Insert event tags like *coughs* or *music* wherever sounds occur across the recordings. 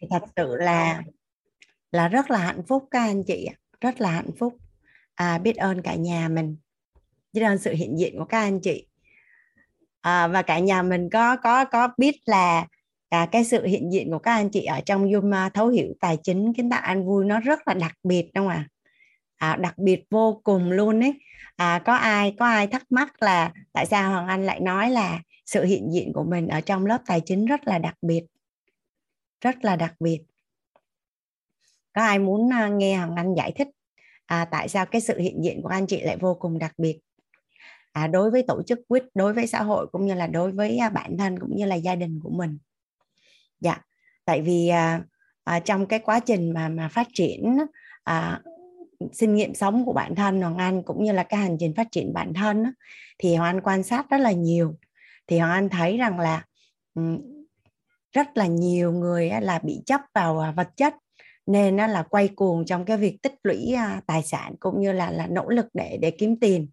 thì thật sự là là rất là hạnh phúc các anh chị rất là hạnh phúc. À, biết ơn cả nhà mình. Biết ơn sự hiện diện của các anh chị. À, và cả nhà mình có có có biết là à, cái sự hiện diện của các anh chị ở trong Zoom à, thấu hiểu tài chính kiến tạo an vui nó rất là đặc biệt đúng không ạ? À? à, đặc biệt vô cùng luôn ấy. À, có ai có ai thắc mắc là tại sao Hoàng Anh lại nói là sự hiện diện của mình ở trong lớp tài chính rất là đặc biệt? Rất là đặc biệt. Có ai muốn à, nghe Hoàng Anh giải thích à, tại sao cái sự hiện diện của anh chị lại vô cùng đặc biệt? À, đối với tổ chức quýt đối với xã hội cũng như là đối với à, bản thân cũng như là gia đình của mình. Dạ tại vì à, à, trong cái quá trình mà mà phát triển à, sinh nghiệm sống của bản thân Hoàng Anh cũng như là cái hành trình phát triển bản thân thì Hoàng Anh quan sát rất là nhiều. Thì Hoàng Anh thấy rằng là rất là nhiều người là bị chấp vào à, vật chất nên là quay cuồng trong cái việc tích lũy à, tài sản cũng như là là nỗ lực để để kiếm tiền.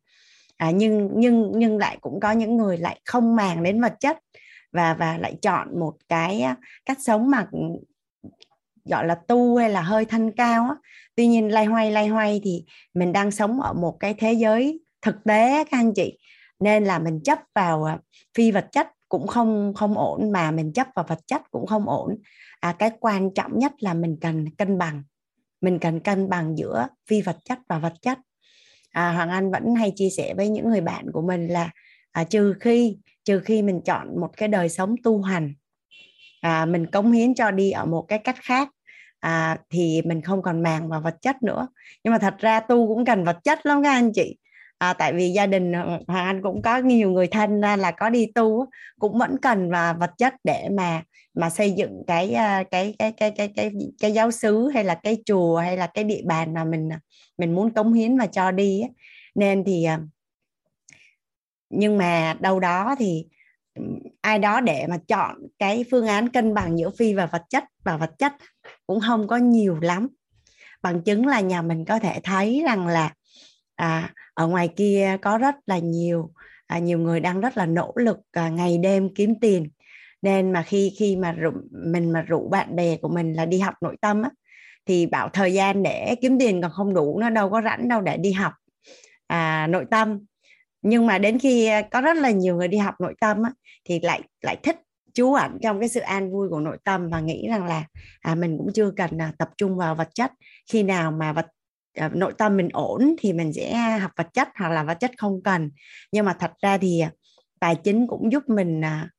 À, nhưng nhưng nhưng lại cũng có những người lại không màng đến vật chất và và lại chọn một cái cách sống mà ừ, gọi là tu hay là hơi thanh cao á. Tuy nhiên lay hoay lay hoay thì mình đang sống ở một cái thế giới thực tế các anh chị nên là mình chấp vào à, phi vật chất cũng không không ổn mà mình chấp vào vật chất cũng không ổn. À, cái quan trọng nhất là mình cần cân bằng. Mình cần cân bằng giữa phi vật chất và vật chất. À, hoàng anh vẫn hay chia sẻ với những người bạn của mình là à, trừ khi trừ khi mình chọn một cái đời sống tu hành à, mình cống hiến cho đi ở một cái cách khác à, thì mình không còn màng vào vật chất nữa. Nhưng mà thật ra tu cũng cần vật chất lắm các anh chị à, tại vì gia đình ờ, hoàng anh cũng có nhiều người thân là có đi tu cũng vẫn cần và vật chất để mà mà xây dựng cái cái cái cái cái cái cái cái giáo xứ hay là cái chùa hay là cái địa bàn mà mình ờ, mình muốn cống hiến và cho đi nên thì nhưng mà đâu đó thì ai đó để mà chọn cái phương án cân bằng giữa phi và vật chất và vật chất cũng không có nhiều lắm. Bằng chứng là nhà mình có thể thấy rằng là à, ở ngoài kia có rất là nhiều à, nhiều người đang rất là nỗ lực à, ngày đêm kiếm tiền. Nên mà khi khi mà rủ, mình mà rủ bạn bè của mình là đi học nội tâm á, thì bảo thời gian để kiếm tiền còn không đủ nó đâu có rảnh đâu để đi học à, nội tâm. Nhưng mà đến khi à, có rất là nhiều người đi học nội tâm á, thì lại lại thích chú ẩn trong cái sự an vui của nội tâm và nghĩ rằng là à, mình cũng chưa cần à, tập trung vào vật chất. Khi nào mà vật Ờ, nội tâm mình ổn thì mình sẽ học vật chất hoặc là vật chất không cần. Nhưng mà thật ra thì à, tài chính cũng giúp mình à,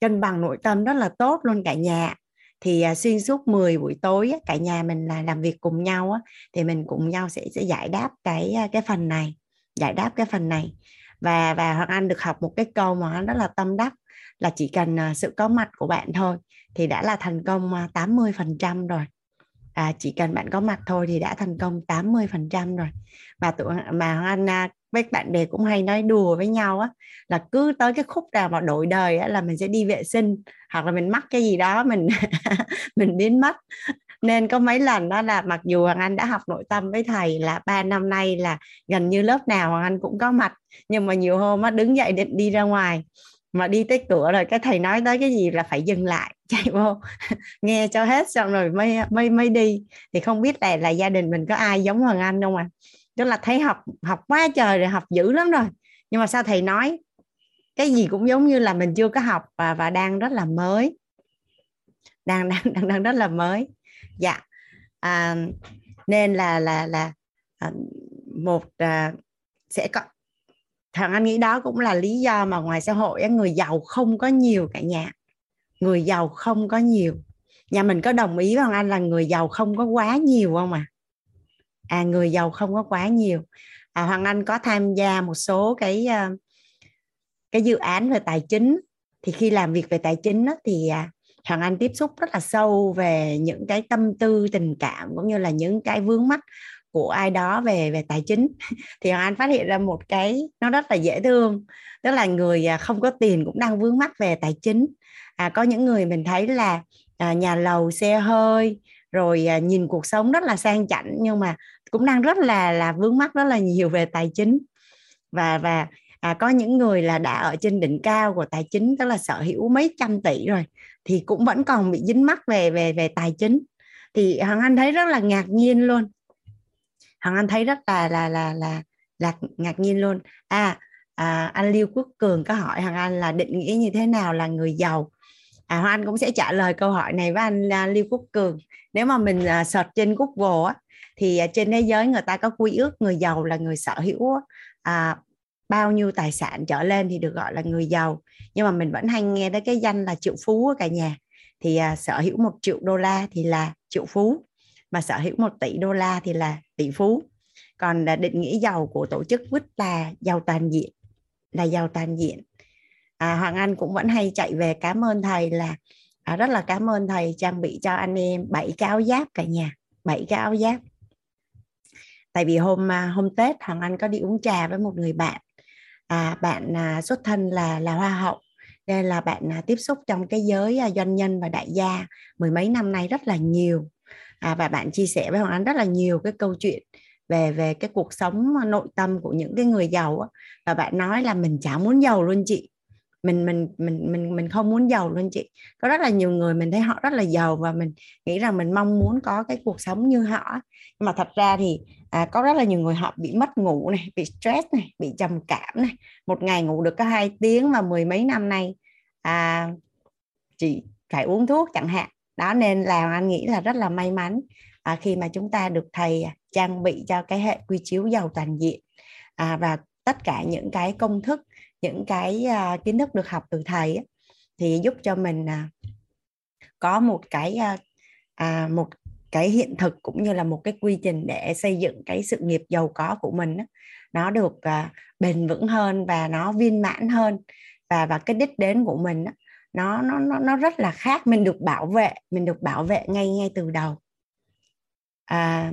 cân bằng nội tâm rất là tốt luôn cả nhà. Thì à, xuyên suốt 10 buổi tối cả nhà mình là làm việc cùng nhau thì mình cùng nhau sẽ sẽ giải đáp cái cái phần này, giải đáp cái phần này. Và và hoàng anh được học một cái câu mà anh rất là tâm đắc, là chỉ cần sự có mặt của bạn thôi thì đã là thành công 80% rồi à, chỉ cần bạn có mặt thôi thì đã thành công 80% rồi. Và tụi mà hoàng anh à, với bạn bè cũng hay nói đùa với nhau á là cứ tới cái khúc nào mà đổi đời á, là mình sẽ đi vệ sinh hoặc là mình mắc cái gì đó mình *laughs* mình biến mất. Nên có mấy lần đó là mặc dù hoàng anh đã học nội tâm với thầy là ba năm nay là gần như lớp nào hoàng anh cũng có mặt nhưng mà nhiều hôm á đứng dậy định đi ra ngoài mà đi tới cửa rồi cái thầy nói tới cái gì là phải dừng lại *laughs* chạy vô. Nghe cho hết xong rồi mới mới mới đi. Thì không biết là là gia đình mình có ai giống hoàng anh không à? Tức là thấy học học quá trời rồi học dữ lắm rồi. Nhưng mà sao thầy nói cái gì cũng giống như là mình chưa có học và và đang rất là mới. Đang *laughs* đang đang, đang rất là mới. Dạ. À, nên là là là à, một à, sẽ có thằng anh nghĩ đó cũng là lý do mà ngoài xã hội người giàu không có nhiều cả nhà. Người giàu không có nhiều. Nhà mình có đồng ý với anh là người giàu không có quá nhiều không à? À người giàu không có quá nhiều. À, hoàng anh có tham gia một số cái ờ, cái dự án về tài chính. Thì khi làm việc về tài chính đó, thì à, hoàng anh tiếp xúc rất là sâu về những cái tâm tư tình cảm cũng như là những cái vướng mắt của ai đó về về tài chính. *laughs* Thì hoàng anh phát hiện ra một cái nó rất là dễ thương tức là người à, không có tiền cũng đang vướng mắc về tài chính. À, có những người mình thấy là à, nhà lầu xe hơi rồi à, nhìn cuộc sống rất là sang chảnh nhưng mà cũng đang rất là là vướng mắc rất là nhiều về tài chính. Và và à, có những người là đã ở trên đỉnh cao của tài chính tức là sở hữu mấy trăm tỷ rồi thì cũng vẫn còn bị dính mắc về về về tài chính. Thì hoàng anh thấy rất là ngạc nhiên luôn hoàng anh thấy rất là là là là là ngạc nhiên luôn. À, à anh Lưu Quốc Cường có hỏi hoàng anh là định nghĩa như thế nào là người giàu? À hoàng anh cũng sẽ trả lời câu hỏi này với anh uh, Lưu Quốc Cường. Nếu mà mình uh, search trên Google á thì uh, trên thế giới người ta có quy ước người giàu là người sở hữu à, bao nhiêu tài sản trở lên thì được gọi là người giàu. Nhưng mà mình vẫn hay nghe tới cái danh là triệu phú cả nhà. Thì à, sở hữu một triệu đô la thì là triệu phú mà sở hữu một tỷ đô la thì là tỷ phú. Còn à, định nghĩa giàu của tổ chức quýt là giàu toàn diện là giàu toàn diện. À, hoàng anh cũng vẫn hay chạy về cảm ơn thầy là à, rất là cảm ơn thầy trang bị cho anh em bảy cái áo giáp cả nhà bảy cái áo giáp. Tại vì hôm à, hôm tết hoàng anh có đi uống trà với một người bạn. À, bạn à, xuất thân là là hoa hậu nên là bạn à, tiếp xúc trong cái giới à, doanh nhân và đại gia mười mấy năm nay rất là nhiều à, và bạn chia sẻ với hoàng anh rất là nhiều cái câu chuyện về về cái cuộc sống à, nội tâm của những cái người giàu á. và bạn nói là mình chả muốn giàu luôn chị. Mình mình mình mình mình không muốn giàu luôn chị. Có rất là nhiều người mình thấy họ rất là giàu và mình nghĩ rằng mình mong muốn có cái cuộc sống như họ nhưng mà thật ra thì à, có rất là nhiều người họ bị mất ngủ này bị stress này bị trầm cảm này. Một ngày ngủ được có hai tiếng và mười mấy năm nay à, chị phải uống thuốc chẳng hạn đó nên là anh nghĩ là rất là may mắn à, khi mà chúng ta được thầy à, trang bị cho cái hệ quy chiếu giàu toàn diện à, và tất cả những cái công thức những cái uh, kiến thức được học từ thầy ấy, thì giúp cho mình uh, có một cái uh, uh, một cái hiện thực cũng như là một cái quy trình để xây dựng cái sự nghiệp giàu có của mình ấy, nó được uh, bền vững hơn và nó viên mãn hơn và và cái đích đến của mình ấy, nó nó nó nó rất là khác. Mình được bảo vệ mình được bảo vệ ngay ngay từ đầu. À,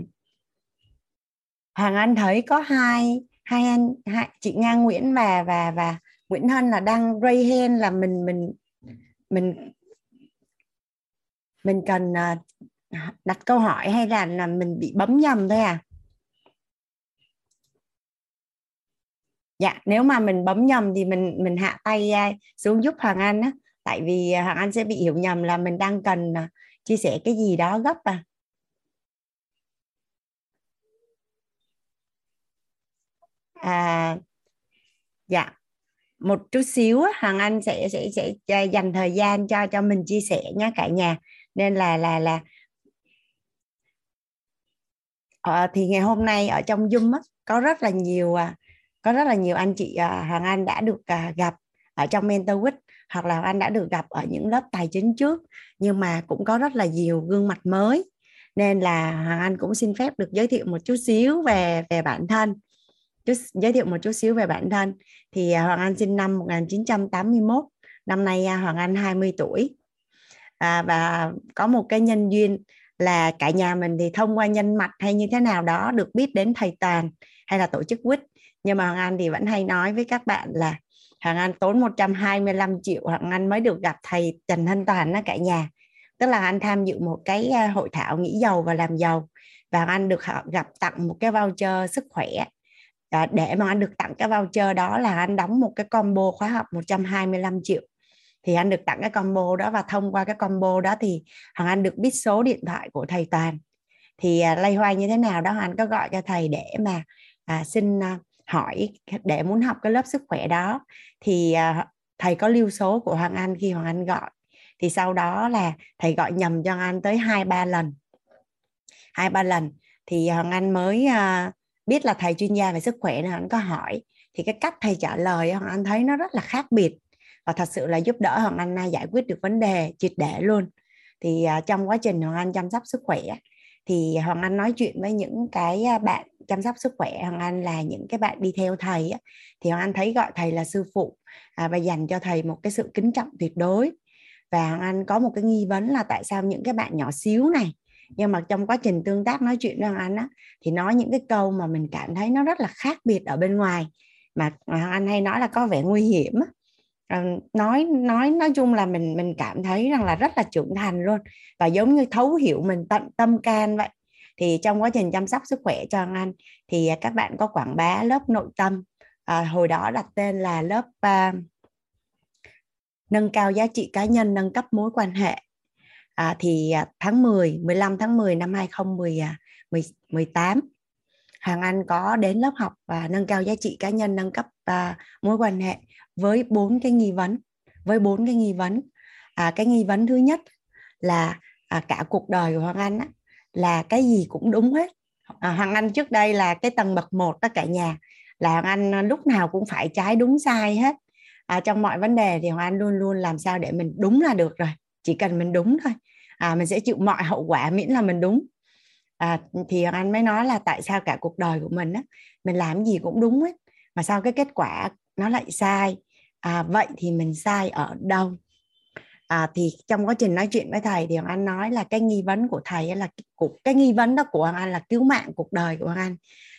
Hoàng Anh thấy có hai hai anh hai, chị Nga Nguyễn và và và Nguyễn Hân là đang ray hand là mình mình mình mình cần à, đặt câu hỏi hay là là mình bị bấm nhầm thôi à? Dạ nếu mà mình bấm nhầm thì mình mình hạ tay à, xuống giúp Hoàng Anh á tại vì à, Hoàng Anh sẽ bị hiểu nhầm là mình đang cần à, chia sẻ cái gì đó gấp à. À dạ. Một chút xíu Hoàng Anh sẽ sẽ sẽ à, dành thời gian cho cho mình chia sẻ nhé cả nhà. Nên là là là ờ, thì ngày hôm nay ở trong Zoom á, có rất là nhiều có rất là nhiều anh chị Hoàng Anh đã được gặp ở trong Mentor Week hoặc là anh đã được gặp ở những lớp tài chính trước nhưng mà cũng có rất là nhiều gương mặt mới. Nên là Hoàng Anh cũng xin phép được giới thiệu một chút xíu về về bản thân. Chút giới thiệu một chút xíu về bản thân. Thì à, Hoàng Anh sinh năm 1981 năm nay à, Hoàng Anh 20 tuổi. À, và có một cái nhân duyên là cả nhà mình thì thông qua nhân mạch hay như thế nào đó được biết đến thầy Toàn hay là tổ chức quýt. Nhưng mà Hoàng Anh thì vẫn hay nói với các bạn là Hoàng Anh tốn 125 triệu Hoàng Anh mới được gặp thầy Trần thanh Toàn đó cả nhà. Tức là anh tham dự một cái à, hội thảo nghĩ giàu và làm giàu. Và anh được gặp tặng một cái voucher sức khỏe. À, để mà anh được tặng cái voucher đó là anh đóng một cái combo khóa học 125 triệu. Thì anh được tặng cái combo đó và thông qua cái combo đó thì Hoàng Anh được biết số điện thoại của thầy Toàn. Thì à, lay hoay như thế nào đó anh có gọi cho thầy để mà à, xin à, hỏi để muốn học cái lớp sức khỏe đó. Thì à, thầy có lưu số của Hoàng Anh khi Hoàng Anh gọi. Thì sau đó là thầy gọi nhầm cho anh tới hai, ba lần. Hai, ba lần. Thì Hoàng Anh mới à, biết là thầy chuyên gia về sức khỏe nên anh có hỏi. Thì cái cách thầy trả lời hoàng anh thấy nó rất là khác biệt. Và thật sự là giúp đỡ hoàng anh giải quyết được vấn đề triệt để luôn. Thì à, trong quá trình hoàng anh chăm sóc sức khỏe thì hoàng anh nói chuyện với những cái bạn chăm sóc sức khỏe hoàng anh là những cái bạn đi theo thầy á, thì hoàng anh thấy gọi thầy là sư phụ à, và dành cho thầy một cái sự kính trọng tuyệt đối. Và hoàng anh có một cái nghi vấn là tại sao những cái bạn nhỏ xíu này nhưng mà trong quá trình tương tác nói chuyện với anh á thì nói những cái câu mà mình cảm thấy nó rất là khác biệt ở bên ngoài mà hoàng anh hay nói là có vẻ nguy hiểm á. Ờ, nói nói nói chung là mình mình cảm thấy rằng là rất là trưởng thành luôn và giống như thấu hiểu mình tận tâm can vậy. Thì trong quá trình chăm sóc sức khỏe cho anh thì à, các bạn có quảng bá lớp nội tâm. À, hồi đó đặt tên là lớp à, nâng cao giá trị cá nhân nâng cấp mối quan hệ. À, thì à, tháng 10 15 tháng 10 năm 2018 à, Hoàng Anh có đến lớp học và nâng cao giá trị cá nhân nâng cấp à, mối quan hệ với bốn cái nghi vấn với bốn cái nghi vấn. À, cái nghi vấn thứ nhất là à, cả cuộc đời của Hoàng Anh á, là cái gì cũng đúng hết. À, Hoàng Anh trước đây là cái tầng bậc một tất cả nhà là Hoàng Anh à, lúc nào cũng phải trái đúng sai hết. À, trong mọi vấn đề thì Hoàng Anh luôn luôn làm sao để mình đúng là được rồi chỉ cần mình đúng thôi. À, mình sẽ chịu mọi hậu quả miễn là mình đúng. À, thì Hoàng Anh mới nói là tại sao cả cuộc đời của mình á mình làm gì cũng đúng hết. Mà sao cái kết quả nó lại sai. À, vậy thì mình sai ở đâu? À, thì trong quá trình nói chuyện với thầy thì Hoàng Anh nói là cái nghi vấn của thầy là cái, cái nghi vấn đó của Hoàng Anh là cứu mạng cuộc đời của Hoàng Anh.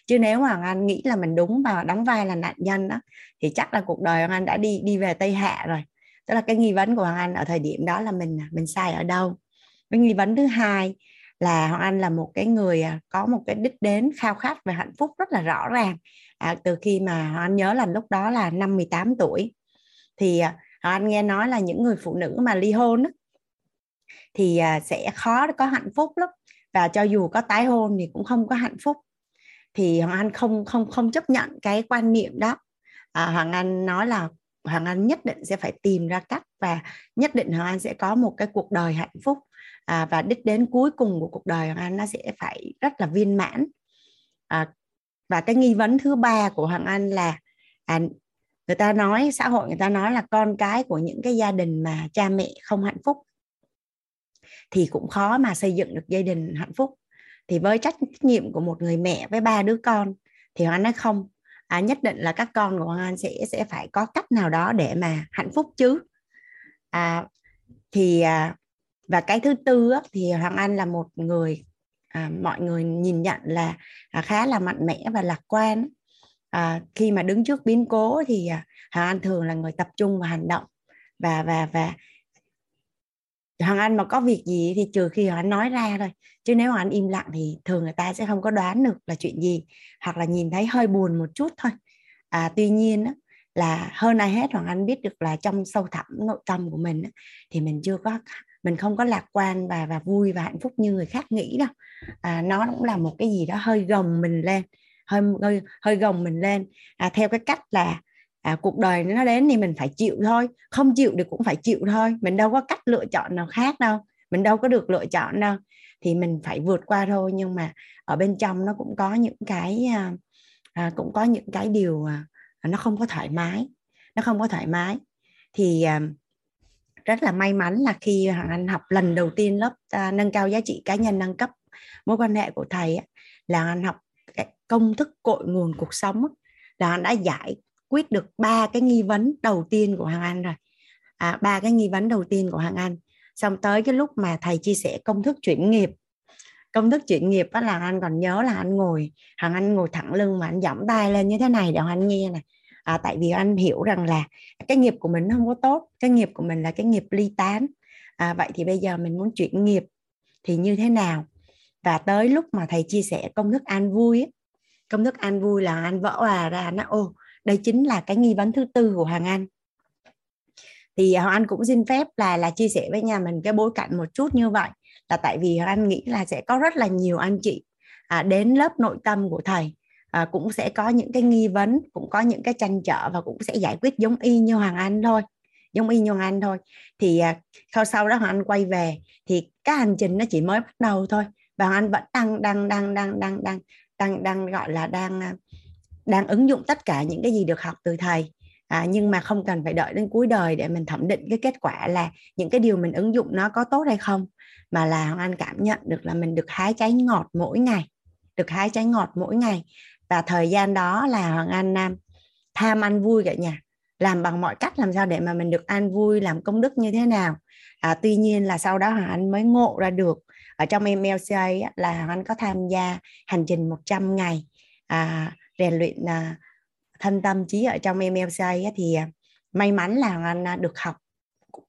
Chứ nếu mà Hoàng Anh nghĩ là mình đúng và đóng vai là nạn nhân đó thì chắc là cuộc đời Hoàng Anh đã đi đi về Tây Hạ rồi. Tức là cái nghi vấn của Hoàng Anh ở thời điểm đó là mình mình sai ở đâu? Cái nghi vấn thứ hai là Hoàng Anh là một cái người à, có một cái đích đến khao khát về hạnh phúc rất là rõ ràng à, từ khi mà Anh nhớ là lúc đó là năm 18 tuổi. Thì à, Anh nghe nói là những người phụ nữ mà ly hôn á, thì à, sẽ khó có hạnh phúc lắm. Và cho dù có tái hôn thì cũng không có hạnh phúc. Thì Hoàng Anh không không không chấp nhận cái quan niệm đó. À, Hoàng Anh nói là Hoàng Anh nhất định sẽ phải tìm ra cách và nhất định Hoàng Anh sẽ có một cái cuộc đời hạnh phúc. À, và đích đến cuối cùng của cuộc đời Hoàng Anh nó sẽ phải rất là viên mãn. À, và cái nghi vấn thứ ba của Hoàng Anh là à, người ta nói xã hội người ta nói là con cái của những cái gia đình mà cha mẹ không hạnh phúc thì cũng khó mà xây dựng được gia đình hạnh phúc. Thì với trách nhiệm của một người mẹ với ba đứa con thì Hoàng Anh nói không. À, nhất định là các con của Hoàng Anh sẽ sẽ phải có cách nào đó để mà hạnh phúc chứ. À, thì à, và cái thứ tư á, thì Hoàng Anh là một người à, mọi người nhìn nhận là à, khá là mạnh mẽ và lạc quan. À, khi mà đứng trước biến cố thì à, Hoàng Anh thường là người tập trung và hành động. Và và và Hoàng Anh mà có việc gì thì trừ khi Hoàng Anh nói ra thôi. Chứ nếu Hoàng Anh im lặng thì thường người ta sẽ không có đoán được là chuyện gì. Hoặc là nhìn thấy hơi buồn một chút thôi. À, tuy nhiên á, là hơn ai hết Hoàng Anh biết được là trong sâu thẳm nội tâm của mình á, thì mình chưa có mình không có lạc quan và và vui và hạnh phúc như người khác nghĩ đâu. À, nó cũng là một cái gì đó hơi gồng mình lên hơi hơi, hơi gồng mình lên. À, theo cái cách là à, cuộc đời nó đến thì mình phải chịu thôi không chịu thì cũng phải chịu thôi. Mình đâu có cách lựa chọn nào khác đâu mình đâu có được lựa chọn đâu. Thì mình phải vượt qua thôi nhưng mà ở bên trong nó cũng có những cái à, à cũng có những cái điều à, nó không có thoải mái nó không có thoải mái. Thì à, rất là may mắn là khi Hoàng Anh học lần đầu tiên lớp à, nâng cao giá trị cá nhân nâng cấp mối quan hệ của thầy là anh học công thức cội nguồn cuộc sống là anh đã giải quyết được ba cái nghi vấn đầu tiên của Hoàng Anh rồi. À, ba cái nghi vấn đầu tiên của Hoàng Anh. Xong tới cái lúc mà thầy chia sẻ công thức chuyển nghiệp. Công thức chuyển nghiệp đó là anh còn nhớ là anh ngồi Hoàng Anh ngồi thẳng lưng mà anh giỏng tay lên như thế này để Anh nghe này à, tại vì anh hiểu rằng là cái nghiệp của mình không có tốt cái nghiệp của mình là cái nghiệp ly tán. À, vậy thì bây giờ mình muốn chuyển nghiệp thì như thế nào? Và tới lúc mà thầy chia sẻ công thức an vui ấy, công thức an vui là anh vỡ hòa ra nó ô đây chính là cái nghi vấn thứ tư của hoàng anh. Thì à, hoàng anh cũng xin phép là là chia sẻ với nhà mình cái bối cảnh một chút như vậy là tại vì hoàng anh nghĩ là sẽ có rất là nhiều anh chị à, đến lớp nội tâm của thầy à, cũng sẽ có những cái nghi vấn cũng có những cái tranh trở và cũng sẽ giải quyết giống y như hoàng anh thôi giống y như hoàng anh thôi. Thì à, sau sau đó hoàng anh quay về thì cái hành trình nó chỉ mới bắt đầu thôi. Và hoàng anh vẫn đang đang đang đang đang đang đang đang gọi là đang à, đang ứng dụng tất cả những cái gì được học từ thầy. À, nhưng mà không cần phải đợi đến cuối đời để mình thẩm định cái kết quả là những cái điều mình ứng dụng nó có tốt hay không. Mà là hoàng anh cảm nhận được là mình được hái trái ngọt mỗi ngày được hái trái ngọt mỗi ngày và thời gian đó là hoàng anh nam tham ăn vui cả nhà làm bằng mọi cách làm sao để mà mình được an vui làm công đức như thế nào. À, tuy nhiên là sau đó hoàng anh mới ngộ ra được. Ở trong MLCA là hoàng anh có tham gia hành trình 100 ngày à, rèn luyện à, thân tâm trí ở trong MLCA thì à, may mắn là hoàng anh à, được học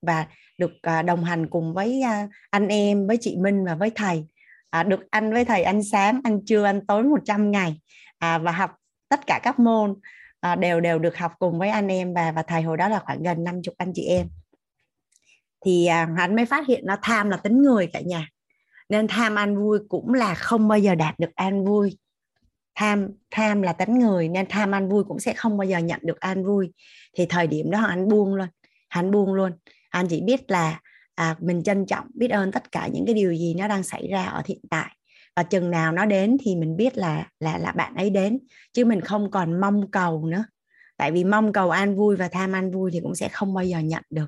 và được à, đồng hành cùng với à, anh em với chị Minh và với thầy. À, được ăn với thầy ăn sáng ăn trưa ăn tối 100 ngày à, và học tất cả các môn à, đều đều được học cùng với anh em và và thầy hồi đó là khoảng gần 50 anh chị em. Thì à, anh mới phát hiện nó tham là tính người cả nhà. Nên tham an vui cũng là không bao giờ đạt được an vui. Tham tham là tính người nên tham an vui cũng sẽ không bao giờ nhận được an vui. Thì thời điểm đó anh buông luôn anh buông luôn. Anh chỉ biết là à, mình trân trọng biết ơn tất cả những cái điều gì nó đang xảy ra ở hiện tại và chừng nào nó đến thì mình biết là là là bạn ấy đến. Chứ mình không còn mong cầu nữa. Tại vì mong cầu an vui và tham an vui thì cũng sẽ không bao giờ nhận được.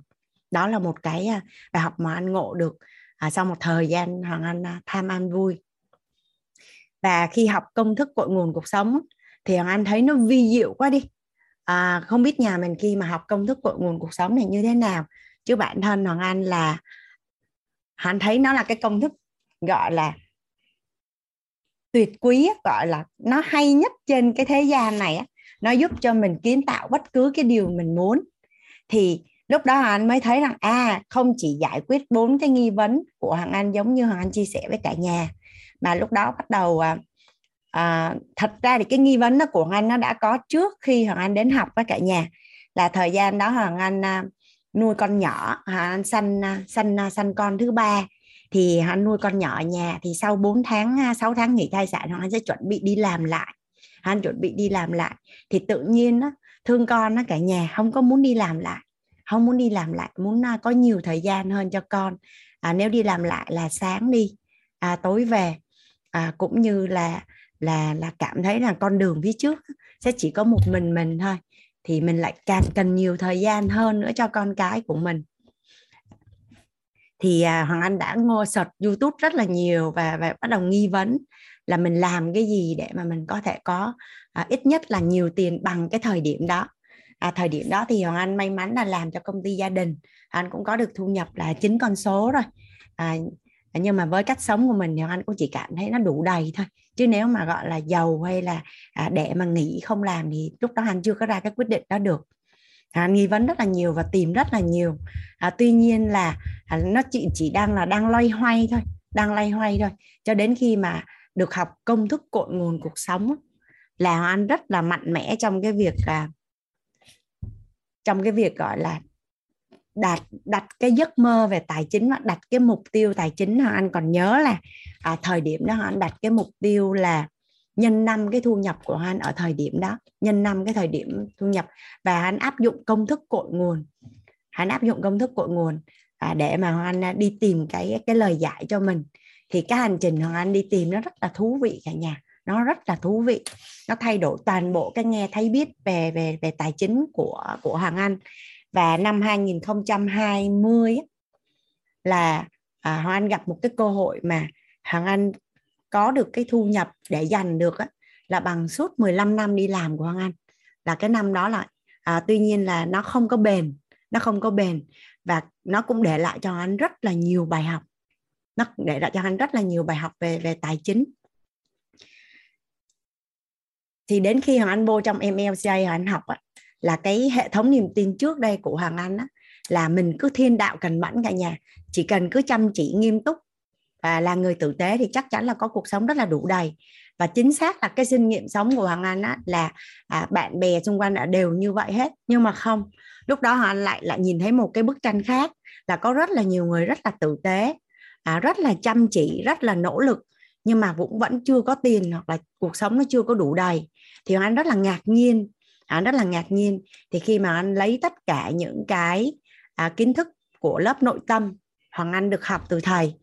Đó là một cái à, bài học mà anh ngộ được à, sau một thời gian hoàng anh à, tham an vui. Và khi học công thức cội nguồn cuộc sống thì hoàng anh thấy nó vi diệu quá đi. À, không biết nhà mình khi mà học công thức cội nguồn cuộc sống này như thế nào. Chứ bản thân hoàng anh là anh thấy nó là cái công thức gọi là tuyệt quý gọi là nó hay nhất trên cái thế gian này nó giúp cho mình kiến tạo bất cứ cái điều mình muốn. Thì lúc đó anh mới thấy rằng à không chỉ giải quyết bốn cái nghi vấn của hoàng anh giống như hoàng anh chia sẻ với cả nhà mà lúc đó bắt đầu à, à thật ra thì cái nghi vấn đó của hoàng anh nó đã có trước khi hoàng anh đến học với cả nhà. Là thời gian đó hoàng anh à, nuôi con nhỏ hoàng anh sanh à, sanh à, sanh con thứ ba thì hắn nuôi con nhỏ ở nhà thì sau 4 tháng à, 6 tháng nghỉ thai sản hắn sẽ chuẩn bị đi làm lại. Hắn chuẩn bị đi làm lại. Thì tự nhiên đó, thương con nó cả nhà không có muốn đi làm lại không muốn đi làm lại muốn à, có nhiều thời gian hơn cho con. À, nếu đi làm lại là sáng đi à, tối về à, cũng như là là là cảm thấy là con đường phía trước sẽ chỉ có một mình mình thôi. Thì mình lại càng cần nhiều thời gian hơn nữa cho con cái của mình thì à, hoàng anh đã ngô search youtube rất là nhiều và và bắt đầu nghi vấn là mình làm cái gì để mà mình có thể có à, ít nhất là nhiều tiền bằng cái thời điểm đó. À, thời điểm đó thì hoàng anh may mắn là làm cho công ty gia đình. Anh cũng có được thu nhập là chín con số rồi. À, nhưng mà với cách sống của mình thì anh cũng chỉ cảm thấy nó đủ đầy thôi. Chứ nếu mà gọi là giàu hay là à, để mà nghỉ không làm thì lúc đó anh chưa có ra cái quyết định đó được à, nghi vấn rất là nhiều và tìm rất là nhiều. À, tuy nhiên là à, nó chỉ chỉ đang là đang loay hoay thôi đang loay hoay thôi. Cho đến khi mà được học công thức cội nguồn cuộc sống là anh rất là mạnh mẽ trong cái việc là trong cái việc gọi là đặt đặt cái giấc mơ về tài chính và đặt cái mục tiêu tài chính. Anh còn nhớ là à, thời điểm đó anh đặt cái mục tiêu là nhân năm cái thu nhập của anh ở thời điểm đó. Nhân năm cái thời điểm thu nhập. Và anh áp dụng công thức cội nguồn. Anh áp dụng công thức cội nguồn à, để mà anh à, đi tìm cái cái lời giải cho mình. Thì cái hành trình hoàng anh đi tìm nó rất là thú vị cả nhà. Nó rất là thú vị. Nó thay đổi toàn bộ cái nghe thấy biết về về về tài chính của của hoàng anh. Và năm 2020 là à, hoàng anh gặp một cái cơ hội mà hoàng anh có được cái thu nhập để dành được á, là bằng suốt 15 năm đi làm của Hoàng Anh. Là cái năm đó là à, tuy nhiên là nó không có bền nó không có bền và nó cũng để lại cho anh rất là nhiều bài học. Nó để lại cho anh rất là nhiều bài học về về tài chính. Thì đến khi Hoàng Anh vô trong MLCA Hoàng Anh học á, là cái hệ thống niềm tin trước đây của Hoàng Anh á, là mình cứ thiên đạo cần mẫn cả nhà chỉ cần cứ chăm chỉ nghiêm túc và là người tử tế thì chắc chắn là có cuộc sống rất là đủ đầy. Và chính xác là cái kinh nghiệm sống của hoàng anh á, là à, bạn bè xung quanh đã đều như vậy hết. Nhưng mà không lúc đó hoàng anh lại lại nhìn thấy một cái bức tranh khác là có rất là nhiều người rất là tử tế à, rất là chăm chỉ rất là nỗ lực nhưng mà cũng vẫn chưa có tiền hoặc là cuộc sống nó chưa có đủ đầy. Thì hoàng anh rất là ngạc nhiên anh rất là ngạc nhiên. Thì khi mà anh lấy tất cả những cái à, kiến thức của lớp nội tâm hoàng anh được học từ thầy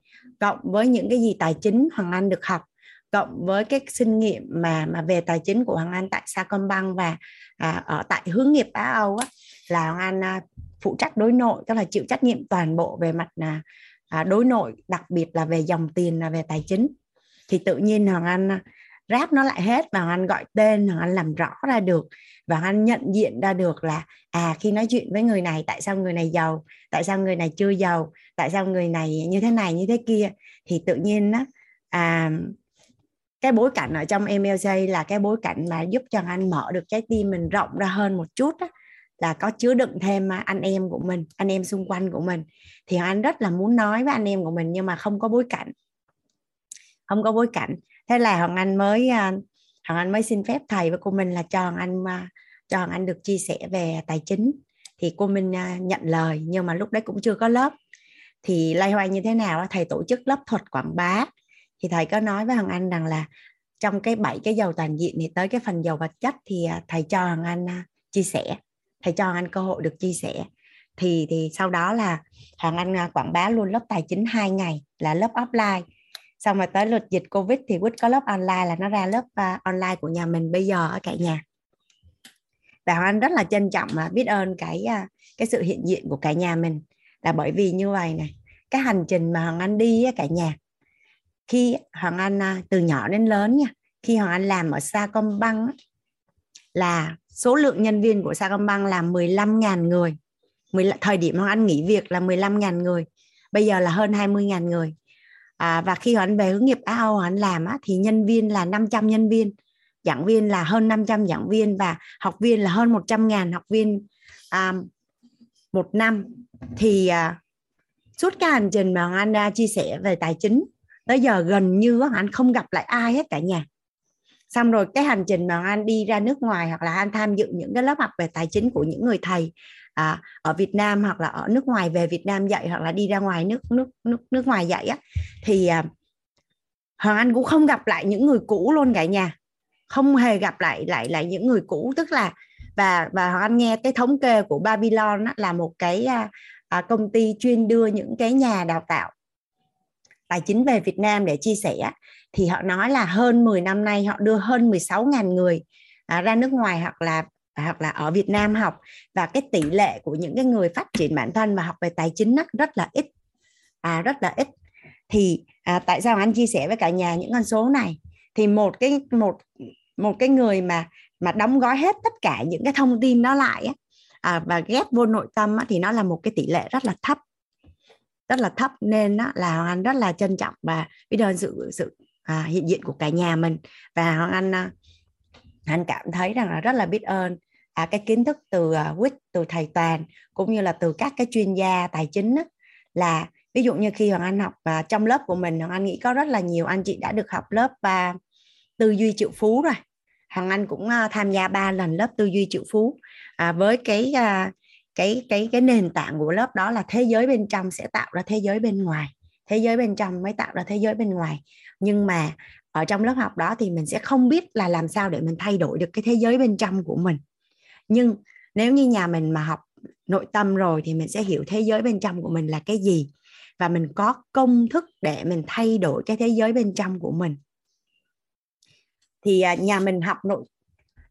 cộng với những cái gì tài chính hoàng anh được học cộng với cái kinh nghiệm mà mà về tài chính của hoàng anh tại Sacombank và à, ở tại hướng nghiệp Á Âu á, là hoàng anh à, phụ trách đối nội tức là chịu trách nhiệm toàn bộ về mặt là à, đối nội đặc biệt là về dòng tiền là về tài chính. Thì tự nhiên hoàng anh à, ráp nó lại hết và anh gọi tên hoàng anh làm rõ ra được và anh nhận diện ra được là à khi nói chuyện với người này tại sao người này giàu tại sao người này chưa giàu tại sao người này như thế này như thế kia thì tự nhiên á à, cái bối cảnh ở trong MLJ là cái bối cảnh mà giúp cho anh mở được trái tim mình rộng ra hơn một chút á, là có chứa đựng thêm anh em của mình anh em xung quanh của mình. Thì anh rất là muốn nói với anh em của mình nhưng mà không có bối cảnh. Không có bối cảnh thế là hoàng anh mới à, hoàng anh mới xin phép thầy và cô mình là cho hoàng anh à, cho cho anh được chia sẻ về tài chính. Thì cô Minh à, nhận lời, nhưng mà lúc đấy cũng chưa có lớp. Thì lay hoay như thế nào thầy tổ chức lớp thuật quảng bá. Thì thầy có nói với hoàng Anh rằng là trong cái bảy cái giàu toàn diện thì tới cái phần giàu vật chất thì thầy cho hoàng Anh chia sẻ. Thầy cho hoàng Anh cơ hội được chia sẻ. Thì thì sau đó là hoàng Anh quảng bá luôn lớp tài chính hai ngày là lớp offline xong rồi tới lượt dịch covid thì quýt có lớp online là nó ra lớp uh, online của nhà mình bây giờ ở cả nhà. Và Hoàng Anh rất là trân trọng và biết ơn cái uh, cái sự hiện diện của cả nhà mình. Là bởi vì như vậy này cái hành trình mà Hoàng Anh đi cả nhà khi Hoàng Anh uh, từ nhỏ đến lớn nha khi Hoàng Anh làm ở Sacombank là số lượng nhân viên của Sacombank là 15.000 người. Thời điểm Hoàng Anh nghỉ việc là 15.000 người bây giờ là hơn 20.000 người à, và khi Anh về hướng nghiệp à, Á Âu Anh làm á, thì nhân viên là 500 nhân viên giảng viên là hơn 500 giảng viên và học viên là hơn 100 ngàn học viên à, một năm. Thì à, suốt cái hành trình mà Anh đã chia sẻ về tài chính tới giờ gần như anh không gặp lại ai hết cả nhà. Xong rồi cái hành trình mà anh đi ra nước ngoài hoặc là anh tham dự những cái lớp học về tài chính của những người thầy à, ở Việt Nam hoặc là ở nước ngoài về Việt Nam dạy hoặc là đi ra ngoài nước nước nước nước ngoài dạy á thì à, Hoàng Anh cũng không gặp lại những người cũ luôn cả nhà. Không hề gặp lại lại lại những người cũ. Tức là và và Hoàng Anh nghe cái thống kê của Babylon á, là một cái à, à, công ty chuyên đưa những cái nhà đào tạo tài chính về Việt Nam để chia sẻ thì họ nói là hơn 10 năm nay họ đưa hơn 16.000 người à, ra nước ngoài hoặc là hoặc là ở Việt Nam học. Và cái tỷ lệ của những cái người phát triển bản thân và học về tài chính rất, rất là ít. À, rất là ít. Thì à, tại sao anh chia sẻ với cả nhà những con số này? Thì một cái một một cái người mà mà đóng gói hết tất cả những cái thông tin đó lại à, và ghép vô nội tâm á, thì nó là một cái tỷ lệ rất là thấp. Rất là thấp nên là hoàng anh rất là trân trọng và biết ơn sự sự à, hiện diện của cả nhà mình. Và hoàng anh à, anh cảm thấy rằng là rất là biết ơn à, cái kiến thức từ uh, từ thầy toàn cũng như là từ các cái chuyên gia tài chính đó, là ví dụ như khi hoàng anh học và trong lớp của mình hoàng anh nghĩ có rất là nhiều anh chị đã được học lớp và tư duy triệu phú rồi. Hoàng anh cũng uh, tham gia ba lần lớp tư duy triệu phú. À, với cái uh, cái cái cái nền tảng của lớp đó là thế giới bên trong sẽ tạo ra thế giới bên ngoài thế giới bên trong mới tạo ra thế giới bên ngoài. Nhưng mà ở trong lớp học đó thì mình sẽ không biết là làm sao để mình thay đổi được cái thế giới bên trong của mình. Nhưng nếu như nhà mình mà học nội tâm rồi thì mình sẽ hiểu thế giới bên trong của mình là cái gì. Và mình có công thức để mình thay đổi cái thế giới bên trong của mình. Thì à, nhà mình học nội,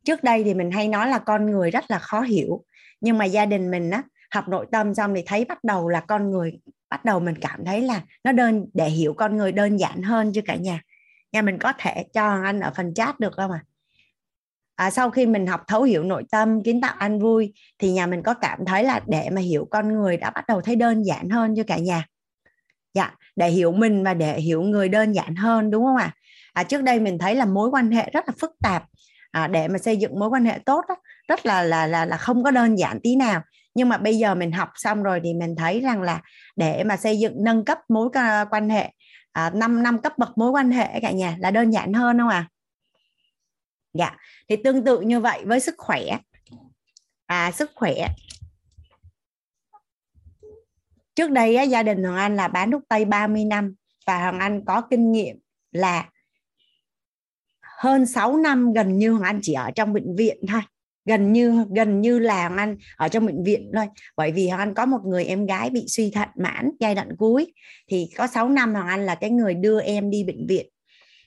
trước đây thì mình hay nói là con người rất là khó hiểu. Nhưng mà gia đình mình á, học nội tâm xong thì thấy bắt đầu là con người, bắt đầu mình cảm thấy là nó đơn, để hiểu con người đơn giản hơn chứ cả nhà nhà mình có thể cho anh ở phần chat được không ạ à? à, sau khi mình học thấu hiểu nội tâm kiến tạo anh vui thì nhà mình có cảm thấy là để mà hiểu con người đã bắt đầu thấy đơn giản hơn cho cả nhà dạ để hiểu mình và để hiểu người đơn giản hơn đúng không ạ à? à, trước đây mình thấy là mối quan hệ rất là phức tạp à, để mà xây dựng mối quan hệ tốt đó, rất là là là là không có đơn giản tí nào nhưng mà bây giờ mình học xong rồi thì mình thấy rằng là để mà xây dựng nâng cấp mối quan hệ à, 5 năm cấp bậc mối quan hệ cả nhà là đơn giản hơn không à dạ thì tương tự như vậy với sức khỏe. À sức khỏe. Trước đây á, gia đình Hoàng Anh là bán thuốc tây 30 năm và Hoàng Anh có kinh nghiệm là hơn 6 năm gần như Hoàng Anh chỉ ở trong bệnh viện thôi gần như gần như là Hoàng Anh ở trong bệnh viện thôi. Bởi vì Hoàng Anh có một người em gái bị suy thận mãn giai đoạn cuối. Thì có 6 năm Hoàng Anh là cái người đưa em đi bệnh viện.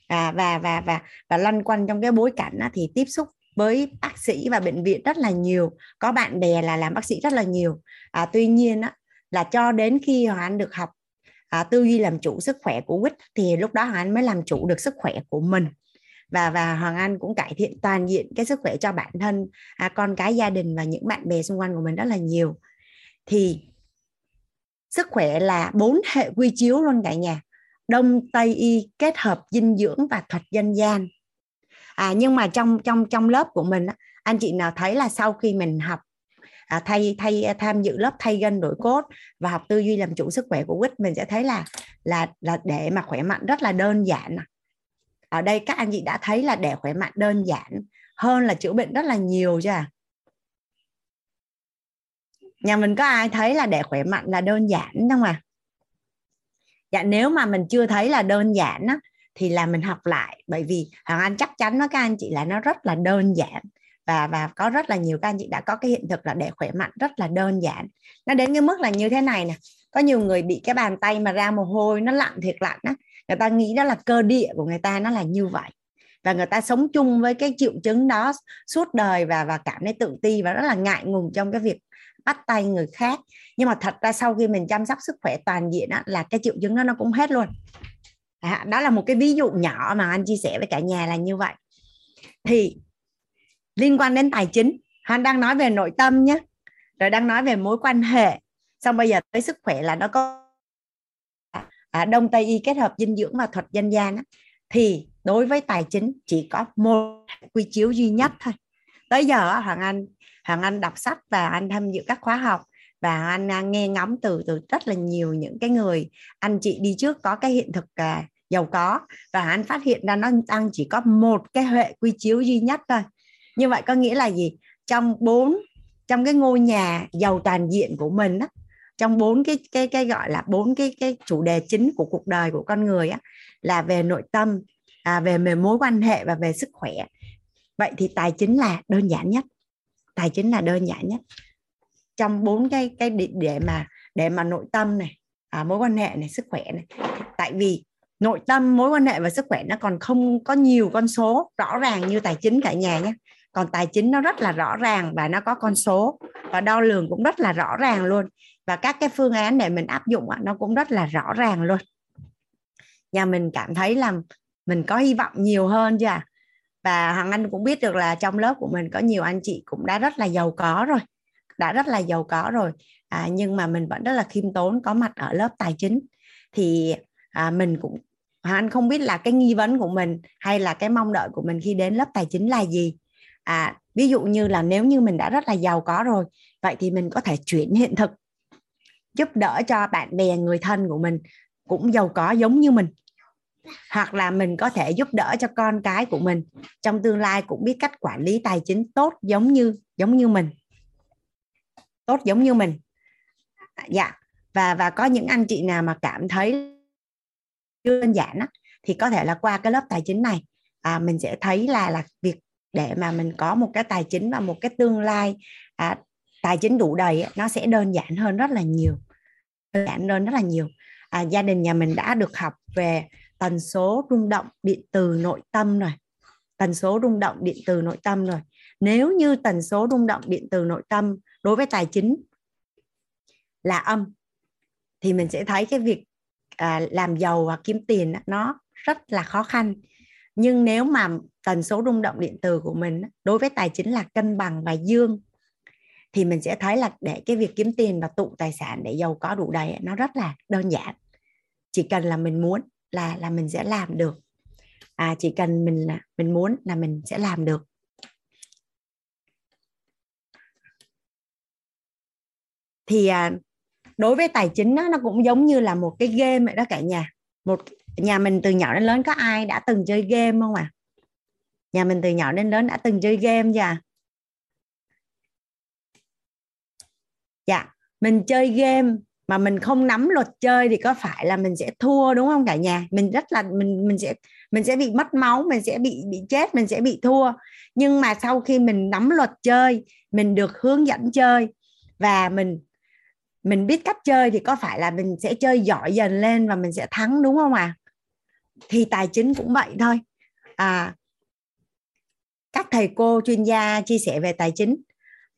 À, và và và và lăn quanh trong cái bối cảnh á, thì tiếp xúc với bác sĩ và bệnh viện rất là nhiều. Có bạn bè là làm bác sĩ rất là nhiều. À, tuy nhiên á, là cho đến khi Hoàng Anh được học à, tư duy làm chủ sức khỏe của quýt thì lúc đó Hoàng Anh mới làm chủ được sức khỏe của mình và và Hoàng Anh cũng cải thiện toàn diện cái sức khỏe cho bản thân à, con cái gia đình và những bạn bè xung quanh của mình rất là nhiều. Thì sức khỏe là bốn hệ quy chiếu luôn cả nhà đông tây y kết hợp dinh dưỡng và thuật dân gian. À, nhưng mà trong trong trong lớp của mình anh chị nào thấy là sau khi mình học à, thay thay à, tham dự lớp thay gân đổi cốt và học tư duy làm chủ sức khỏe của quýt mình sẽ thấy là là là để mà khỏe mạnh rất là đơn giản à ở đây các anh chị đã thấy là để khỏe mạnh đơn giản hơn là chữa bệnh rất là nhiều chưa? À? nhà mình có ai thấy là để khỏe mạnh là đơn giản không à dạ nếu mà mình chưa thấy là đơn giản á, thì là mình học lại. Bởi vì hoàng anh chắc chắn với các anh chị là nó rất là đơn giản. Và và có rất là nhiều các anh chị đã có cái hiện thực là để khỏe mạnh rất là đơn giản. Nó đến cái mức là như thế này nè. Có nhiều người bị cái bàn tay mà ra mồ hôi, nó lặn thiệt lặn á người ta nghĩ đó là cơ địa của người ta nó là như vậy. Và người ta sống chung với cái triệu chứng đó suốt đời và và cảm thấy tự ti và rất là ngại ngùng trong cái việc bắt tay người khác. Nhưng mà thật ra sau khi mình chăm sóc sức khỏe toàn diện á, là cái triệu chứng đó nó cũng hết luôn. À, đó là một cái ví dụ nhỏ mà anh chia sẻ với cả nhà là như vậy. Thì liên quan đến tài chính anh đang nói về nội tâm nhé. Rồi đang nói về mối quan hệ. Xong bây giờ tới sức khỏe là nó có à, đông tây y kết hợp dinh dưỡng và thuật dân gian á, thì đối với tài chính chỉ có một quy chiếu duy nhất thôi. Tới giờ hoàng anh hoàng anh đọc sách và anh tham dự các khóa học và anh à, nghe ngóng từ từ rất là nhiều những cái người anh chị đi trước có cái hiện thực à, giàu có. Và anh phát hiện ra nó đang chỉ có một cái hệ quy chiếu duy nhất thôi. Như vậy có nghĩa là gì? Trong bốn trong cái ngôi nhà giàu toàn diện của mình á trong bốn cái cái cái gọi là bốn cái cái chủ đề chính của cuộc đời của con người á là về nội tâm à, về về mối quan hệ và về sức khỏe. Vậy thì tài chính là đơn giản nhất. Tài chính là đơn giản nhất. Trong bốn cái cái để, để mà để mà nội tâm này à, mối quan hệ này sức khỏe này. Tại vì nội tâm mối quan hệ và sức khỏe nó còn không có nhiều con số rõ ràng như tài chính cả nhà nhé. Còn tài chính nó rất là rõ ràng và nó có con số. Và đo lường cũng rất là rõ ràng luôn và các cái phương án để mình áp dụng nó cũng rất là rõ ràng luôn. Và mình cảm thấy là mình có hy vọng nhiều hơn chưa à. và hoàng anh cũng biết được là trong lớp của mình có nhiều anh chị cũng đã rất là giàu có rồi đã rất là giàu có rồi. À, nhưng mà mình vẫn rất là khiêm tốn có mặt ở lớp tài chính. Thì à, mình cũng hằng anh không biết là cái nghi vấn của mình hay là cái mong đợi của mình khi đến lớp tài chính là gì. À ví dụ như là nếu như mình đã rất là giàu có rồi vậy thì mình có thể chuyển hiện thực giúp đỡ cho bạn bè người thân của mình cũng giàu có giống như mình. Hoặc là mình có thể giúp đỡ cho con cái của mình. Trong tương lai cũng biết cách quản lý tài chính tốt giống như giống như mình. Tốt giống như mình. Dạ. Và và có những anh chị nào mà cảm thấy đơn giản á, thì có thể là qua cái lớp tài chính này. À, mình sẽ thấy là là việc để mà mình có một cái tài chính và một cái tương lai à, tài chính đủ đầy nó sẽ đơn giản hơn rất là nhiều giản lên rất là nhiều. À, gia đình nhà mình đã được học về tần số rung động điện từ nội tâm rồi. Tần số rung động điện từ nội tâm rồi. Nếu như tần số rung động điện từ nội tâm đối với tài chính là âm thì mình sẽ thấy cái việc à, làm giàu và kiếm tiền nó rất là khó khăn. Nhưng nếu mà tần số rung động điện từ của mình đối với tài chính là cân bằng và dương thì mình sẽ thấy là để cái việc kiếm tiền và tụ tài sản để giàu có đủ đầy nó rất là đơn giản. Chỉ cần là mình muốn là là mình sẽ làm được. À chỉ cần mình là mình muốn là mình sẽ làm được. Thì à, đối với tài chính đó, nó cũng giống như là một cái game vậy đó cả nhà. Một nhà mình từ nhỏ đến lớn có ai đã từng chơi game không à? Nhà mình từ nhỏ đến lớn đã từng chơi game chưa à? Dạ mình chơi game mà mình không nắm luật chơi thì có phải là mình sẽ thua đúng không cả nhà? Mình rất là mình mình sẽ mình sẽ bị mất máu mình sẽ bị bị chết mình sẽ bị thua. Nhưng mà sau khi mình nắm luật chơi mình được hướng dẫn chơi và mình mình biết cách chơi thì có phải là mình sẽ chơi giỏi dần lên và mình sẽ thắng đúng không ạ? À? thì tài chính cũng vậy thôi. À các thầy cô chuyên gia chia sẻ về tài chính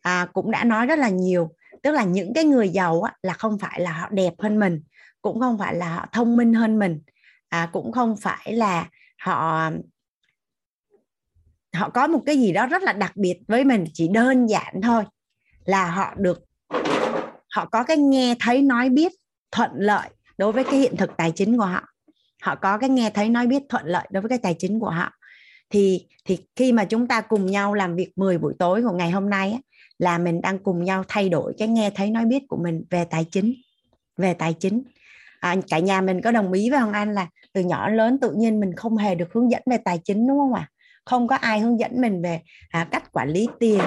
à, cũng đã nói rất là nhiều tức là những cái người giàu á, là không phải là họ đẹp hơn mình cũng không phải là họ thông minh hơn mình. À, cũng không phải là họ họ có một cái gì đó rất là đặc biệt với mình chỉ đơn giản thôi là họ được họ có cái nghe thấy nói biết thuận lợi đối với cái hiện thực tài chính của họ. Họ có cái nghe thấy nói biết thuận lợi đối với cái tài chính của họ. Thì thì khi mà chúng ta cùng nhau làm việc 10 buổi tối của ngày hôm nay á, là mình đang cùng nhau thay đổi cái nghe thấy nói biết của mình về tài chính về tài chính à, cả nhà mình có đồng ý với Hoàng Anh là từ nhỏ lớn tự nhiên mình không hề được hướng dẫn về tài chính đúng không ạ à? không có ai hướng dẫn mình về à, cách quản lý tiền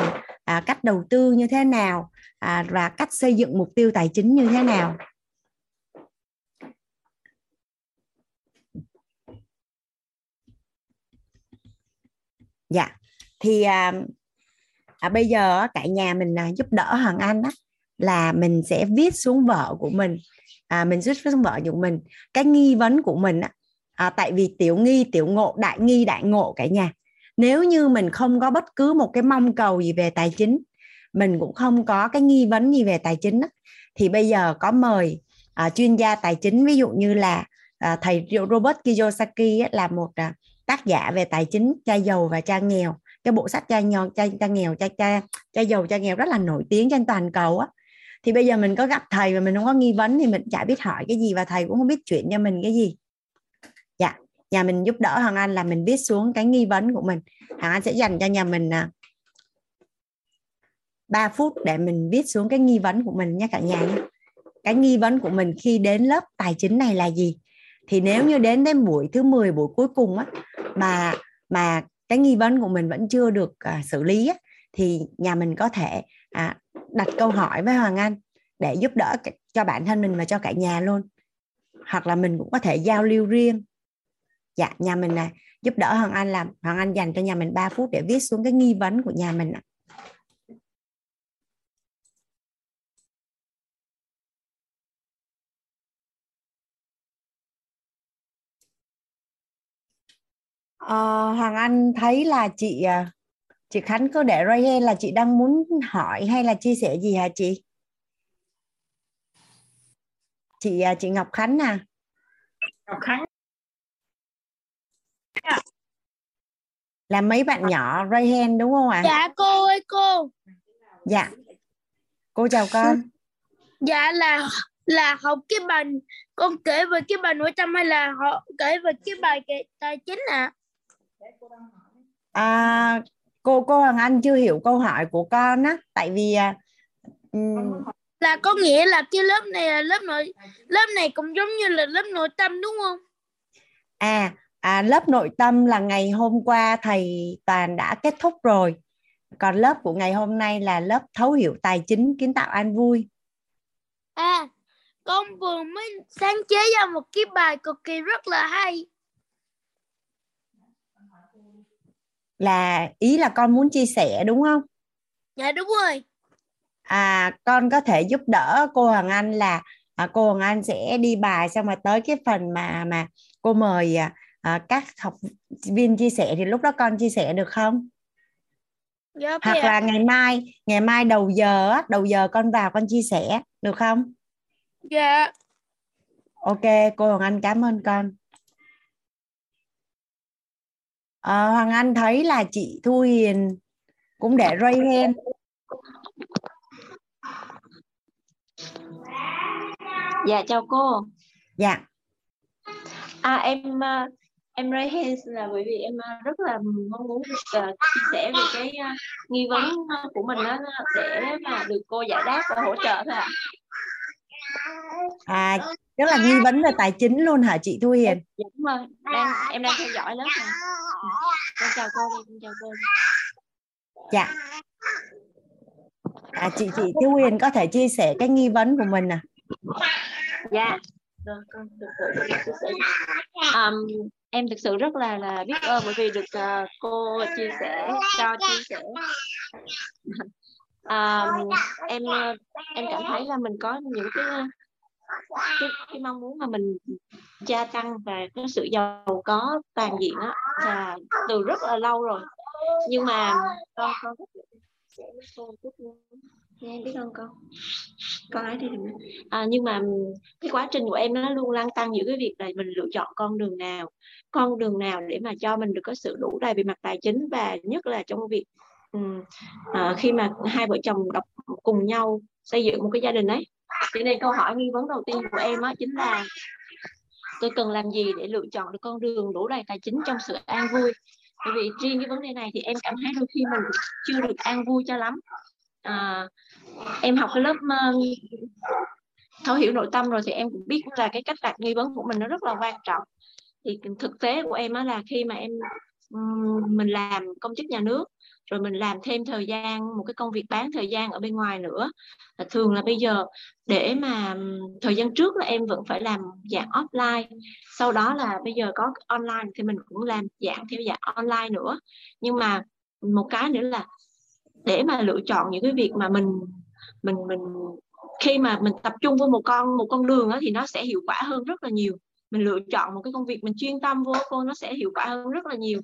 à, cách đầu tư như thế nào à, và cách xây dựng mục tiêu tài chính như thế nào dạ thì à, à, bây giờ cả nhà mình à, giúp đỡ hoàng anh á, là mình sẽ viết xuống vợ của mình. À, mình viết xuống vợ của mình. Cái nghi vấn của mình á, à, tại vì tiểu nghi tiểu ngộ đại nghi đại ngộ cả nhà. Nếu như mình không có bất cứ một cái mong cầu gì về tài chính mình cũng không có cái nghi vấn gì về tài chính á, thì bây giờ có mời à, chuyên gia tài chính ví dụ như là à, thầy Robert Kiyosaki á, là một à, tác giả về tài chính cha giàu và cha nghèo cái bộ sách cha nhon cha, cha nghèo cha cha cha giàu cha nghèo rất là nổi tiếng trên toàn cầu á. Thì bây giờ mình có gặp thầy và mình không có nghi vấn thì mình chả biết hỏi cái gì và thầy cũng không biết chuyện cho mình cái gì. Dạ nhà mình giúp đỡ hoàng anh là mình viết xuống cái nghi vấn của mình. Hoàng anh sẽ dành cho nhà mình à, 3 phút để mình viết xuống cái nghi vấn của mình nha cả nhà nhé. Cái nghi vấn của mình khi đến lớp tài chính này là gì? Thì nếu như đến đến buổi thứ 10 buổi cuối cùng á mà mà cái nghi vấn của mình vẫn chưa được à, xử lý á, thì nhà mình có thể à, đặt câu hỏi với Hoàng Anh để giúp đỡ cho bản thân mình và cho cả nhà luôn. Hoặc là mình cũng có thể giao lưu riêng. Dạ nhà mình là giúp đỡ Hoàng Anh làm Hoàng Anh dành cho nhà mình 3 phút để viết xuống cái nghi vấn của nhà mình À, Hoàng Anh thấy là chị à, chị Khánh cứ để ray hand là chị đang muốn hỏi hay là chia sẻ gì hả chị? Chị à, chị Ngọc Khánh nè. À? Ngọc Khánh. Là mấy bạn nhỏ ray hand đúng không ạ? À? Dạ cô ơi cô. Dạ. Cô chào con. Dạ là là học cái bài con kể về cái bài nội tâm hay là họ kể về cái bài kể tài chính ạ? À? À cô cô Hoàng Anh chưa hiểu câu hỏi của con á tại vì um... là có nghĩa là cái lớp này là lớp nội lớp này cũng giống như là lớp nội tâm đúng không? À à lớp nội tâm là ngày hôm qua thầy toàn đã kết thúc rồi. Còn lớp của ngày hôm nay là lớp thấu hiểu tài chính kiến tạo an vui. À con vừa mới sáng chế ra một cái bài cực kỳ rất là hay là ý là con muốn chia sẻ đúng không? Dạ đúng rồi. À con có thể giúp đỡ cô Hoàng Anh là à, cô Hoàng Anh sẽ đi bài xong rồi tới cái phần mà mà cô mời à, à, các học viên chia sẻ thì lúc đó con chia sẻ được không? Dạ, hoặc là ngày mai ngày mai đầu giờ á đầu giờ con vào con chia sẻ được không? Dạ. Ok cô Hoàng Anh cảm ơn con à, Hoàng Anh thấy là chị Thu Hiền cũng để ray hand dạ chào cô. Dạ. À em ờ, em ray hand là bởi vì em ờ, rất là mong muốn được uh, chia sẻ về cái uh, nghi vấn của mình đó để mà được cô giải đáp và hỗ trợ thôi ạ. à rất là nghi vấn về tài chính luôn hả chị Thu Hiền? Dạ đúng rồi. Đang em đang theo dõi lớp này con chào cô con chào cô dạ. À chị chị Thu Hiền có thể chia sẻ cái nghi vấn của mình à dạ. Được con thực sự um, em thực sự rất là là biết ơn bởi vì được uh, cô chia sẻ cho chia sẻ um, em em cảm thấy là mình có những cái cái, cái mong muốn mà mình gia tăng và cái sự giàu có toàn diện á là từ rất là lâu rồi. Nhưng mà con con em biết không con. Con nói đi à, nhưng mà cái quá trình của em nó luôn lăn tăng giữa cái việc là mình lựa chọn con đường nào con đường nào để mà cho mình được có sự đủ đầy về mặt tài chính và nhất là trong việc à, khi mà hai vợ chồng đọc cùng nhau xây dựng một cái gia đình ấy. Cho nên câu hỏi nghi vấn đầu tiên của em á chính là tôi cần làm gì để lựa chọn được con đường đủ đầy tài chính trong sự an vui? Bởi vì riêng cái vấn đề này thì em cảm thấy đôi khi mình chưa được an vui cho lắm. À, em học cái lớp uh, thấu hiểu nội tâm rồi thì em cũng biết là cái cách đặt nghi vấn của mình nó rất là quan trọng. Thì thực tế của em á là khi mà em um, mình làm công chức nhà nước rồi mình làm thêm thời gian một cái công việc bán thời gian ở bên ngoài nữa. Là thường là bây giờ để mà thời gian trước là em vẫn phải làm dạng offline. Sau đó là bây giờ có online thì mình cũng làm dạng theo dạng online nữa. Nhưng mà một cái nữa là để mà lựa chọn những cái việc mà mình mình mình khi mà mình tập trung vào một con một con đường đó, thì nó sẽ hiệu quả hơn rất là nhiều. Mình lựa chọn một cái công việc mình chuyên tâm vô cô nó sẽ hiệu quả hơn rất là nhiều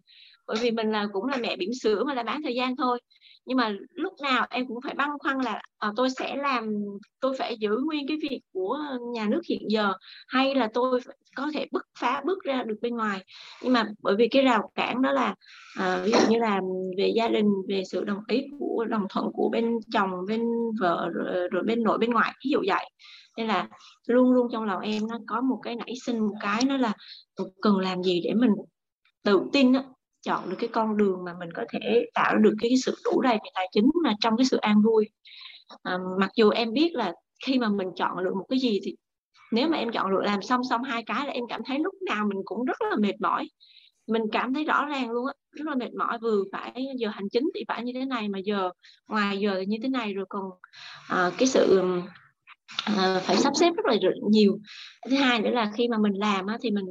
bởi vì mình là cũng là mẹ bỉm sữa mà là bán thời gian thôi. Nhưng mà lúc nào em cũng phải băn khoăn là à, tôi sẽ làm tôi phải giữ nguyên cái việc của nhà nước hiện giờ hay là tôi có thể bứt phá bước ra được bên ngoài. Nhưng mà bởi vì cái rào cản đó là à, ví dụ như là về gia đình về sự đồng ý của đồng thuận của bên chồng bên vợ rồi, rồi bên nội bên ngoại ví dụ vậy. Nên là luôn luôn trong lòng em nó có một cái nảy sinh một cái nó là cần làm gì để mình tự tin đó, chọn được cái con đường mà mình có thể tạo được cái sự đủ đầy về tài chính là trong cái sự an vui. À, mặc dù em biết là khi mà mình chọn lựa một cái gì thì nếu mà em chọn lựa làm song song hai cái là em cảm thấy lúc nào mình cũng rất là mệt mỏi. Mình cảm thấy rõ ràng luôn á rất là mệt mỏi vừa phải giờ hành chính thì phải như thế này mà giờ ngoài giờ thì như thế này rồi còn à, cái sự à, phải sắp xếp rất là nhiều. Thứ hai nữa là khi mà mình làm á, thì mình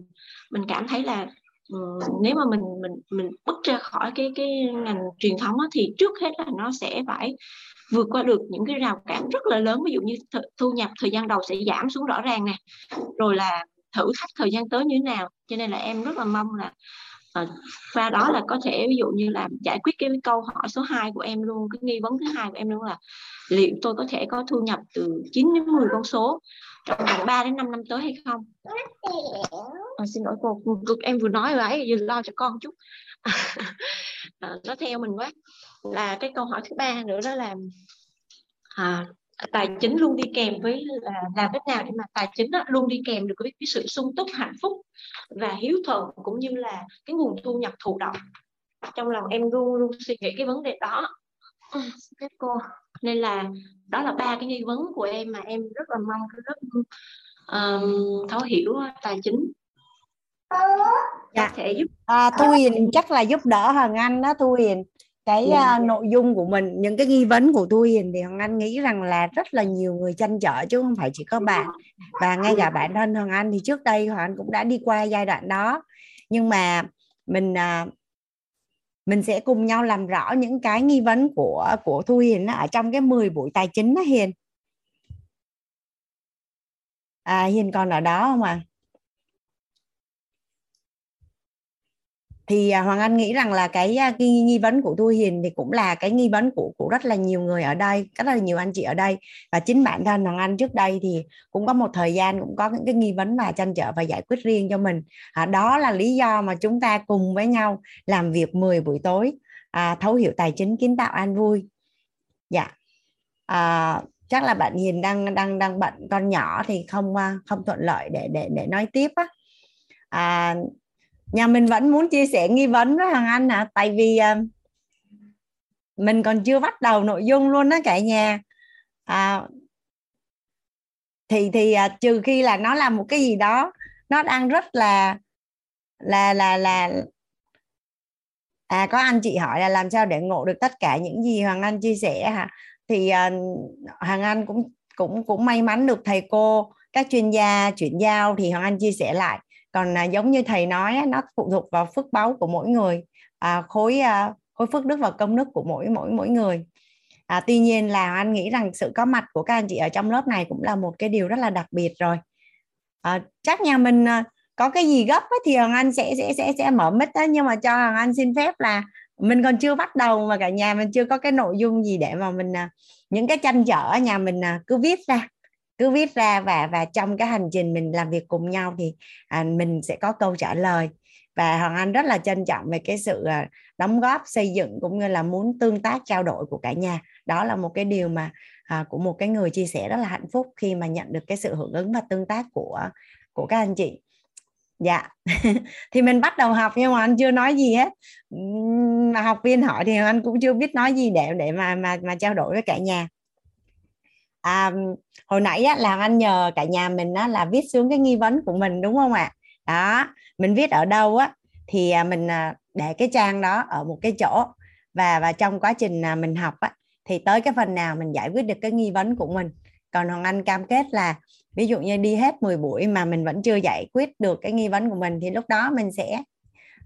mình cảm thấy là Ờ, nếu mà mình mình mình bước ra khỏi cái cái ngành truyền thống đó, thì trước hết là nó sẽ phải vượt qua được những cái rào cản rất là lớn. Ví dụ như th- thu nhập thời gian đầu sẽ giảm xuống rõ ràng nè rồi là thử thách thời gian tới như thế nào. Cho nên là em rất là mong là uh, qua đó là có thể ví dụ như là giải quyết cái câu hỏi số 2 của em luôn cái nghi vấn thứ hai của em luôn là liệu tôi có thể có thu nhập từ 9 đến 10 con số? Trong vòng 3 đến 5 năm tới hay không? À, xin lỗi cô em vừa nói vậy giờ lo cho con chút. À, *laughs* nó theo mình quá. Là cái câu hỏi thứ ba nữa đó là à, tài chính luôn đi kèm với là làm cách nào để mà tài chính đó, luôn đi kèm được với cái sự sung túc hạnh phúc và hiếu thuận cũng như là cái nguồn thu nhập thụ động. Trong lòng em luôn luôn suy nghĩ cái vấn đề đó. Các cô nên là đó là ba cái nghi vấn của em mà em rất là mong rất um, thấu hiểu tài chính dạ. thể giúp à, thu hiền chắc là giúp đỡ hoàng anh đó thu hiền cái yeah. Dạ. uh, nội dung của mình những cái nghi vấn của thu hiền thì hoàng anh nghĩ rằng là rất là nhiều người chăn trở chứ không phải chỉ có bạn và ngay cả bản thân hoàng anh thì trước đây hoàng anh cũng đã đi qua giai đoạn đó nhưng mà mình uh, mình sẽ cùng nhau làm rõ những cái nghi vấn của của Thu Hiền ở trong cái 10 buổi tài chính đó Hiền. À Hiền còn ở đó không ạ? À? Thì à, Hoàng Anh nghĩ rằng là cái, cái nghi vấn của Thu Hiền thì cũng là cái nghi vấn của của rất là nhiều người ở đây rất là nhiều anh chị ở đây. Và chính bản thân Hoàng Anh trước đây thì cũng có một thời gian cũng có những cái nghi vấn mà tranh trở và giải quyết riêng cho mình. À, đó là lý do mà chúng ta cùng với nhau làm việc 10 buổi tối à, thấu hiểu tài chính kiến tạo an vui. Dạ. À, chắc là bạn Hiền đang đang đang bận con nhỏ thì không không thuận lợi để để để nói tiếp á. À, nhà mình vẫn muốn chia sẻ nghi vấn với Hằng Anh à, tại vì à, mình còn chưa bắt đầu nội dung luôn đó cả nhà. À, thì thì à, trừ khi là nó là một cái gì đó nó đang rất là là là là à có anh chị hỏi là làm sao để ngộ được tất cả những gì Hoàng Anh chia sẻ hả? Thì à, uh, Hoàng Anh cũng cũng cũng may mắn được thầy cô các chuyên gia chuyển giao thì Hoàng Anh chia sẻ lại còn à, giống như thầy nói nó phụ thuộc vào phước báu của mỗi người à, khối à, khối phước đức và công đức của mỗi mỗi mỗi người. À, tuy nhiên là anh nghĩ rằng sự có mặt của các anh chị ở trong lớp này cũng là một cái điều rất là đặc biệt rồi. À, chắc nhà mình à, có cái gì gấp ấy, thì hoàng anh sẽ sẽ sẽ sẽ mở mic đó nhưng mà cho hoàng anh xin phép là mình còn chưa bắt đầu mà cả nhà mình chưa có cái nội dung gì để mà mình à, những cái tranh trở nhà mình à, cứ viết ra cứ viết ra và và trong cái hành trình mình làm việc cùng nhau thì à, mình sẽ có câu trả lời. Và hoàng anh rất là trân trọng về cái sự à, đóng góp xây dựng cũng như là muốn tương tác trao đổi của cả nhà. Đó là một cái điều mà à, của một cái người chia sẻ rất là hạnh phúc khi mà nhận được cái sự hưởng ứng và tương tác của của các anh chị. Dạ. *laughs* Thì mình bắt đầu học nhưng mà anh chưa nói gì hết. Mà học viên hỏi thì anh cũng chưa biết nói gì để để mà mà mà trao đổi với cả nhà à, hồi nãy á, là anh nhờ cả nhà mình á, là viết xuống cái nghi vấn của mình đúng không ạ? Đó mình viết ở đâu á thì à, mình à, để cái trang đó ở một cái chỗ. Và và trong quá trình à, mình học á thì tới cái phần nào mình giải quyết được cái nghi vấn của mình. Còn hoàng anh cam kết là ví dụ như đi hết 10 buổi mà mình vẫn chưa giải quyết được cái nghi vấn của mình thì lúc đó mình sẽ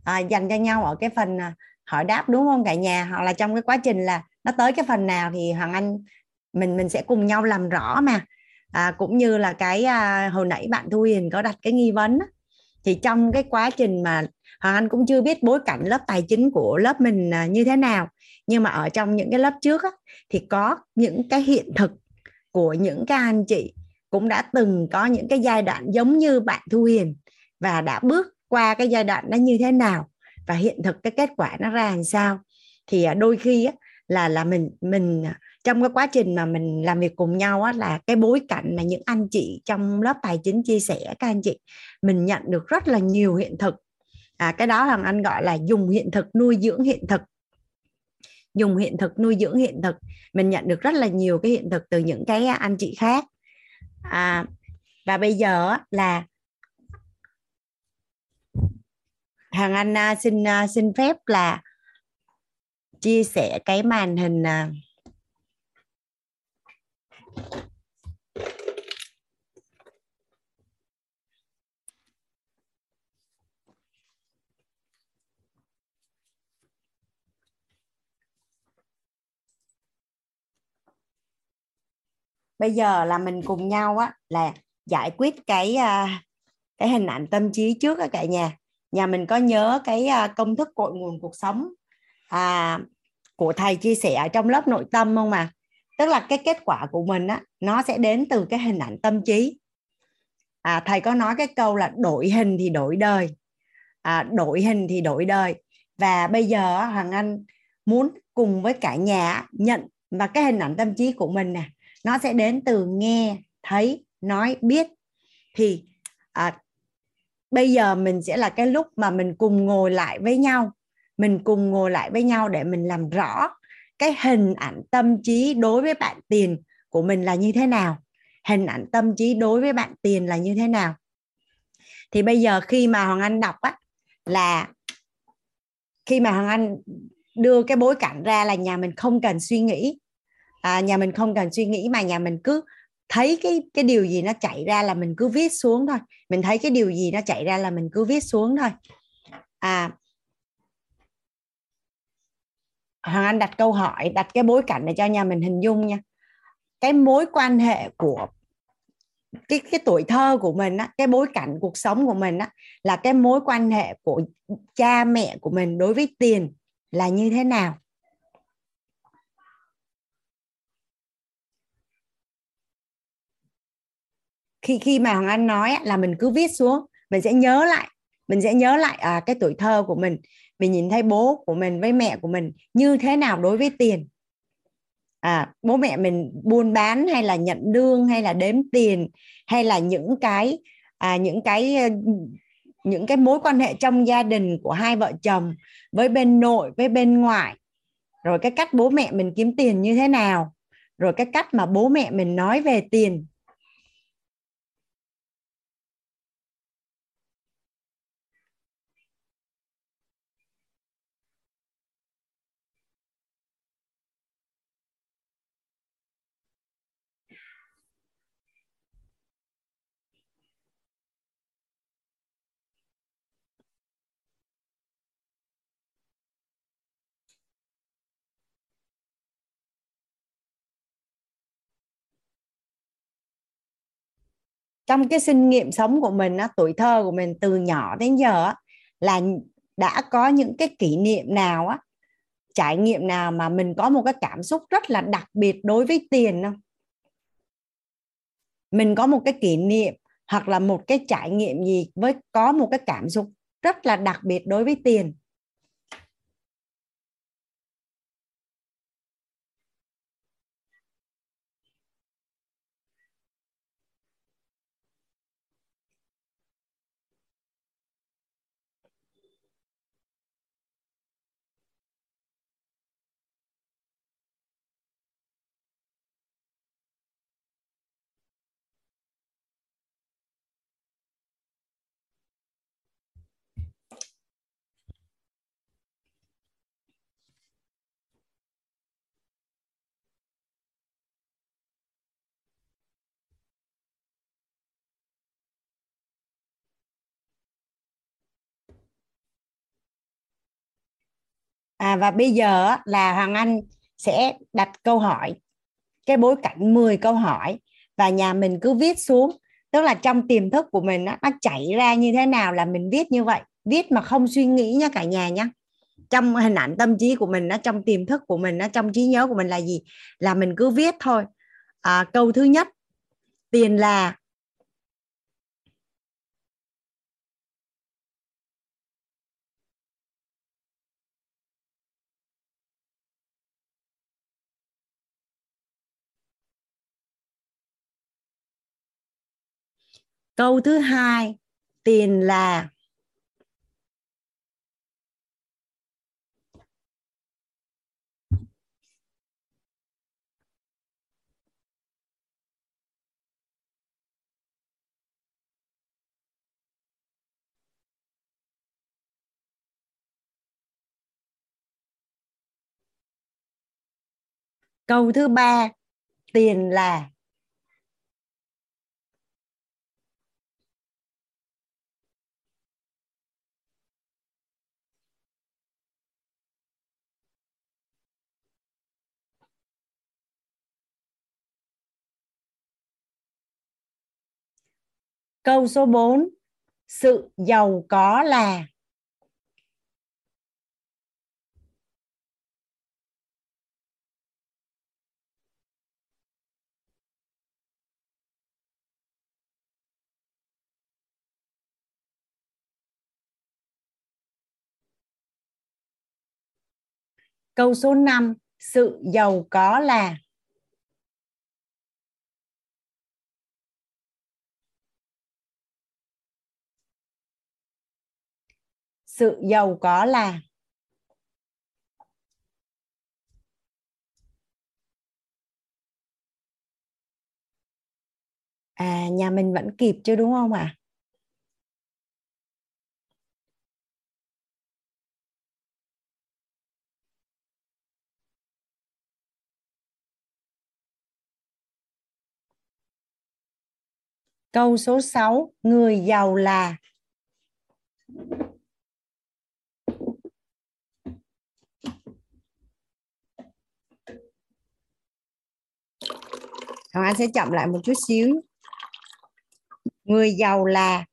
à, dành cho nhau ở cái phần hỏi đáp đúng không cả nhà? Hoặc là trong cái quá trình là nó tới cái phần nào thì hoàng anh mình mình sẽ cùng nhau làm rõ mà à, cũng như là cái à, hồi nãy bạn thu hiền có đặt cái nghi vấn đó. thì trong cái quá trình mà hoàng anh cũng chưa biết bối cảnh lớp tài chính của lớp mình à, như thế nào nhưng mà ở trong những cái lớp trước á, thì có những cái hiện thực của những cái anh chị cũng đã từng có những cái giai đoạn giống như bạn Thu Hiền và đã bước qua cái giai đoạn đó như thế nào và hiện thực cái kết quả nó ra làm sao thì à, đôi khi á, là là mình mình à, trong cái quá trình mà mình làm việc cùng nhau á, là cái bối cảnh mà những anh chị trong lớp tài chính chia sẻ các anh chị mình nhận được rất là nhiều hiện thực. À, cái đó là anh gọi là dùng hiện thực nuôi dưỡng hiện thực. Dùng hiện thực nuôi dưỡng hiện thực. Mình nhận được rất là nhiều cái hiện thực từ những cái anh chị khác. À, và bây giờ là hàng anh à, xin à, xin phép là chia sẻ cái màn hình à, bây giờ là mình cùng nhau á là giải quyết cái à, cái hình ảnh tâm trí trước á cả nhà. Nhà mình có nhớ cái à, công thức cội nguồn cuộc sống à, của thầy chia sẻ ở trong lớp nội tâm không mà tức là cái kết quả của mình á nó sẽ đến từ cái hình ảnh tâm trí. À, thầy có nói cái câu là đổi hình thì đổi đời. À, đổi hình thì đổi đời. Và bây giờ hoàng anh muốn cùng với cả nhà nhận và cái hình ảnh tâm trí của mình nè nó sẽ đến từ nghe thấy nói biết. Thì à, bây giờ mình sẽ là cái lúc mà mình cùng ngồi lại với nhau. Mình cùng ngồi lại với nhau để mình làm rõ cái hình ảnh tâm trí đối với bạn tiền của mình là như thế nào? Hình ảnh tâm trí đối với bạn tiền là như thế nào? Thì bây giờ khi mà hoàng anh đọc á là khi mà hoàng anh đưa cái bối cảnh ra là nhà mình không cần suy nghĩ. À, nhà mình không cần suy nghĩ mà nhà mình cứ thấy cái cái điều gì nó chạy ra là mình cứ viết xuống thôi. Mình thấy cái điều gì nó chạy ra là mình cứ viết xuống thôi. À hoàng anh đặt câu hỏi đặt cái bối cảnh để cho nhà mình hình dung nha. Cái mối quan hệ của cái cái tuổi thơ của mình á cái bối cảnh cuộc sống của mình á là cái mối quan hệ của cha mẹ của mình đối với tiền là như thế nào? Khi khi mà hoàng anh nói là mình cứ viết xuống mình sẽ nhớ lại mình sẽ nhớ lại à, cái tuổi thơ của mình mình nhìn thấy bố của mình với mẹ của mình như thế nào đối với tiền? À, bố mẹ mình buôn bán hay là nhận lương hay là đếm tiền hay là những cái à, những cái ờ, những cái mối quan hệ trong gia đình của hai vợ chồng với bên nội với bên ngoại? Rồi cái cách bố mẹ mình kiếm tiền như thế nào? Rồi cái cách mà bố mẹ mình nói về tiền? Trong cái kinh nghiệm sống của mình á, tuổi thơ của mình từ nhỏ đến giờ á, là đã có những cái kỷ niệm nào á trải nghiệm nào mà mình có một cái cảm xúc rất là đặc biệt đối với tiền không? Mình có một cái kỷ niệm hoặc là một cái trải nghiệm gì với có một cái cảm xúc rất là đặc biệt đối với tiền. À, và bây giờ là Hoàng Anh sẽ đặt câu hỏi cái bối cảnh 10 câu hỏi và nhà mình cứ viết xuống. Tức là trong tiềm thức của mình nó, nó chảy ra như thế nào là mình viết như vậy. Viết mà không suy nghĩ nha cả nhà nhé trong hình ảnh tâm trí của mình nó trong tiềm thức của mình nó trong trí nhớ của mình là gì? Là mình cứ viết thôi. À, câu thứ nhất tiền là câu thứ hai tiền là câu thứ ba tiền là Câu số 4. Sự giàu có là Câu số 5. Sự giàu có là sự giàu có là à nhà mình vẫn kịp chứ đúng không ạ à? Câu số 6, người giàu là Hoàng Anh sẽ chậm lại một chút xíu. Người giàu là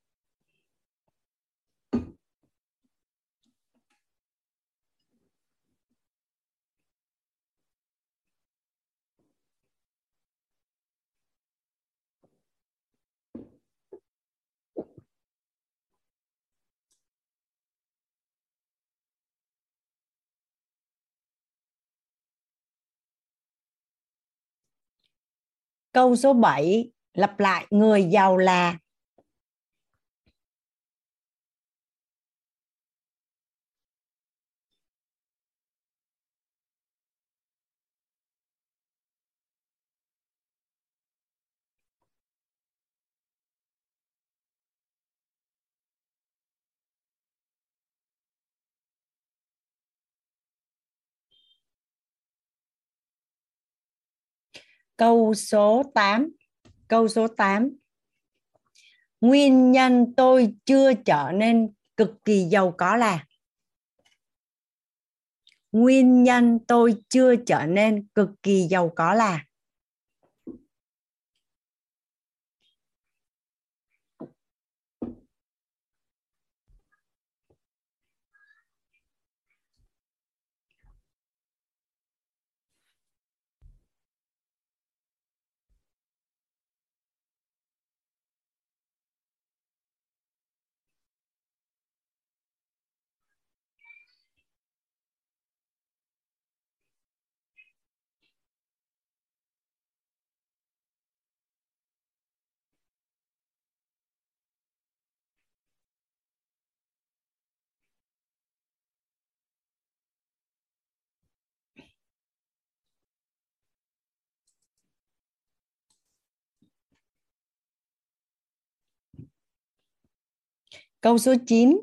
Câu số 7 lặp lại người giàu là Câu số 8. Câu số 8. Nguyên nhân tôi chưa trở nên cực kỳ giàu có là Nguyên nhân tôi chưa trở nên cực kỳ giàu có là Câu số 9.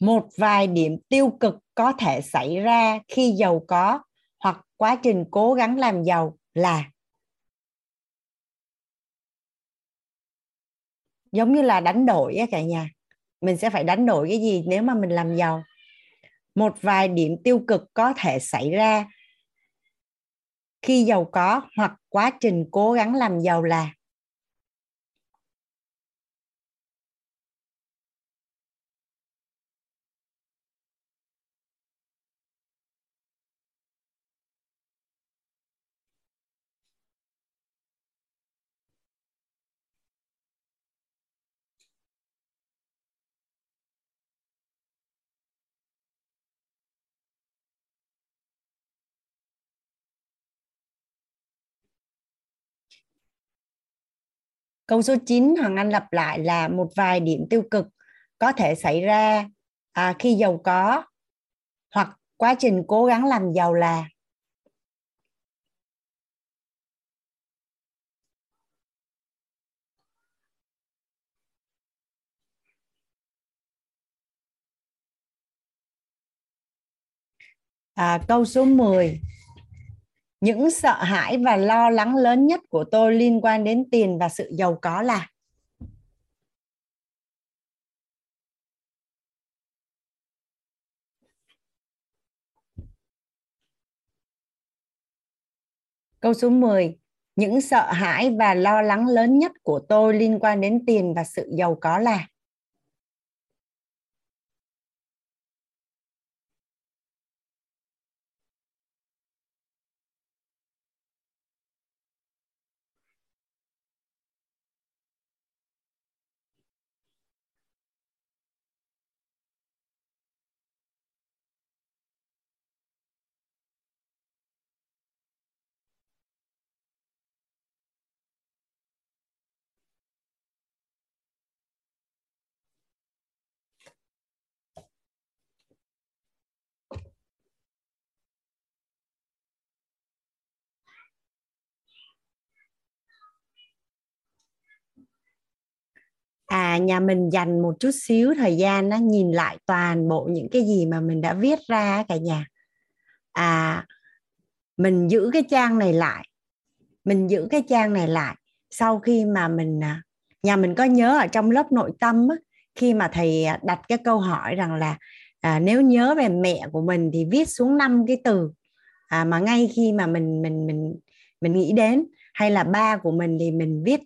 Một vài điểm tiêu cực có thể xảy ra khi giàu có hoặc quá trình cố gắng làm giàu là giống như là đánh đổi á cả nhà mình sẽ phải đánh đổi cái gì nếu mà mình làm giàu một vài điểm tiêu cực có thể xảy ra khi giàu có hoặc quá trình cố gắng làm giàu là Câu số 9 Hoàng Anh lặp lại là một vài điểm tiêu cực có thể xảy ra à, khi giàu có hoặc quá trình cố gắng làm giàu là. À, câu số 10 những sợ hãi và lo lắng lớn nhất của tôi liên quan đến tiền và sự giàu có là Câu số 10. Những sợ hãi và lo lắng lớn nhất của tôi liên quan đến tiền và sự giàu có là à nhà mình dành một chút xíu thời gian nó nhìn lại toàn bộ những cái gì mà mình đã viết ra cả nhà. À mình giữ cái trang này lại mình giữ cái trang này lại. Sau khi mà mình à, nhà mình có nhớ ở trong lớp nội tâm á, khi mà thầy à, đặt cái câu hỏi rằng là à, nếu nhớ về mẹ của mình thì viết xuống năm cái từ à, mà ngay khi mà mình mình mình mình nghĩ đến. Hay là ba của mình thì mình viết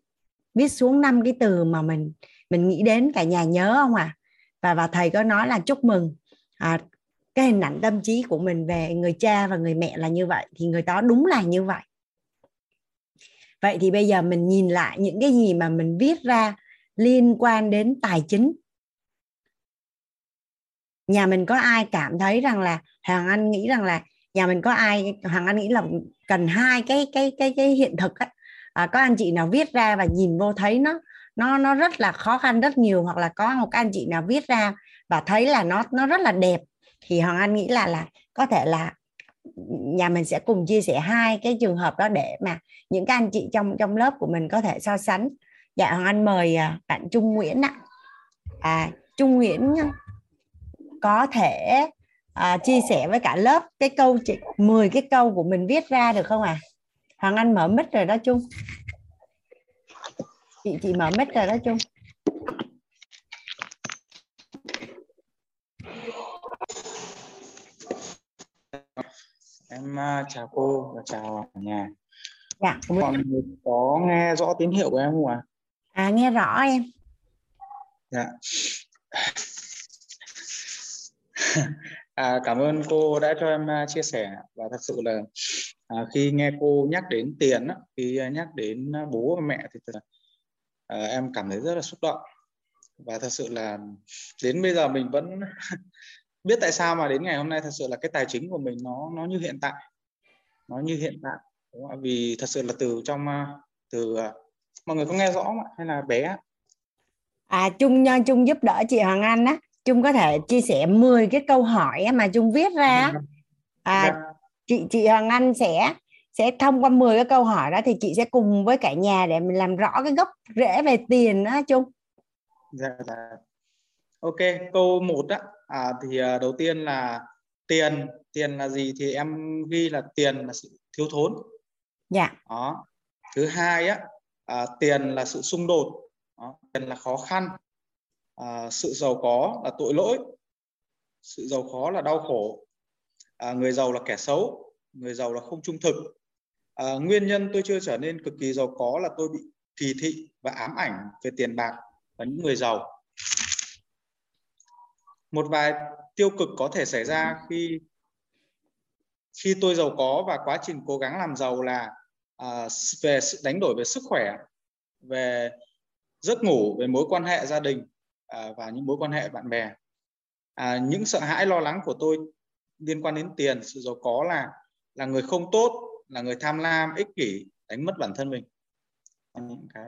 viết xuống năm cái từ mà mình mình nghĩ đến cả nhà nhớ không à? Và và thầy có nói là chúc mừng à, cái hình ảnh tâm trí của mình về người cha và người mẹ là như vậy thì người đó đúng là như vậy. Vậy thì bây giờ mình nhìn lại những cái gì mà mình viết ra liên quan đến tài chính. Nhà mình có ai cảm thấy rằng là hoàng anh nghĩ rằng là nhà mình có ai hoàng anh nghĩ là cần hai cái cái cái cái hiện thực á. À, có anh chị nào viết ra và nhìn vô thấy nó nó nó rất là khó khăn rất nhiều. Hoặc là có một anh chị nào viết ra và thấy là nó nó rất là đẹp thì hoàng anh nghĩ là là có thể là nhà mình sẽ cùng chia sẻ hai cái trường hợp đó để mà những các anh chị trong trong lớp của mình có thể so sánh. Dạ hoàng anh mời à, bạn trung nguyễn ạ. À trung nguyễn có thể à, chia sẻ với cả lớp cái câu chị 10 cái câu của mình viết ra được không à hoàng anh mở mic rồi đó trung chị chị mở mic rồi đó chung em uh, chào cô và chào nhà. Dạ còn có nghe rõ tín hiệu của em không ạ? À? à nghe rõ em. Dạ. À, cảm ơn cô đã cho em uh, chia sẻ. Và thật sự là à, khi nghe cô nhắc đến tiền khi nhắc đến bố và mẹ thì thật là à, em cảm thấy rất là xúc động và thật sự là đến bây giờ mình vẫn *laughs* biết tại sao mà đến ngày hôm nay thật sự là cái tài chính của mình nó nó như hiện tại nó như hiện tại đúng không? vì thật sự là từ trong à, từ à, mọi người có nghe rõ không? hay là bé à trung nha trung giúp đỡ chị hoàng anh á trung có thể chia sẻ 10 cái câu hỏi mà trung viết ra dạ. à, chị chị hoàng anh sẽ sẽ thông qua 10 cái câu hỏi đó thì chị sẽ cùng với cả nhà để mình làm rõ cái gốc rễ về tiền đó chung dạ dạ. Ok câu một á. À, thì à, đầu tiên là tiền. Tiền là gì thì em ghi là tiền là sự thiếu thốn. Dạ. Đó. Thứ hai á à, tiền là sự xung đột. Đó. tiền là khó khăn. À, sự giàu có là tội lỗi. Sự giàu có là đau khổ. À, người giàu là kẻ xấu. Người giàu là không trung thực à, nguyên nhân tôi chưa trở nên cực kỳ giàu có là tôi bị kỳ thị và ám ảnh về tiền bạc và những người giàu. Một vài tiêu cực có thể xảy ra khi khi tôi giàu có và quá trình cố gắng làm giàu là à, về sự đánh đổi về sức khỏe về giấc ngủ về mối quan hệ gia đình à, và những mối quan hệ bạn bè. À, những sợ hãi lo lắng của tôi liên quan đến tiền sự giàu có là là người không tốt là người tham lam ích kỷ đánh mất bản thân mình. Những cái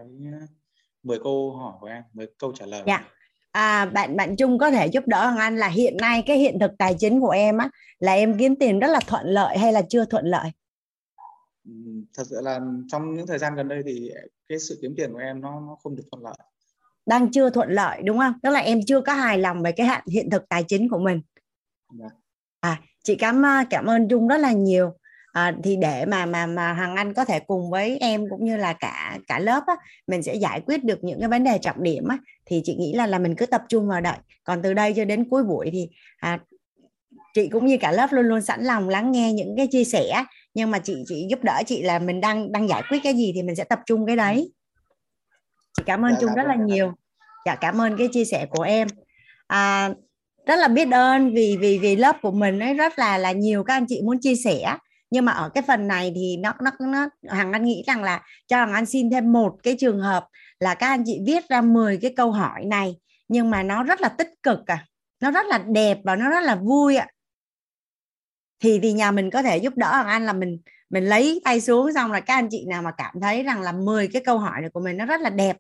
10 câu hỏi của em 10 câu trả lời. Dạ. À, bạn bạn Trung có thể giúp đỡ Hoàng Anh là hiện nay cái hiện thực tài chính của em á là em kiếm tiền rất là thuận lợi hay là chưa thuận lợi? Thật sự là trong những thời gian gần đây thì cái sự kiếm tiền của em nó nó không được thuận lợi. Đang chưa thuận lợi đúng không? Tức là em chưa có hài lòng về cái hạn hiện thực tài chính của mình. Dạ. à chị cảm cảm ơn Trung rất là nhiều à, thì để mà mà mà Hằng Anh có thể cùng với em cũng như là cả cả lớp á, mình sẽ giải quyết được những cái vấn đề trọng điểm á, thì chị nghĩ là là mình cứ tập trung vào đợi. Còn từ đây cho đến cuối buổi thì à, chị cũng như cả lớp luôn luôn sẵn lòng lắng nghe những cái chia sẻ nhưng mà chị chị giúp đỡ chị là mình đang đang giải quyết cái gì thì mình sẽ tập trung cái đấy. Chị cảm ơn dạ, Trung rất là nhiều. Dạ cảm ơn cái chia sẻ của em. À, rất là biết ơn vì vì vì lớp của mình ấy rất là là nhiều các anh chị muốn chia sẻ nhưng mà ở cái phần này thì nó nó nó hàng anh nghĩ rằng là cho hàng anh xin thêm một cái trường hợp là các anh chị viết ra 10 cái câu hỏi này, nhưng mà nó rất là tích cực à. Nó rất là đẹp và nó rất là vui ạ. À. thì thì nhà mình có thể giúp đỡ hàng anh là mình mình lấy tay xuống xong là các anh chị nào mà cảm thấy rằng là 10 cái câu hỏi này của mình nó rất là đẹp.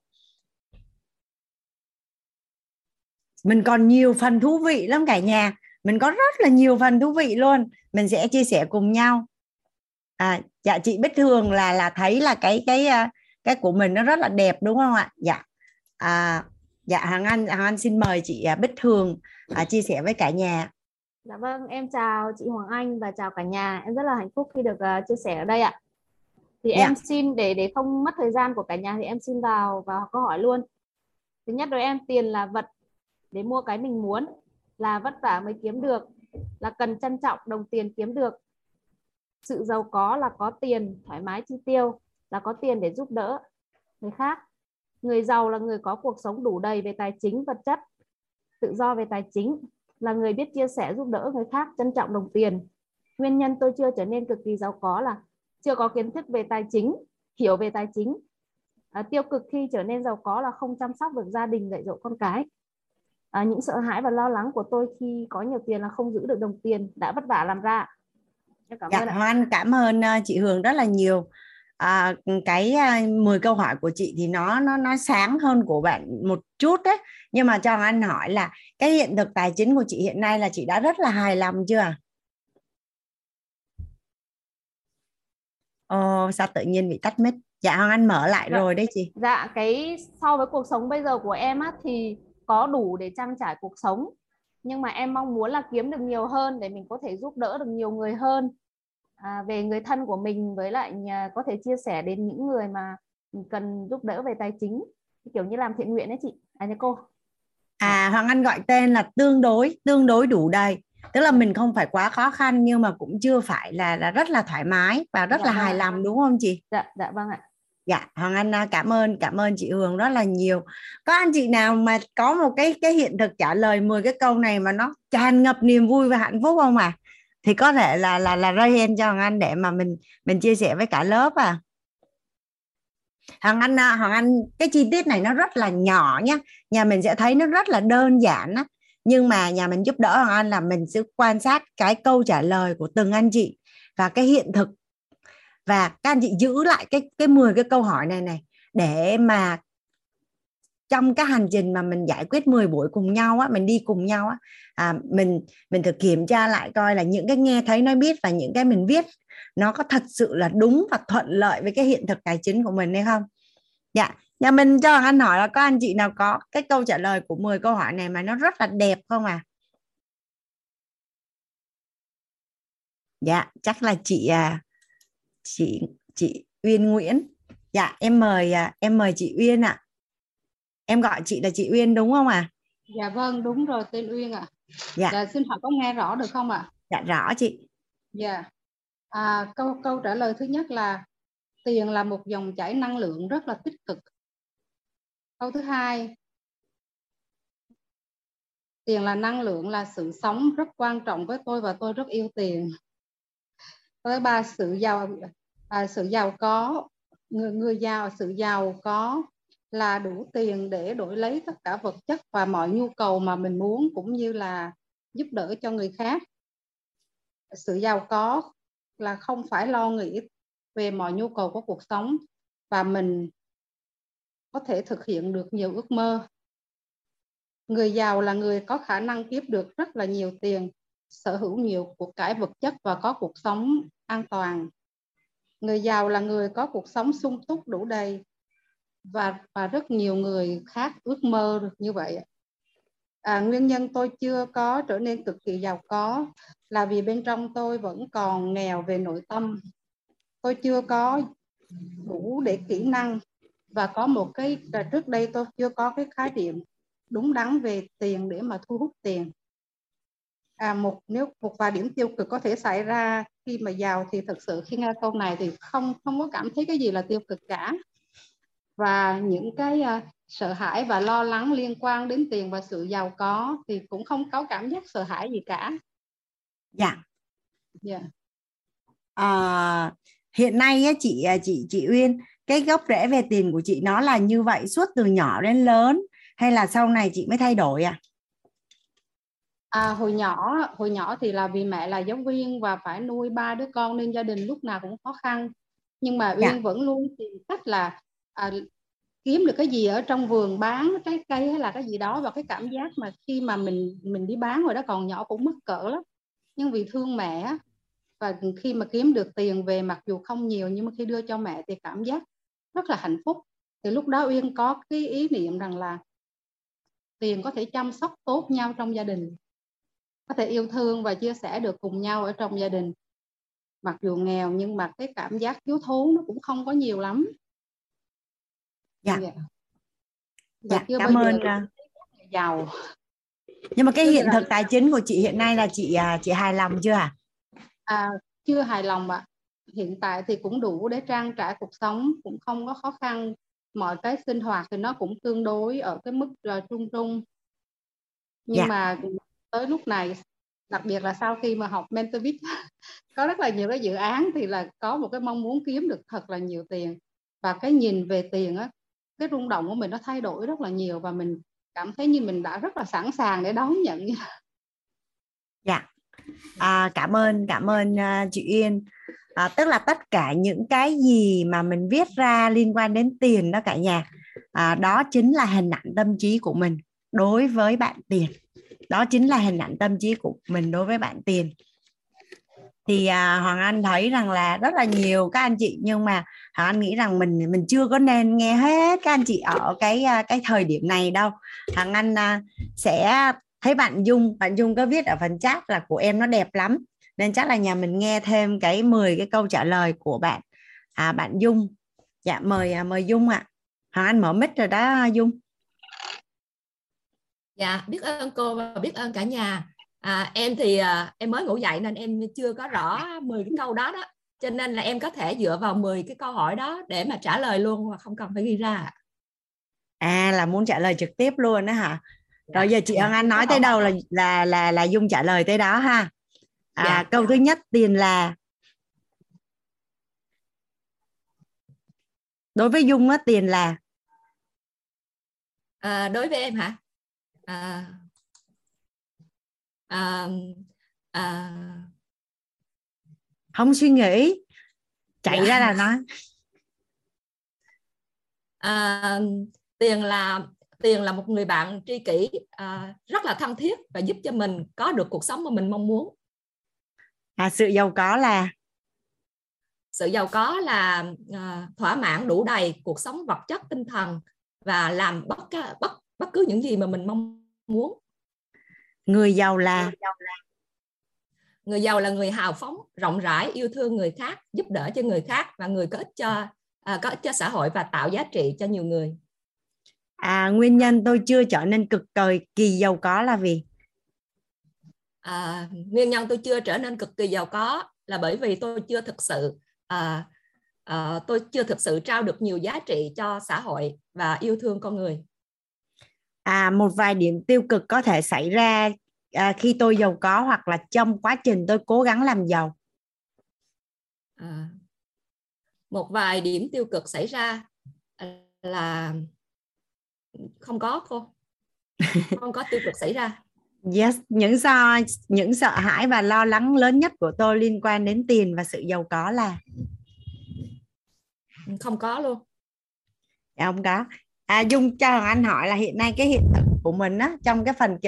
Mình còn nhiều phần thú vị lắm cả nhà. Mình có rất là nhiều phần thú vị luôn. Mình sẽ chia sẻ cùng nhau à dạ chị Bích Thường là là thấy là cái cái à, cái của mình nó rất là đẹp đúng không ạ? Dạ. À, dạ Hằng Anh Hằng Anh xin mời chị à, Bích Thường à, chia sẻ với cả nhà. Dạ vâng em chào chị Hoàng Anh và chào cả nhà. Em rất là hạnh phúc khi được uh, chia sẻ ở đây ạ. Thì dạ. em xin để để không mất thời gian của cả nhà thì em xin vào vào câu hỏi luôn. Thứ nhất đối em tiền là vật để mua cái mình muốn là vất vả mới kiếm được là cần trân trọng đồng tiền kiếm được sự giàu có là có tiền thoải mái chi tiêu là có tiền để giúp đỡ người khác. Người giàu là người có cuộc sống đủ đầy về tài chính vật chất tự do về tài chính là người biết chia sẻ giúp đỡ người khác trân trọng đồng tiền. Nguyên nhân tôi chưa trở nên cực kỳ giàu có là chưa có kiến thức về tài chính hiểu về tài chính. À, tiêu cực khi trở nên giàu có là không chăm sóc được gia đình dạy dỗ con cái. À, những sợ hãi và lo lắng của tôi khi có nhiều tiền là không giữ được đồng tiền đã vất vả làm ra cảm dạ, ơn Hoan cảm ơn uh, chị Hường rất là nhiều. À, cái uh, 10 câu hỏi của chị thì nó nó nó sáng hơn của bạn một chút đấy. Nhưng mà cho anh hỏi là cái hiện thực tài chính của chị hiện nay là chị đã rất là hài lòng chưa? Ồ, sao tự nhiên bị tắt mic? Dạ Hoàng Anh mở lại dạ. rồi đấy chị. dạ cái so với cuộc sống bây giờ của em á thì có đủ để trang trải cuộc sống. Nhưng mà em mong muốn là kiếm được nhiều hơn để mình có thể giúp đỡ được nhiều người hơn à, về người thân của mình với lại nhà, có thể chia sẻ đến những người mà cần giúp đỡ về tài chính kiểu như làm thiện nguyện đấy chị à nha cô. À Hoàng Anh gọi tên là tương đối tương đối đủ đầy. Tức là mình không phải quá khó khăn nhưng mà cũng chưa phải là là rất là thoải mái và rất dạ, là hài vâng lòng đúng không chị? Dạ dạ vâng ạ. Dạ hoàng anh à, cảm ơn cảm ơn chị hường rất là nhiều. Có anh chị nào mà có một cái cái hiện thực trả lời 10 cái câu này mà nó tràn ngập niềm vui và hạnh phúc không à thì có thể là là là ra hand cho hoàng anh để mà mình mình chia sẻ với cả lớp à. Hoàng anh à, hoàng anh, cái chi tiết này nó rất là nhỏ nhá. Nhà mình sẽ thấy nó rất là đơn giản á. Nhưng mà nhà mình giúp đỡ hoàng anh là mình sẽ quan sát cái câu trả lời của từng anh chị và cái hiện thực. Và các anh chị giữ lại cái cái 10 cái câu hỏi này này để mà trong cái hành trình mà mình giải quyết 10 buổi cùng nhau á mình đi cùng nhau á à, mình mình thử kiểm tra lại coi là những cái nghe thấy nói biết và những cái mình viết nó có thật sự là đúng và thuận lợi với cái hiện thực tài chính của mình hay không? Dạ nhà mình cho anh hỏi là có anh chị nào có cái câu trả lời của 10 câu hỏi này mà nó rất là đẹp không à dạ chắc là chị à chị chị Uyên Nguyễn. Dạ em mời à, em mời chị Uyên ạ. à em gọi chị là chị Uyên đúng không ạ? À? dạ vâng đúng rồi tên Uyên ạ. Dạ. dạ xin hỏi có nghe rõ được không ạ? Dạ rõ chị. Dạ. À, câu câu trả lời thứ nhất là tiền là một dòng chảy năng lượng rất là tích cực. Câu thứ hai tiền là năng lượng là sự sống rất quan trọng với tôi và tôi rất yêu tiền. Câu thứ ba sự giàu à, sự giàu có người người giàu sự giàu có là đủ tiền để đổi lấy tất cả vật chất và mọi nhu cầu mà mình muốn cũng như là giúp đỡ cho người khác. Sự giàu có là không phải lo nghĩ về mọi nhu cầu của cuộc sống và mình có thể thực hiện được nhiều ước mơ. Người giàu là người có khả năng kiếm được rất là nhiều tiền, sở hữu nhiều của cải vật chất và có cuộc sống an toàn. Người giàu là người có cuộc sống sung túc đủ đầy và và rất nhiều người khác ước mơ được như vậy à, nguyên nhân tôi chưa có trở nên cực kỳ giàu có là vì bên trong tôi vẫn còn nghèo về nội tâm. Tôi chưa có đủ để kỹ năng và có một cái à, trước đây tôi chưa có cái khái niệm đúng đắn về tiền để mà thu hút tiền. À, một nếu một vài điểm tiêu cực có thể xảy ra khi mà giàu thì thực sự khi nghe câu này thì không không có cảm thấy cái gì là tiêu cực cả và những cái uh, sợ hãi và lo lắng liên quan đến tiền và sự giàu có thì cũng không có cảm giác sợ hãi gì cả dạ dạ yeah. à, hiện nay á, chị à, chị chị Uyên cái gốc rễ về tiền của chị nó là như vậy suốt từ nhỏ đến lớn hay là sau này chị mới thay đổi à? À, hồi nhỏ hồi nhỏ thì là vì mẹ là giáo viên và phải nuôi ba đứa con nên gia đình lúc nào cũng khó khăn nhưng mà Uyên dạ. vẫn luôn tìm cách là à, kiếm được cái gì ở trong vườn bán trái cây hay là cái gì đó và cái cảm giác mà khi mà mình mình đi bán rồi đó còn nhỏ cũng mất cỡ lắm. Nhưng vì thương mẹ và khi mà kiếm được tiền về mặc dù không nhiều nhưng mà khi đưa cho mẹ thì cảm giác rất là hạnh phúc. Thì lúc đó Uyên có cái ý niệm rằng là tiền có thể chăm sóc tốt nhau trong gia đình có thể yêu thương và chia sẻ được cùng nhau ở trong gia đình. Mặc dù nghèo nhưng mà cái cảm giác thiếu thốn nó cũng không có nhiều lắm dạ. Dạ, dạ chưa cảm ơn giàu nhưng mà cái hiện thực tài chính của chị hiện nay là chị à, chị hài lòng chưa à? à chưa hài lòng ạ. Hiện tại thì cũng đủ để trang trải cuộc sống cũng không có khó khăn. Mọi cái sinh hoạt thì nó cũng tương đối ở cái mức uh, trung trung. Nhưng dạ. mà tới lúc này đặc biệt là sau khi mà học mentorship *laughs* có rất là nhiều cái dự án thì là có một cái mong muốn kiếm được thật là nhiều tiền. Và cái nhìn về tiền á cái rung động của mình nó thay đổi rất là nhiều và mình cảm thấy như mình đã rất là sẵn sàng để đón nhận dạ. À, cảm ơn cảm ơn uh, chị Yên. À, tức là tất cả những cái gì mà mình viết ra liên quan đến tiền đó cả nhà à, đó chính là hình ảnh tâm trí của mình đối với bạn tiền. Đó chính là hình ảnh tâm trí của mình đối với bạn tiền. Thì à, Hoàng Anh thấy rằng là rất là nhiều các anh chị nhưng mà Hoàng Anh nghĩ rằng mình mình chưa có nên nghe hết các anh chị ở cái à, cái thời điểm này đâu. Thằng Anh à, sẽ thấy bạn Dung bạn Dung có viết ở phần chat là của em nó đẹp lắm nên chắc là nhà mình nghe thêm cái 10 cái câu trả lời của bạn à, bạn Dung. Dạ mời à, mời Dung ạ. À. Hoàng Anh mở mic rồi đó Dung. Dạ biết ơn cô và biết ơn cả nhà. À, em thì à, em mới ngủ dậy nên em chưa có rõ 10 cái câu đó đó cho nên là em có thể dựa vào 10 cái câu hỏi đó để mà trả lời luôn mà không cần phải ghi ra à là muốn trả lời trực tiếp luôn đó hả? Rồi giờ chị Ân Anh nói tới đâu là là là là Dung trả lời tới đó ha? À, dạ. câu thứ nhất tiền là đối với Dung á tiền là? À, đối với em hả? À, à, à, không suy nghĩ. Chạy dạ. ra là nói. À, tiền là tiền là một người bạn tri kỷ à, rất là thân thiết và giúp cho mình có được cuộc sống mà mình mong muốn. À, sự giàu có là? Sự giàu có là à, thỏa mãn đủ đầy cuộc sống vật chất tinh thần và làm bất bất bất cứ những gì mà mình mong muốn. Người giàu là? Người giàu là người hào phóng rộng rãi yêu thương người khác giúp đỡ cho người khác và người có ích cho à, có ích cho xã hội và tạo giá trị cho nhiều người. À, nguyên nhân tôi chưa trở nên cực kỳ kỳ giàu có là vì? À, nguyên nhân tôi chưa trở nên cực kỳ giàu có là bởi vì tôi chưa thực sự à, à, tôi chưa thực sự trao được nhiều giá trị cho xã hội và yêu thương con người. À một vài điểm tiêu cực có thể xảy ra à, khi tôi giàu có hoặc là trong quá trình tôi cố gắng làm giàu. À, một vài điểm tiêu cực xảy ra là không có cô. Không có tiêu cực xảy ra. Yes những do những sợ hãi và lo lắng lớn nhất của tôi liên quan đến tiền và sự giàu có là? Không có luôn. Dạ không có. À dung cho anh hỏi là hiện nay cái hiện thực của mình á trong cái phần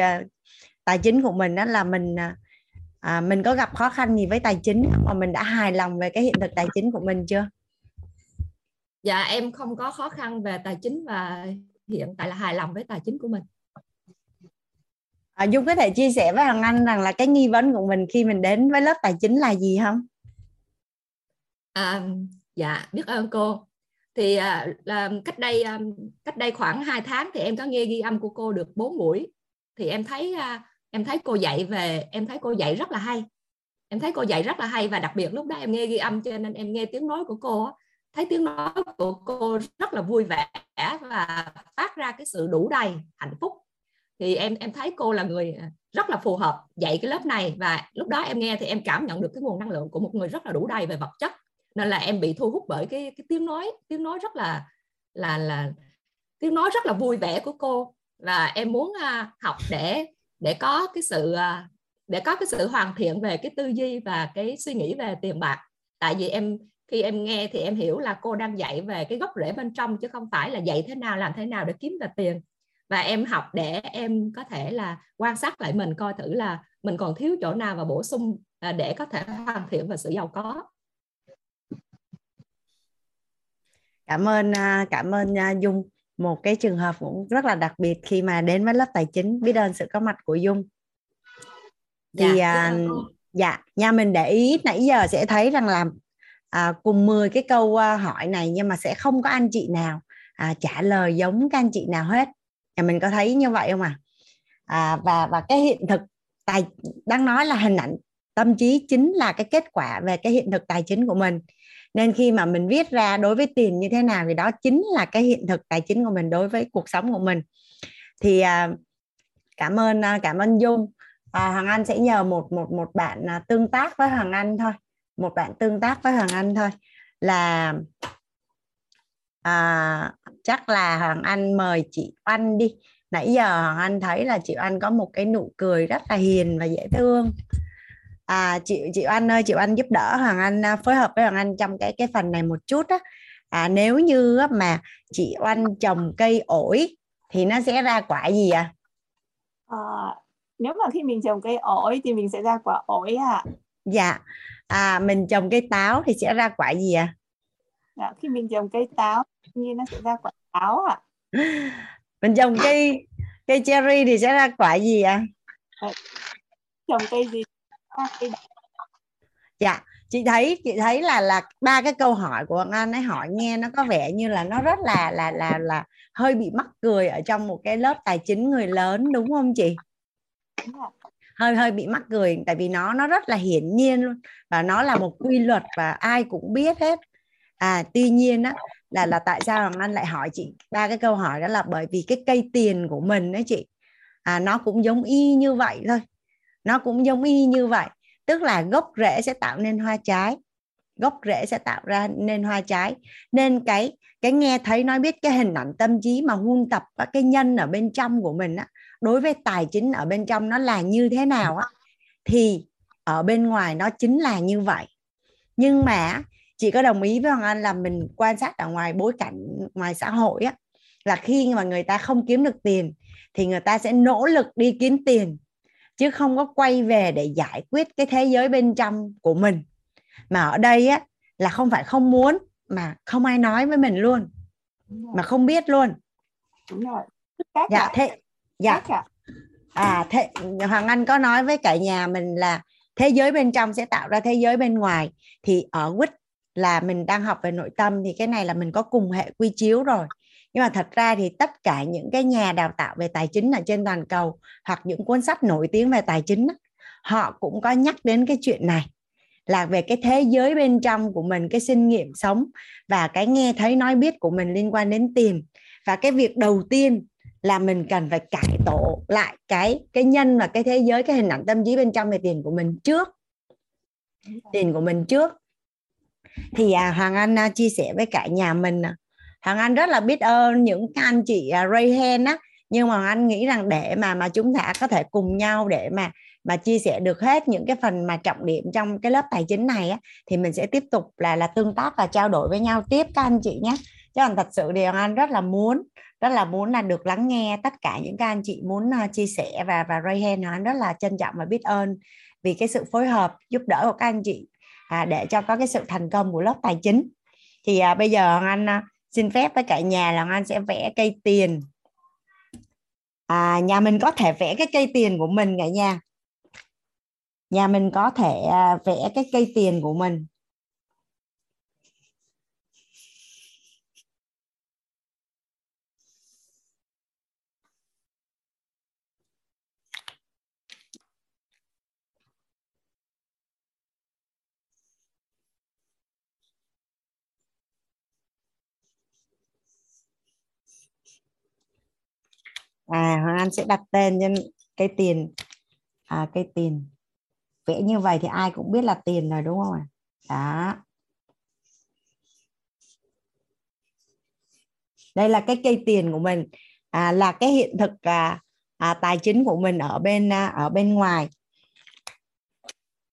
tài chính của mình đó là mình à, à, mình có gặp khó khăn gì với tài chính mà mình đã hài lòng về cái hiện thực tài chính của mình chưa? Dạ em không có khó khăn về tài chính và hiện tại là hài lòng với tài chính của mình. À, dung có thể chia sẻ với hoàng anh rằng là cái nghi vấn của mình khi mình đến với lớp tài chính là gì không? À, dạ biết ơn cô. Thì à, là cách đây à, cách đây khoảng 2 tháng thì em có nghe ghi âm của cô được 4 buổi. Thì em thấy à, em thấy cô dạy về em thấy cô dạy rất là hay. Em thấy cô dạy rất là hay và đặc biệt lúc đó em nghe ghi âm cho nên em nghe tiếng nói của cô thấy tiếng nói của cô rất là vui vẻ và phát ra cái sự đủ đầy hạnh phúc. Thì em em thấy cô là người à, rất là phù hợp dạy cái lớp này và lúc đó em nghe thì em cảm nhận được cái nguồn năng lượng của một người rất là đủ đầy về vật chất. Nên là em bị thu hút bởi cái cái tiếng nói tiếng nói rất là là là tiếng nói rất là vui vẻ của cô. Và em muốn uh, học để để có cái sự à, để có cái sự hoàn thiện về cái tư duy và cái suy nghĩ về tiền bạc. Tại vì em, khi em nghe thì em hiểu là cô đang dạy về cái gốc rễ bên trong, chứ không phải là dạy thế nào, làm thế nào để kiếm ra tiền. Và em học để em có thể là quan sát lại mình, coi thử là mình còn thiếu chỗ nào và bổ sung à, để có thể hoàn thiện và sự giàu có. Cảm ơn à, cảm ơn dung một cái trường hợp cũng rất là đặc biệt khi mà đến với lớp tài chính biết ơn sự có mặt của dung. Thì dạ, à, dạ nha mình để ý nãy giờ sẽ thấy rằng là à, cùng 10 cái câu à, hỏi này nhưng mà sẽ không có anh chị nào à, trả lời giống các anh chị nào hết. Nhà mình có thấy như vậy không à, à và và cái hiện thực tài đang nói là hình ảnh tâm trí chính là cái kết quả về cái hiện thực tài chính của mình nên khi mà mình viết ra đối với tiền như thế nào thì đó chính là cái hiện thực tài chính của mình đối với cuộc sống của mình. Thì à, cảm ơn à, cảm ơn dung. À, hoàng anh sẽ nhờ một một một bạn à, tương tác với hoàng anh thôi. Một bạn tương tác với hoàng anh thôi. Là à, chắc là hoàng anh mời chị oanh đi. Nãy giờ hoàng anh thấy là chị oanh có một cái nụ cười rất là hiền và dễ thương à, chị chị Anh ơi chị Anh giúp đỡ Hoàng Anh à, phối hợp với Hoàng Anh trong cái cái phần này một chút á à, nếu như mà chị Oanh trồng cây ổi thì nó sẽ ra quả gì à? à nếu mà khi mình trồng cây ổi thì mình sẽ ra quả ổi à dạ à mình trồng cây táo thì sẽ ra quả gì à? dạ, khi mình trồng cây táo như nó sẽ ra quả táo à *laughs* mình trồng cây cây cherry thì sẽ ra quả gì à? trồng cây gì dạ chị thấy chị thấy là là ba cái câu hỏi của anh ấy hỏi nghe nó có vẻ như là nó rất là là là là hơi bị mắc cười ở trong một cái lớp tài chính người lớn, đúng không chị? Hơi hơi bị mắc cười, tại vì nó nó rất là hiển nhiên luôn và nó là một quy luật và ai cũng biết hết. À tuy nhiên á, là là tại sao hoàng anh lại hỏi chị ba cái câu hỏi đó là bởi vì cái cây tiền của mình đấy chị à nó cũng giống y như vậy thôi nó cũng giống y như vậy. Tức là gốc rễ sẽ tạo nên hoa trái. Gốc rễ sẽ tạo ra nên hoa trái. Nên cái cái nghe thấy nói biết cái hình ảnh tâm trí mà huân tập các cái nhân ở bên trong của mình á, đối với tài chính ở bên trong nó là như thế nào á, thì ở bên ngoài nó chính là như vậy. Nhưng mà chị có đồng ý với hoàng anh là mình quan sát ở ngoài bối cảnh ngoài xã hội á, là khi mà người ta không kiếm được tiền, thì người ta sẽ nỗ lực đi kiếm tiền chứ không có quay về để giải quyết cái thế giới bên trong của mình. Mà ở đây á là không phải không muốn mà không ai nói với mình luôn. Mà không biết luôn. Đúng rồi. Dạ thế dạ. À thế hoàng anh có nói với cả nhà mình là thế giới bên trong sẽ tạo ra thế giới bên ngoài. Thì ở quýt là mình đang học về nội tâm thì cái này là mình có cùng hệ quy chiếu rồi nhưng mà thật ra thì tất cả những cái nhà đào tạo về tài chính ở trên toàn cầu hoặc những cuốn sách nổi tiếng về tài chính họ cũng có nhắc đến cái chuyện này là về cái thế giới bên trong của mình cái sinh nghiệm sống và cái nghe thấy nói biết của mình liên quan đến tiền. Và cái việc đầu tiên là mình cần phải cải tổ lại cái cái nhân và cái thế giới cái hình ảnh tâm trí bên trong về tiền của mình trước. Tiền của mình trước. Thì à, Hoàng Anh à, chia sẻ với cả nhà mình à, Hoàng Anh rất là biết ơn những anh chị à, Ray Hen á. Nhưng mà Anh nghĩ rằng để mà mà chúng ta có thể cùng nhau để mà mà chia sẻ được hết những cái phần mà trọng điểm trong cái lớp tài chính này á, thì mình sẽ tiếp tục là là tương tác và trao đổi với nhau tiếp các anh chị nhé. Chứ còn thật sự thì Anh rất là muốn rất là muốn là được lắng nghe tất cả những các anh chị muốn à, chia sẻ và và Ray Hen Anh rất là trân trọng và biết ơn vì cái sự phối hợp giúp đỡ của các anh chị à, để cho có cái sự thành công của lớp tài chính. Thì à, bây giờ Anh à, xin phép với cả nhà là Anh sẽ vẽ cây tiền. À, nhà mình có thể vẽ cái cây tiền của mình cả nhà. Nhà mình có thể à, vẽ cái cây tiền của mình. À Hoàng Anh sẽ đặt tên cho cây tiền. À cây tiền. Vẽ như vậy thì ai cũng biết là tiền rồi đúng không ạ? Đó. Đây là cái cây tiền của mình. À, là cái hiện thực à, à, tài chính của mình ở bên à, ở bên ngoài.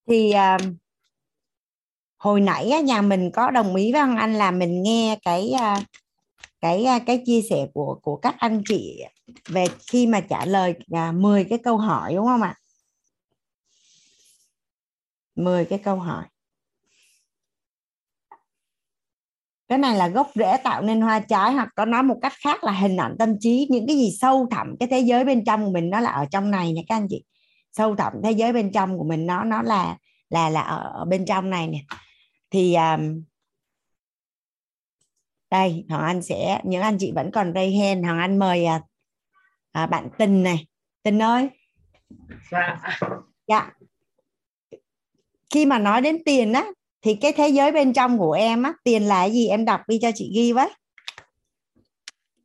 Thì à, hồi nãy á, nhà mình có đồng ý với anh là mình nghe cái à, cái à, cái chia sẻ của của các anh chị về khi mà trả lời à, 10 cái câu hỏi đúng không ạ? 10 cái câu hỏi. Cái này là gốc rễ tạo nên hoa trái hoặc có nói một cách khác là hình ảnh tâm trí những cái gì sâu thẳm cái thế giới bên trong của mình nó là ở trong này nè các anh chị. Sâu thẳm thế giới bên trong của mình nó nó là là là ở, bên trong này nè. Thì um, đây Hoàng Anh sẽ những anh chị vẫn còn đây hen Hoàng Anh mời à, à, bạn Tình này. Tình ơi. Dạ. Dạ. Khi mà nói đến tiền á thì cái thế giới bên trong của em á tiền là cái gì? Em đọc đi cho chị ghi với.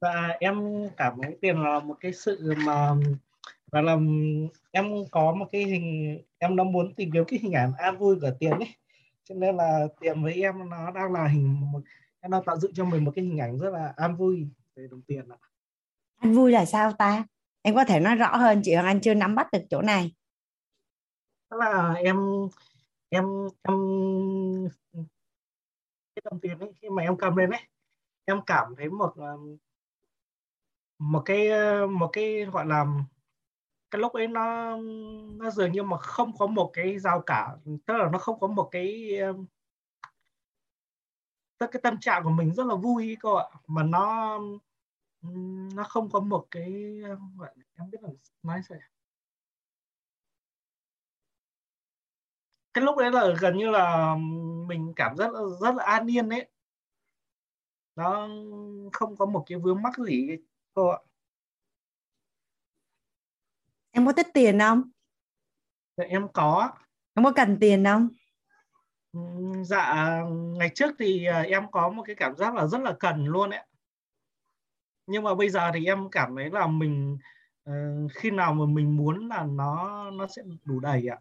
Dạ em cảm thấy tiền là một cái sự mà và là em có một cái hình em nó muốn tìm kiếm cái hình ảnh an vui của tiền ấy. Cho nên là tiền với em nó đang là hình một em đang tạo dựng cho mình một cái hình ảnh rất là an vui về đồng tiền ạ anh vui là sao ta? Em có thể nói rõ hơn, chị Hoàng Anh chưa nắm bắt được chỗ này. Là em em em, cái đồng tiền ấy, khi mà em cầm lên ấy, em cảm thấy một um, một cái một cái gọi là, cái lúc ấy nó nó dường như mà không có một cái giao cả tức là nó không có một cái um, tức cái tâm trạng của mình rất là vui cô ạ. Mà nó nó không có một cái gọi em biết là nói sao cái lúc đấy là gần như là mình cảm giác rất là an yên đấy nó không có một cái vướng mắc gì cô ạ. Em có thích tiền không? Dạ, em có em có cần tiền không? Dạ ngày trước thì à, em có một cái cảm giác là rất là cần luôn đấy nhưng mà bây giờ thì em cảm thấy là mình uh, khi nào mà mình muốn là nó nó sẽ đủ đầy ạ.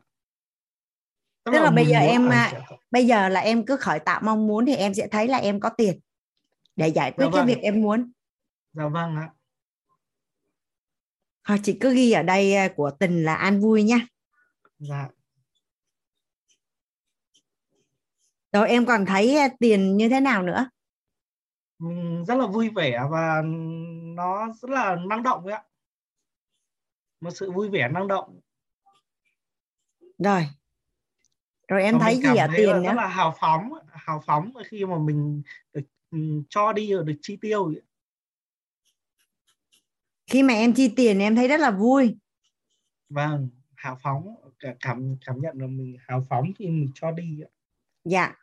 Tức, tức là, là bây giờ em à, bây giờ là em cứ khởi tạo mong muốn thì em sẽ thấy là em có tiền để giải quyết dạ vâng. cái việc em muốn. Dạ vâng ạ. Thôi chị cứ ghi ở đây à, của tình là an vui nhá. Dạ. Rồi em còn thấy à, tiền như thế nào nữa rất là vui vẻ và nó rất là năng động ạ. Một sự vui vẻ năng động. Rồi. Rồi em thấy gì ở tiền rất là hào phóng hào phóng khi mà mình được cho đi rồi được chi tiêu khi mà em chi tiền em thấy rất là vui. Vâng hào phóng cảm cảm nhận là mình hào phóng khi mình cho đi ạ. dạ.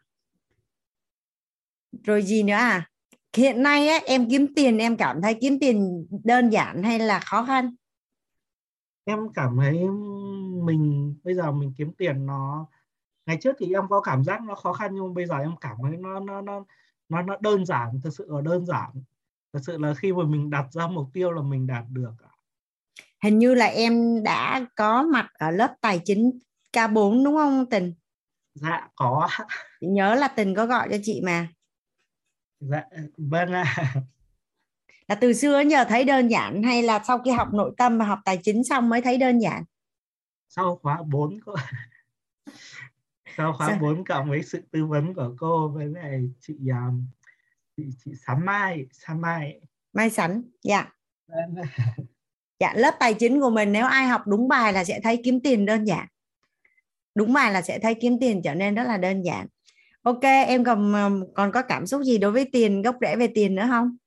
Rồi gì nữa à hiện nay á, em kiếm tiền em cảm thấy kiếm tiền đơn giản hay là khó khăn? Em cảm thấy mình bây giờ mình kiếm tiền nó ngày trước thì em có cảm giác nó khó khăn nhưng bây giờ em cảm thấy nó nó nó nó nó đơn giản thực sự là đơn giản. Thực sự là khi mà mình đặt ra mục tiêu là mình đạt được hình như là em đã có mặt ở lớp tài chính K4 đúng không Tình? Dạ có chị nhớ là Tình có gọi cho chị mà dạ vâng ạ. Là từ xưa giờ thấy đơn giản hay là sau khi học nội tâm và học tài chính xong mới thấy đơn giản? Sau khóa 4 cô. Sau khóa Sao? 4 cộng với sự tư vấn của cô với lại chị um, chị chị Sán Mai Sán Mai. Mai Sắn dạ. Vâng. dạ lớp tài chính của mình nếu ai học đúng bài là sẽ thấy kiếm tiền đơn giản. Đúng bài là sẽ thấy kiếm tiền trở nên rất là đơn giản ok em còn um, còn có cảm xúc gì đối với tiền gốc rễ về tiền nữa không?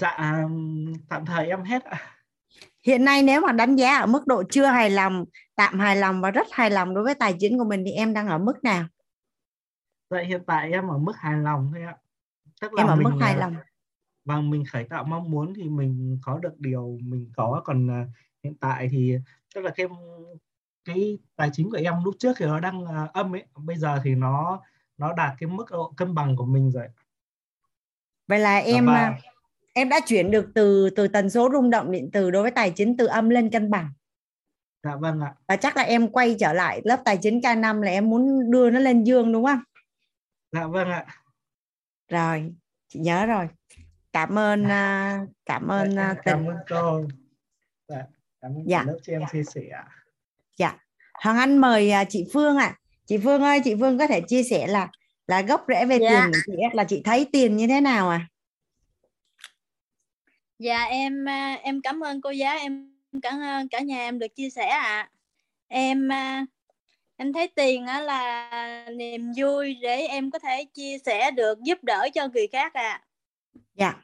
Dạ tạm thời em hết ạ. Hiện nay nếu mà đánh giá ở mức độ chưa hài lòng tạm hài lòng và rất hài lòng đối với tài chính của mình thì em đang ở mức nào? Vậy hiện tại em ở mức hài lòng thôi ạ. Tức là em ở mức hài lòng và mình khởi tạo mong muốn thì mình có được điều mình có. Còn uh, hiện tại thì tức là cái cái tài chính của em lúc trước thì nó đang uh, âm ấy bây giờ thì nó nó đạt cái mức độ cân bằng của mình rồi vậy là em và em đã chuyển được từ từ tần số rung động điện từ đối với tài chính từ âm lên cân bằng? Dạ vâng ạ. Và chắc là em quay trở lại lớp tài chính K5 là em muốn đưa nó lên dương đúng không? Dạ vâng ạ. Rồi chị nhớ rồi cảm ơn uh, cảm ơn uh, cảm ơn cô dạ, cảm ơn dạ. lớp cho em chia sẻ dạ Hoàng Anh mời uh, chị Phương ạ à. chị Phương ơi chị Phương có thể chia sẻ là là gốc rễ về dạ. tiền chị là chị thấy tiền như thế nào à Dạ em à, em cảm ơn cô giáo em cảm ơn cả nhà em được chia sẻ ạ. À. Em à, em thấy tiền á là niềm vui để em có thể chia sẻ được giúp đỡ cho người khác ạ. À. Dạ.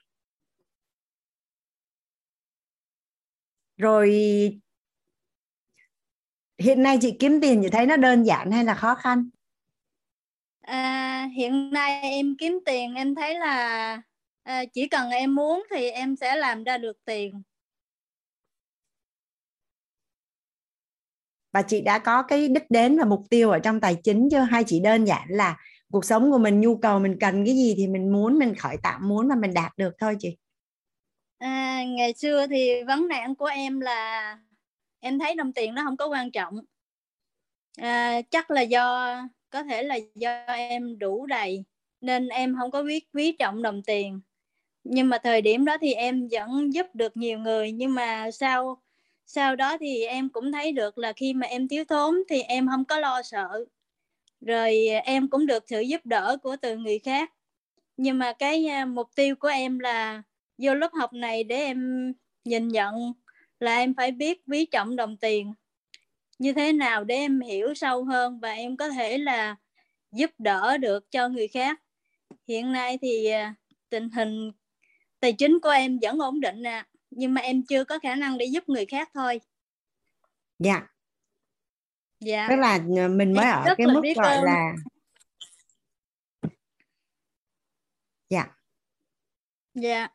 Rồi hiện nay chị kiếm tiền chị thấy nó đơn giản hay là khó khăn? À, hiện nay em kiếm tiền em thấy là à, chỉ cần em muốn thì em sẽ làm ra được tiền và chị đã có cái đích đến và mục tiêu ở trong tài chính chưa hay chỉ đơn giản là cuộc sống của mình nhu cầu mình cần cái gì thì mình muốn mình khởi tạo muốn mà mình đạt được thôi chị. À, ngày xưa thì vấn nạn của em là em thấy đồng tiền nó không có quan trọng. À, chắc là do có thể là do em đủ đầy nên em không có biết quý trọng đồng tiền. Nhưng mà thời điểm đó thì em vẫn giúp được nhiều người nhưng mà sau sau đó thì em cũng thấy được là khi mà em thiếu thốn thì em không có lo sợ rồi à, em cũng được sự giúp đỡ của từ người khác. Nhưng mà cái à, mục tiêu của em là vô lớp học này để em nhìn nhận là em phải biết quý trọng đồng tiền. Như thế nào để em hiểu sâu hơn và em có thể là giúp đỡ được cho người khác. Hiện nay thì à, tình hình tài chính của em vẫn ổn định nè nhưng mà em chưa có khả năng để giúp người khác thôi. Dạ dạ tức là ờ, mình mới ở cái mức gọi ơn. là dạ dạ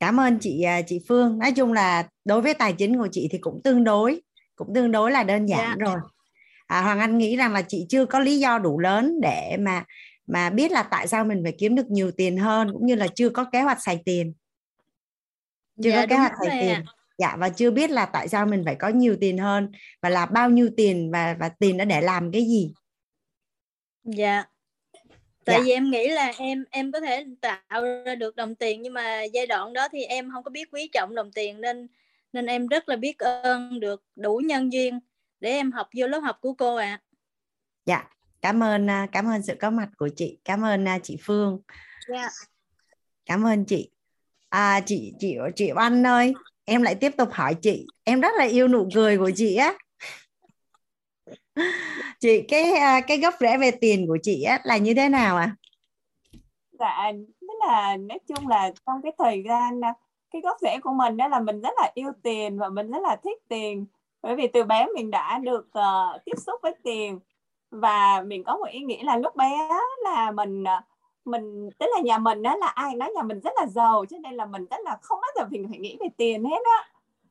cảm ơn chị ờ, chị Phương nói chung là đối với tài chính của chị thì cũng tương đối cũng tương đối là đơn giản dạ. rồi à, Hoàng Anh nghĩ rằng là chị chưa có lý do đủ lớn để mà mà biết là tại sao mình phải kiếm được nhiều tiền hơn cũng như là chưa có kế hoạch xài tiền chưa dạ, có kế hoạch xài tiền à. Dạ và chưa biết là tại sao mình phải có nhiều tiền hơn và là bao nhiêu tiền và và tiền đã để làm cái gì dạ tại dạ. vì em nghĩ là em em có thể tạo ra được đồng tiền nhưng mà giai đoạn đó thì em không có biết quý trọng đồng tiền nên nên em rất là biết ơn được đủ nhân duyên để em học vô lớp học của cô ạ à. dạ cảm ơn à, cảm ơn sự có mặt của chị cảm ơn à, chị Phương. Dạ. cảm ơn chị à, chị chị chị Oanh ơi em lại tiếp tục hỏi chị. Em rất là yêu nụ cười của chị á. Chị cái à, cái gốc rễ về tiền của chị á là như thế nào ạ? À? dạ tức là nói chung là trong cái thời gian à, cái gốc rễ của mình đó là mình rất là yêu tiền và mình rất là thích tiền. Bởi vì từ bé mình đã được uh, tiếp xúc với tiền và mình có một ý nghĩ là lúc bé là mình uh, mình tức là nhà mình đó là ai nói nhà mình rất là giàu cho nên là mình rất là không bao giờ mình phải nghĩ về tiền hết á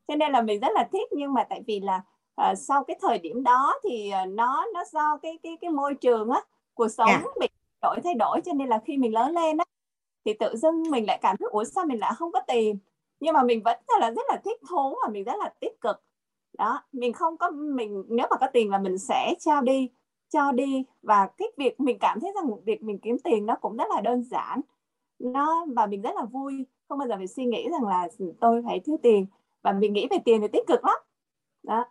cho nên là mình rất là thích nhưng mà tại vì là uh, sau cái thời điểm đó thì uh, nó nó do cái cái cái môi trường á cuộc sống yeah. Dạ. bị đổi thay đổi cho nên là khi mình lớn lên á thì tự dưng mình lại cảm thấy ủa sao mình lại không có tiền nhưng mà mình vẫn là rất là thích thú và mình rất là tích cực đó mình không có mình nếu mà có tiền là mình sẽ trao đi cho đi. Và cái việc mình cảm thấy rằng việc mình kiếm tiền nó cũng rất là đơn giản. Nó và mình rất là vui. Không bao giờ phải suy nghĩ rằng là tôi phải thiếu tiền. Và mình nghĩ về tiền thì tích cực lắm. Đó.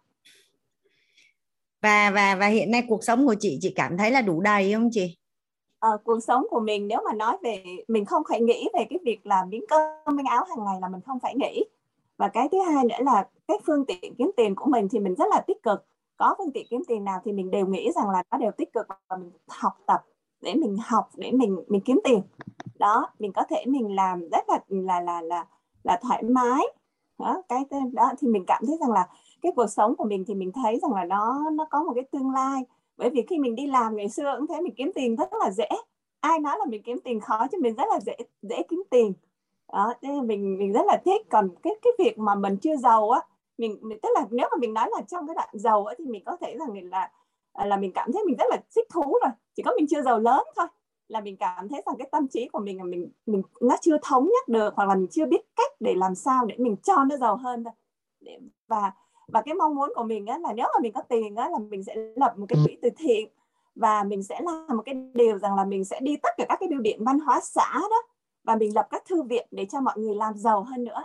Và và và hiện nay cuộc sống của chị chị cảm thấy là đủ đầy không chị? À, cuộc sống của mình nếu mà nói về mình không phải nghĩ về cái việc làm miếng cơm miếng áo hàng ngày là mình không phải nghĩ. Và cái thứ hai nữa là cái phương tiện kiếm tiền của mình thì mình rất là tích cực có phương tiện kiếm tiền nào thì mình đều nghĩ rằng là nó đều tích cực và mình học tập để mình học, để mình mình kiếm tiền. Đó, mình có thể mình làm rất là là là là là thoải mái. Đó, cái đó, thì mình cảm thấy rằng là cái cuộc sống của mình thì mình thấy rằng là nó nó có một cái tương lai. Bởi vì khi mình đi làm ngày xưa cũng thế, mình kiếm tiền rất là dễ. Ai nói là mình kiếm tiền khó chứ mình rất là dễ dễ kiếm tiền. Đó nên mình mình rất là thích. Còn cái cái việc mà mình chưa giàu á mình, mình tức là nếu mà mình nói là trong cái đoạn giàu á thì mình có thể rằng là là mình cảm thấy mình rất là thích thú rồi. Chỉ có mình chưa giàu lớn thôi là mình cảm thấy rằng cái tâm trí của mình là mình mình nó chưa thống nhất được hoặc là mình chưa biết cách để làm sao để mình cho nó giàu hơn thôi. Và và cái mong muốn của mình á, là nếu mà mình có tiền á, là mình sẽ lập một cái quỹ từ thiện và mình sẽ làm một cái điều rằng là mình sẽ đi tất cả các cái bưu điện văn hóa xã đó và mình lập các thư viện để cho mọi người làm giàu hơn nữa.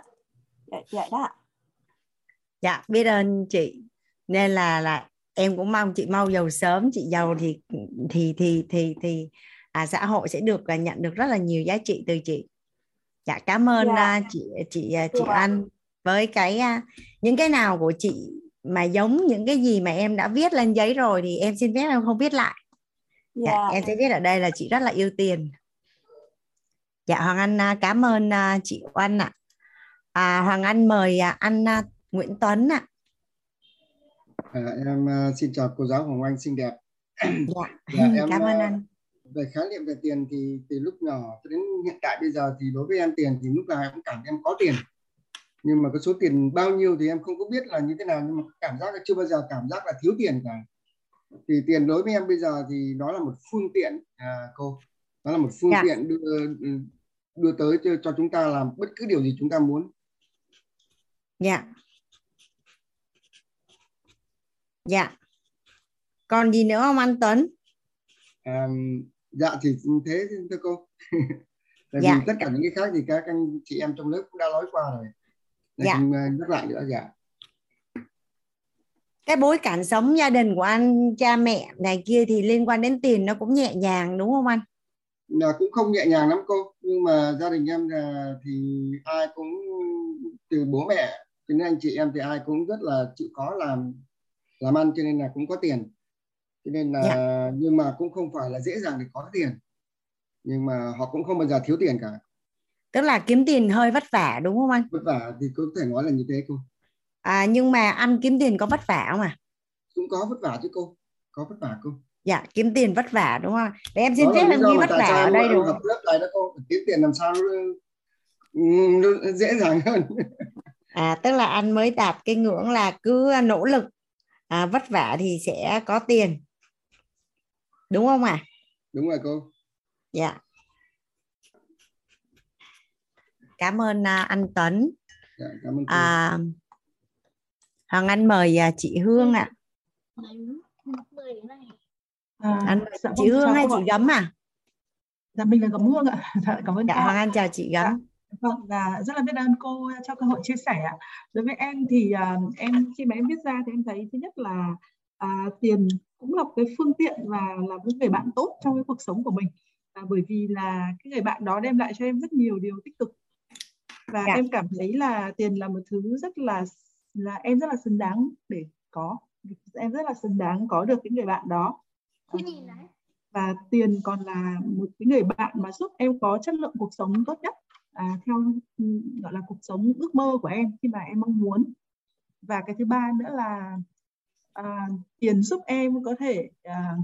Vậy, vậy đó dạ biết ơn chị nên là là em cũng mong chị mau giàu sớm chị giàu thì thì thì thì thì à, xã hội sẽ được à, nhận được rất là nhiều giá trị từ chị dạ cảm ơn yeah. Dạ. chị chị à, chị yeah. anh với cái à, những cái nào của chị mà giống những cái gì mà em đã viết lên giấy rồi thì em xin phép em không viết lại dạ, yeah. em sẽ viết ở đây là chị rất là yêu tiền dạ hoàng anh à, cảm ơn à, chị oanh ạ à, hoàng anh mời anh nguyễn tuấn ạ. À, em xin chào cô giáo hoàng anh xinh đẹp. *coughs* Dạ, *coughs* dạ em, cảm ơn anh. về khái niệm về tiền thì từ lúc nhỏ cho đến hiện tại bây giờ thì đối với em tiền thì lúc nào em cũng cảm em có tiền. Nhưng mà cái số tiền bao nhiêu thì em không có biết là như thế nào nhưng mà cảm giác là chưa bao giờ cảm giác là thiếu tiền cả. Thì tiền đối với em bây giờ thì nó là một phương tiện à, cô nó là một phương. Dạ. tiện đưa đưa tới cho, cho chúng ta làm bất cứ điều gì chúng ta muốn. Dạ yeah. Dạ. Còn gì nữa không anh Tuấn? À, dạ thì thế thưa cô. *laughs* Tại dạ. vì tất cả những cái khác thì các anh chị em trong lớp cũng đã nói qua rồi. Dạ. ờ, nhắc lại nữa dạ. Cái bối cảnh sống gia đình của anh cha mẹ này kia thì liên quan đến tiền nó cũng nhẹ nhàng đúng không anh? Là cũng không nhẹ nhàng lắm cô. Nhưng mà gia đình em là thì ai cũng từ bố mẹ cho nên anh chị em thì ai cũng rất là chịu khó làm làm ăn cho nên là cũng có tiền. Cho nên là dạ. nhưng mà cũng không phải là dễ dàng để có tiền. Nhưng mà họ cũng không bao giờ thiếu tiền cả. Tức là kiếm tiền hơi vất vả đúng không anh? Vất vả thì có thể nói là như thế cô à, nhưng mà ăn kiếm tiền có vất vả không à cũng có vất vả chứ cô. Có vất vả cô. Dạ kiếm tiền vất vả đúng không để em xin phép em ghi vất vả ở đây được học lớp này đó cô? Kiếm tiền làm sao nó, dễ dàng hơn. À tức là anh mới đạt cái ngưỡng là cứ nỗ lực à, vất vả thì sẽ có tiền. Đúng không ạ? À? đúng rồi cô. Dạ. Cảm ơn uh, anh Tuấn. Dạ, cảm ơn à, Hoàng Anh mời uh, chị Hương ạ. À. anh dạ, chị Hương hay chị Gấm à? Dạ mình là Gấm Hương ạ. Dạ, cảm ơn dạ, Hoàng Anh chào chị Gấm. Dạ, vâng và rất là biết ơn cô cho cơ hội chia sẻ đối với em thì uh, em khi mà em viết ra thì em thấy thứ nhất là uh, tiền cũng là cái phương tiện và là một người bạn tốt trong cái cuộc sống của mình. À, bởi vì là cái người bạn đó đem lại cho em rất nhiều điều tích cực. Và yeah. Dạ. em cảm thấy là tiền là một thứ rất là là em rất là xứng đáng để có em rất là xứng đáng có được cái người bạn đó. Và tiền còn là một cái người bạn mà giúp em có chất lượng cuộc sống tốt nhất à, theo gọi là cuộc sống ước mơ của em khi mà em mong muốn. Và cái thứ ba nữa là à, tiền giúp em có thể à,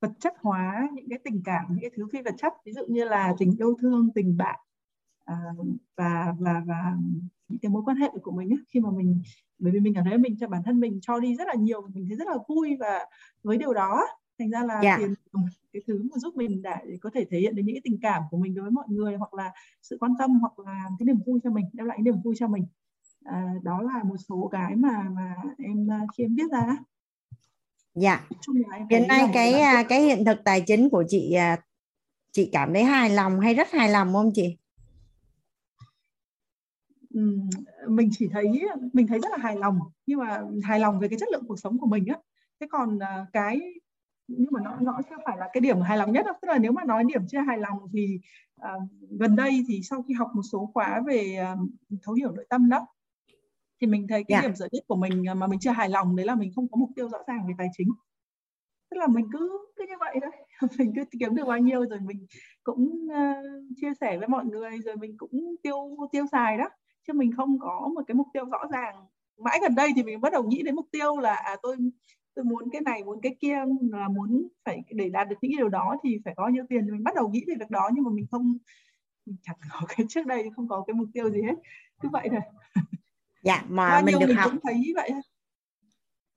vật chất hóa những cái tình cảm những cái thứ phi vật chất. Ví dụ như là tình yêu thương tình bạn à, và và và những cái mối quan hệ của mình ấy, khi mà mình bởi vì mình cảm thấy mình cho bản thân mình cho đi rất là nhiều mình thấy rất là vui và với điều đó thành ra là yeah. Dạ. tiền cái thứ mà giúp mình để có thể thể hiện được những cái tình cảm của mình đối với mọi người hoặc là sự quan tâm hoặc là cái niềm vui cho mình đem lại cái niềm vui cho mình. À, đó là một số cái mà mà em à, khi em viết ra. Dạ. Hiện nay cái à, cái hiện thực tài chính của chị à, chị cảm thấy hài lòng hay rất hài lòng không chị? Mình chỉ thấy mình thấy rất là hài lòng nhưng mà hài lòng về cái chất lượng cuộc sống của mình á. Thế còn cái nhưng mà nó nó chưa phải là cái điểm hài lòng nhất đâu tức là nếu mà nói điểm chưa hài lòng thì uh, gần đây thì sau khi học một số khóa về uh, thấu hiểu nội tâm đó thì mình thấy cái yeah. Dạ. điểm dở nhất của mình mà mình chưa hài lòng đấy là mình không có mục tiêu rõ ràng về tài chính tức là mình cứ cứ như vậy thôi *laughs* mình cứ kiếm được bao nhiêu rồi mình cũng uh, chia sẻ với mọi người rồi mình cũng tiêu tiêu xài đó chứ mình không có một cái mục tiêu rõ ràng mãi gần đây thì mình bắt đầu nghĩ đến mục tiêu là à tôi tôi muốn cái này muốn cái kia là muốn phải để đạt được những điều đó thì phải có nhiêu tiền mình bắt đầu nghĩ về việc đó nhưng mà mình không mình chẳng có *laughs* cái trước đây không có cái mục tiêu gì hết. Cứ vậy thôi. Dạ mà Bao mình được mình học. cũng thấy vậy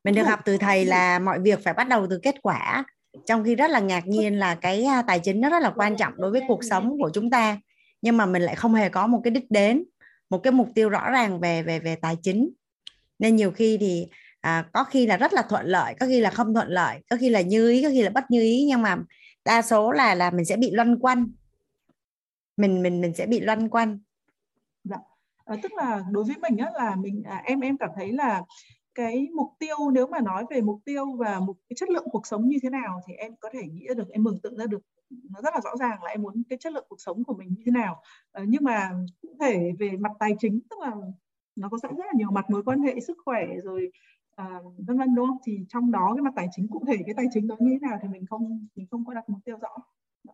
mình được học từ thầy là mọi việc phải bắt đầu từ kết quả trong khi rất là ngạc nhiên là cái à, tài chính nó rất là quan trọng đối với cuộc sống của chúng ta nhưng mà mình lại không hề có một cái đích đến một cái mục tiêu rõ ràng về về về tài chính. Nên nhiều khi thì à, có khi là rất là thuận lợi có khi là không thuận lợi có khi là như ý có khi là bất như ý nhưng mà đa số là là mình sẽ bị loanh quanh. Mình mình mình sẽ bị loanh quanh. Dạ. à, tức là đối với mình á là mình à, em em cảm thấy là cái mục tiêu nếu mà nói về mục tiêu và một cái chất lượng cuộc sống như thế nào thì em có thể nghĩ được em mường tượng ra được nó rất là rõ ràng là em muốn cái chất lượng cuộc sống của mình như thế nào. À, nhưng mà cụ thể về mặt tài chính tức là nó có sẽ rất là nhiều mặt mối quan hệ sức khỏe rồi à, vân vân đúng không? Thì trong đó cái mặt tài chính cụ thể cái tài chính đó như thế nào thì mình không mình không có đặt mục tiêu rõ.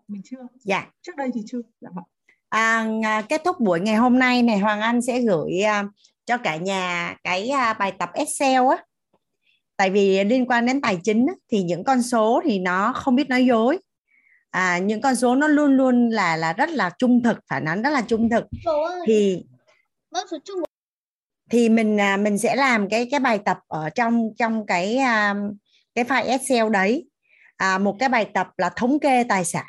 Mình chưa? Dạ. Trước đây thì chưa. Dạ vâng. À, kết thúc buổi ngày hôm nay này Hoàng Anh sẽ gửi uh, cho cả nhà cái uh, bài tập Excel á. Tại vì liên quan đến tài chính á, thì những con số thì nó không biết nói dối. À, những con số nó luôn luôn là là rất là trung thực phản ánh rất là trung thực. Thì thì mình à, mình sẽ làm cái cái bài tập ở trong trong cái à, cái file Excel đấy. À, một cái bài tập là thống kê tài sản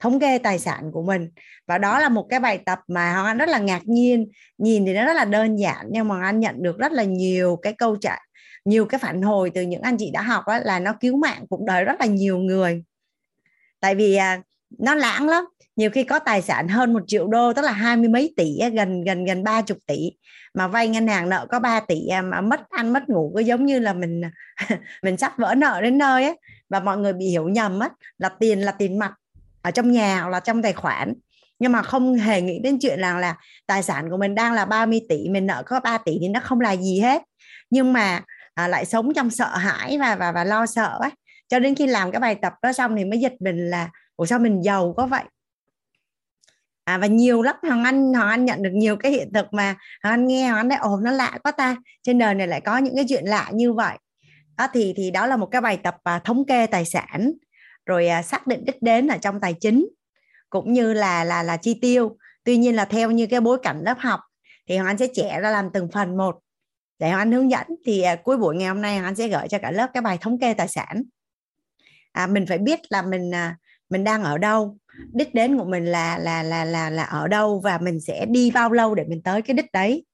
thống kê tài sản của mình. Và đó là một cái bài tập mà Hoàng Anh rất là ngạc nhiên. Nhìn thì nó rất là đơn giản nhưng mà anh nhận được rất là nhiều cái câu trả nhiều cái phản hồi từ những anh chị đã học đó, là nó cứu mạng cuộc đời rất là nhiều người. Tại vì à, nó lãng lắm. Nhiều khi có tài sản hơn một triệu đô tức là hai mươi mấy tỷ gần gần gần ba chục tỷ mà vay ngân hàng nợ có 3 tỷ à, mà mất ăn mất ngủ cứ giống như là mình *laughs* mình sắp vỡ nợ đến nơi ấy. Và mọi người bị hiểu nhầm á là tiền là tiền mặt ở trong nhà hoặc là trong tài khoản. Nhưng mà không hề nghĩ đến chuyện là là tài sản của mình đang là 30 tỷ mình nợ có 3 tỷ thì nó không là gì hết. Nhưng mà à, lại sống trong sợ hãi và và và lo sợ ấy. Cho đến khi làm cái bài tập đó xong thì mới giật mình là ủa sao mình giàu có vậy? À, và nhiều lắm hoàng anh hoàng anh nhận được nhiều cái hiện thực mà hoàng anh nghe hoàng anh nói ồ nó lạ quá ta trên đời này lại có những cái chuyện lạ như vậy. Đó thì thì đó là một cái bài tập à, thống kê tài sản rồi à, xác định đích đến ở trong tài chính cũng như là là là chi tiêu. Tuy nhiên là theo như cái bối cảnh lớp học thì hoàng anh sẽ trẻ ra làm từng phần một. Để hoàng anh hướng dẫn thì à, cuối buổi ngày hôm nay hoàng anh sẽ gửi cho cả lớp cái bài thống kê tài sản. À, mình phải biết là mình à, mình đang ở đâu đích đến của mình là là là là là ở đâu và mình sẽ đi bao lâu để mình tới cái đích đấy.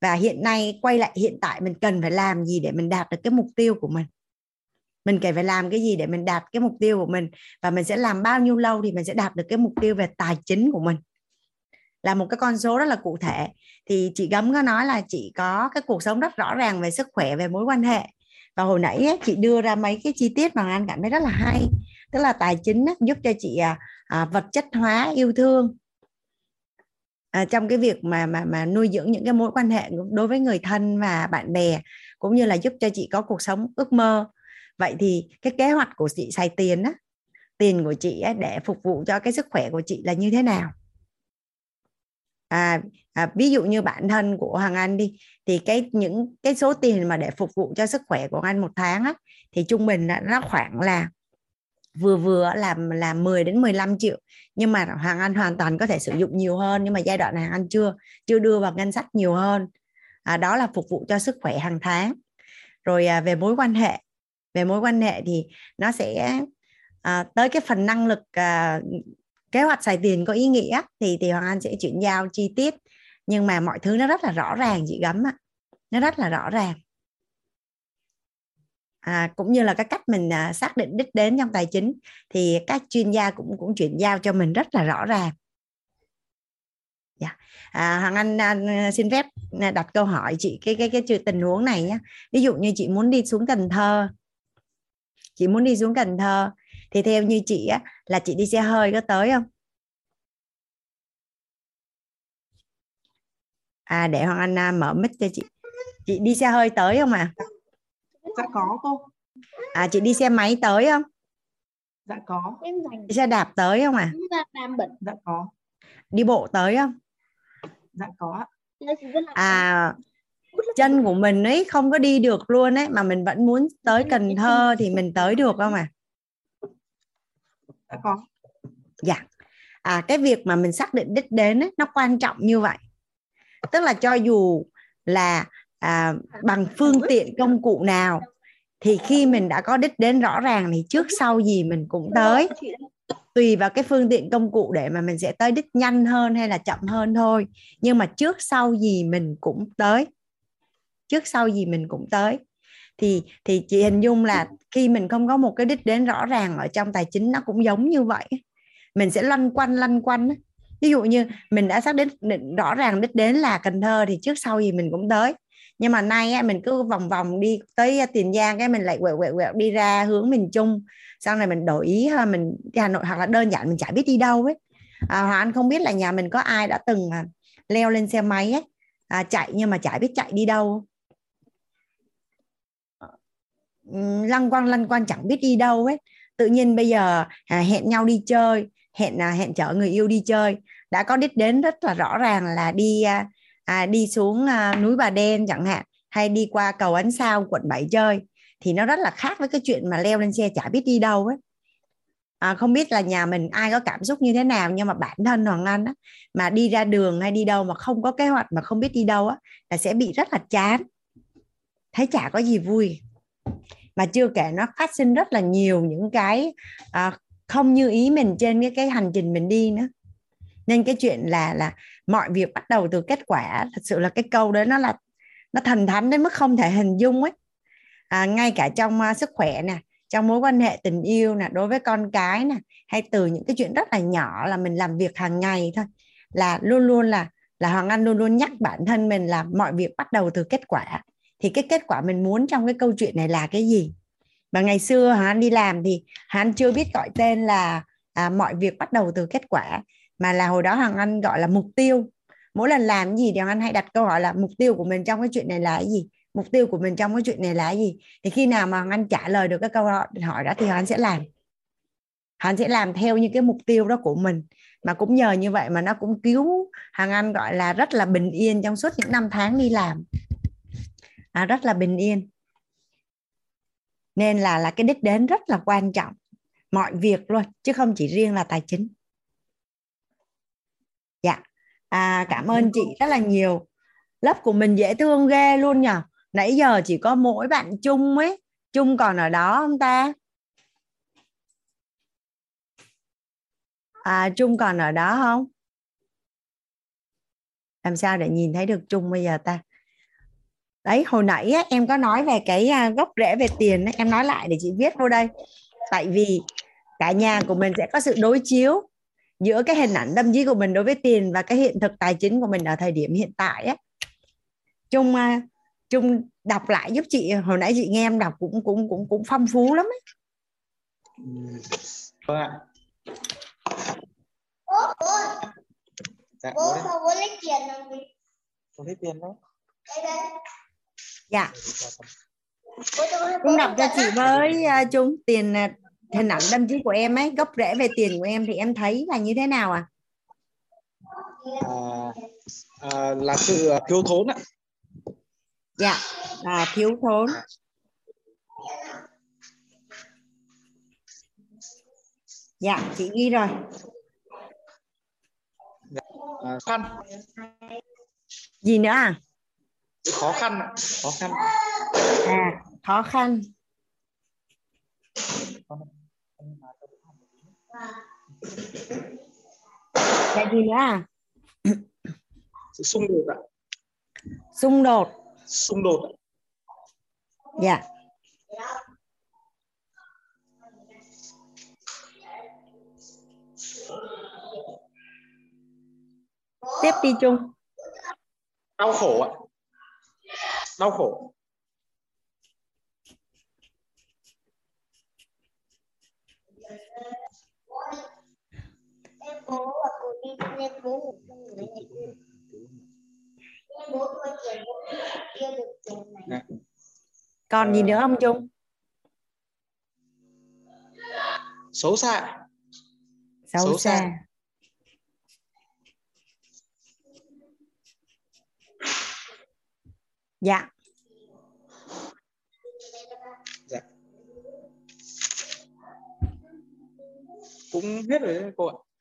Và hiện nay quay lại hiện tại mình cần phải làm gì để mình đạt được cái mục tiêu của mình? Mình cần phải làm cái gì để mình đạt cái mục tiêu của mình? Và mình sẽ làm bao nhiêu lâu thì mình sẽ đạt được cái mục tiêu về tài chính của mình? Là một cái con số rất là cụ thể. Thì chị gấm có nói là chị có cái cuộc sống rất rõ ràng về sức khỏe về mối quan hệ. Và hồi nãy ấy, chị đưa ra mấy cái chi tiết mà anh cảm thấy rất là hay. Tức là tài chính ấy, giúp cho chị à, à, vật chất hóa yêu thương. À, trong cái việc mà mà mà nuôi dưỡng những cái mối quan hệ đối với người thân và bạn bè cũng như là giúp cho chị có cuộc sống ước mơ. Vậy thì cái kế hoạch của chị xài tiền á tiền của chị á, để phục vụ cho cái sức khỏe của chị là như thế nào? À, à, ví dụ như bản thân của Hoàng Anh đi thì cái những cái số tiền mà để phục vụ cho sức khỏe của anh một tháng á, thì trung bình là nó khoảng là vừa vừa làm là 10 đến 15 triệu. Nhưng mà Hoàng Anh hoàn toàn có thể sử dụng nhiều hơn nhưng mà giai đoạn này Hoàng Anh chưa chưa đưa vào ngân sách nhiều hơn. À, đó là phục vụ cho sức khỏe hàng tháng. Rồi à, về mối quan hệ về mối quan hệ thì nó sẽ à, tới cái phần năng lực à, kế hoạch xài tiền có ý nghĩa thì thì Hoàng Anh sẽ chuyển giao chi tiết. Nhưng mà mọi thứ nó rất là rõ ràng chị gấm ạ. Nó rất là rõ ràng à, cũng như là cái cách mình à, xác định đích đến trong tài chính thì các chuyên gia cũng cũng chuyển giao cho mình rất là rõ ràng. Dạ. à, Hoàng Anh à, xin phép à, đặt câu hỏi chị cái cái cái tình huống này nhé ví dụ như chị muốn đi xuống Cần Thơ chị muốn đi xuống Cần Thơ thì theo như chị á là chị đi xe hơi có tới không? À để Hoàng Anh à, mở mic cho chị. Chị đi xe hơi tới không à? Dạ có cô. À chị đi xe máy tới không? Dạ có. Em đi xe đạp tới không à dạ có. Đi bộ tới không? Dạ có à chân của mình ấy không có đi được luôn ấy mà mình vẫn muốn tới Cần Thơ thì mình tới được không à dạ có. Dạ. À cái việc mà mình xác định đích đến ấy, nó quan trọng như vậy. Tức là cho dù là à, bằng phương tiện công cụ nào thì khi mình đã có đích đến rõ ràng thì trước sau gì mình cũng tới. tùy vào cái phương tiện công cụ để mà mình sẽ tới đích nhanh hơn hay là chậm hơn thôi. Nhưng mà trước sau gì mình cũng tới. Trước sau gì mình cũng tới. Thì thì chị hình dung là khi mình không có một cái đích đến rõ ràng ở trong tài chính nó cũng giống như vậy mình sẽ lăn quanh lăn quanh ví dụ như mình đã xác định, định rõ ràng đích đến là Cần Thơ thì trước sau gì mình cũng tới nhưng mà nay á, mình cứ vòng vòng đi tới à, Tiền Giang cái mình lại quẹo quẹo quẹo đi ra hướng miền Trung. Sau này mình đổi ý mình đi Hà Nội hoặc là đơn giản mình chả biết đi đâu ấy. À, hoặc Anh không biết là nhà mình có ai đã từng à, leo lên xe máy ấy à, chạy nhưng mà chả biết chạy đi đâu. Ừ, lăng quăng lăng quăng chẳng biết đi đâu ấy. Tự nhiên bây giờ à, hẹn nhau đi chơi hẹn à, hẹn chở người yêu đi chơi. Đã có đích đến rất là rõ ràng là đi à, à, đi xuống à, núi Bà Đen chẳng hạn hay đi qua cầu Ánh Sao quận 7 chơi thì nó rất là khác với cái chuyện mà leo lên xe chả biết đi đâu ấy à, không biết là nhà mình ai có cảm xúc như thế nào nhưng mà bản thân Hoàng Anh á, mà đi ra đường hay đi đâu mà không có kế hoạch mà không biết đi đâu á là sẽ bị rất là chán. Thấy chả có gì vui. Mà chưa kể nó phát sinh rất là nhiều những cái à, không như ý mình trên cái cái hành trình mình đi nữa. Nên cái chuyện là là mọi việc bắt đầu từ kết quả. Thật sự là cái câu đấy nó là nó thần thánh đến mức không thể hình dung ấy. À, ngay cả trong uh, sức khỏe nè trong mối quan hệ tình yêu nè đối với con cái nè hay từ những cái chuyện rất là nhỏ là mình làm việc hàng ngày thôi là luôn luôn là là hoàng anh luôn luôn nhắc bản thân mình là mọi việc bắt đầu từ kết quả. Thì cái kết quả mình muốn trong cái câu chuyện này là cái gì? Mà ngày xưa hoàng anh đi làm thì hoàng anh chưa biết gọi tên là à, mọi việc bắt đầu từ kết quả mà là hồi đó hằng anh gọi là mục tiêu. Mỗi lần làm gì thì anh hay đặt câu hỏi là mục tiêu của mình trong cái chuyện này là cái gì? Mục tiêu của mình trong cái chuyện này là cái gì? Thì khi nào mà anh trả lời được cái câu hỏi đó thì anh sẽ làm. Anh sẽ làm theo những cái mục tiêu đó của mình. Mà cũng nhờ như vậy mà nó cũng cứu hàng anh gọi là rất là bình yên trong suốt những năm tháng đi làm. À, rất là bình yên. Nên là là cái đích đến rất là quan trọng. Mọi việc luôn chứ không chỉ riêng là tài chính à, cảm ơn chị rất là nhiều. Lớp của mình dễ thương ghê luôn nhở nãy giờ chỉ có mỗi bạn chung ấy. Chung còn ở đó không ta? À chung còn ở đó không? Làm sao để nhìn thấy được chung bây giờ ta? Đấy hồi nãy á, em có nói về cái à, gốc rễ về tiền ấy, em nói lại để chị viết vô đây. Tại vì cả nhà của mình sẽ có sự đối chiếu giữa cái hình ảnh tâm trí của mình đối với tiền và cái hiện thực tài chính của mình ở thời điểm hiện tại á chung chung đọc lại giúp chị hồi nãy chị nghe em đọc cũng cũng cũng cũng phong phú lắm ấy. Vâng ạ. Bố, bố. Dạ, bố sao bố lấy tiền gì? Không lấy tiền đâu. Đây đây. Dạ. Cũng đọc cho chị với uh, Trung tiền uh, hình ảnh tâm trí của em ấy gốc rễ về tiền của em thì em thấy là như thế nào à à, à, là sự thiếu thốn ạ. Dạ là thiếu thốn. Dạ chị ghi rồi. À, khăn. Gì nữa à? Khó khăn khó khăn. À khó khăn cái gì nữa à? Sự xung đột ạ. Xung đột. Xung đột ạ. dạ. Tiếp đi chung đau khổ ạ. Đau khổ bố và cô đi nên bố ngủ không ngủ ngày kia. Nên bố thua tiền bố chưa được tiền này. Dạ. còn gì nữa không chung xấu xa xấu, Xấu xa. xa dạ dạ cũng hết rồi đấy cô ạ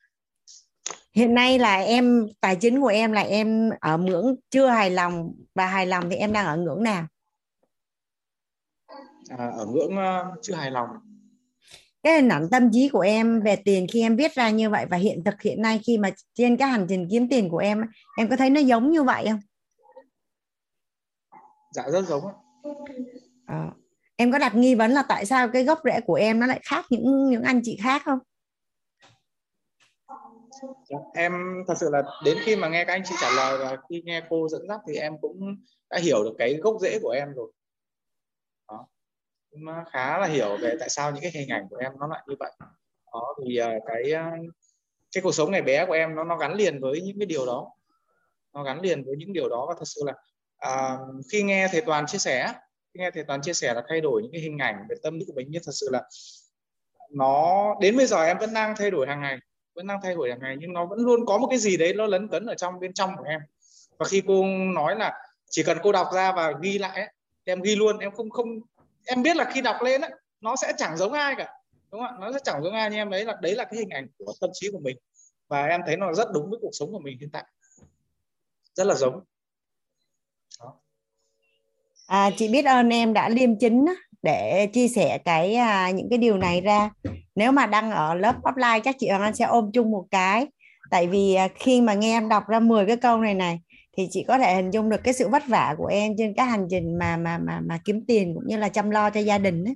hiện nay là em tài chính của em là em ở ngưỡng chưa hài lòng và hài lòng thì em đang ở ngưỡng nào à, ở ngưỡng ờ, chưa hài lòng cái hình ảnh tâm trí của em về tiền khi em viết ra như vậy và hiện thực hiện nay khi mà trên cái hành trình kiếm tiền của em em có thấy nó giống như vậy không dạ rất giống ạ. Ờ. em có đặt nghi vấn là tại sao cái gốc rễ của em nó lại khác những những anh chị khác không Dạ, em thật sự là đến khi mà nghe các anh chị trả lời và khi nghe cô dẫn dắt thì em cũng đã hiểu được cái gốc rễ của em rồi. Đó cũng ờ, khá là hiểu về tại sao những cái hình ảnh của em nó lại như vậy. Đó thì ờ, cái ờ, cái cuộc sống ngày bé của em nó nó gắn liền với những cái điều đó. Nó gắn liền với những điều đó và thật sự là à, khi nghe thầy toàn chia sẻ khi nghe thầy toàn chia sẻ là thay đổi những cái hình ảnh về tâm lý của bệnh nhân thật sự là nó đến bây giờ em vẫn đang thay đổi hàng ngày vẫn đang thay đổi hàng ngày nhưng nó vẫn luôn có một cái gì đấy nó lấn cấn ở trong bên trong của em. Và khi cô nói là chỉ cần cô đọc ra và ghi lại ấy, em ghi luôn em không không em biết là khi đọc lên ấy, nó sẽ chẳng giống ai cả đúng không ạ? Nó sẽ chẳng giống ai nhưng em đấy là đấy là cái hình ảnh của tâm trí của mình. Và em thấy nó rất đúng với cuộc sống của mình hiện tại. Rất là giống. À, chị biết ơn em đã liêm chính để chia sẻ cái à, những cái điều này ra. Nếu mà đăng ở lớp offline chắc chị Hoàng Anh sẽ ôm chung một cái. Tại vì à, khi mà nghe em đọc ra 10 cái câu này này thì chị có thể hình dung được cái sự vất vả của em trên cái hành trình mà mà mà mà kiếm tiền cũng như là chăm lo cho gia đình ấy.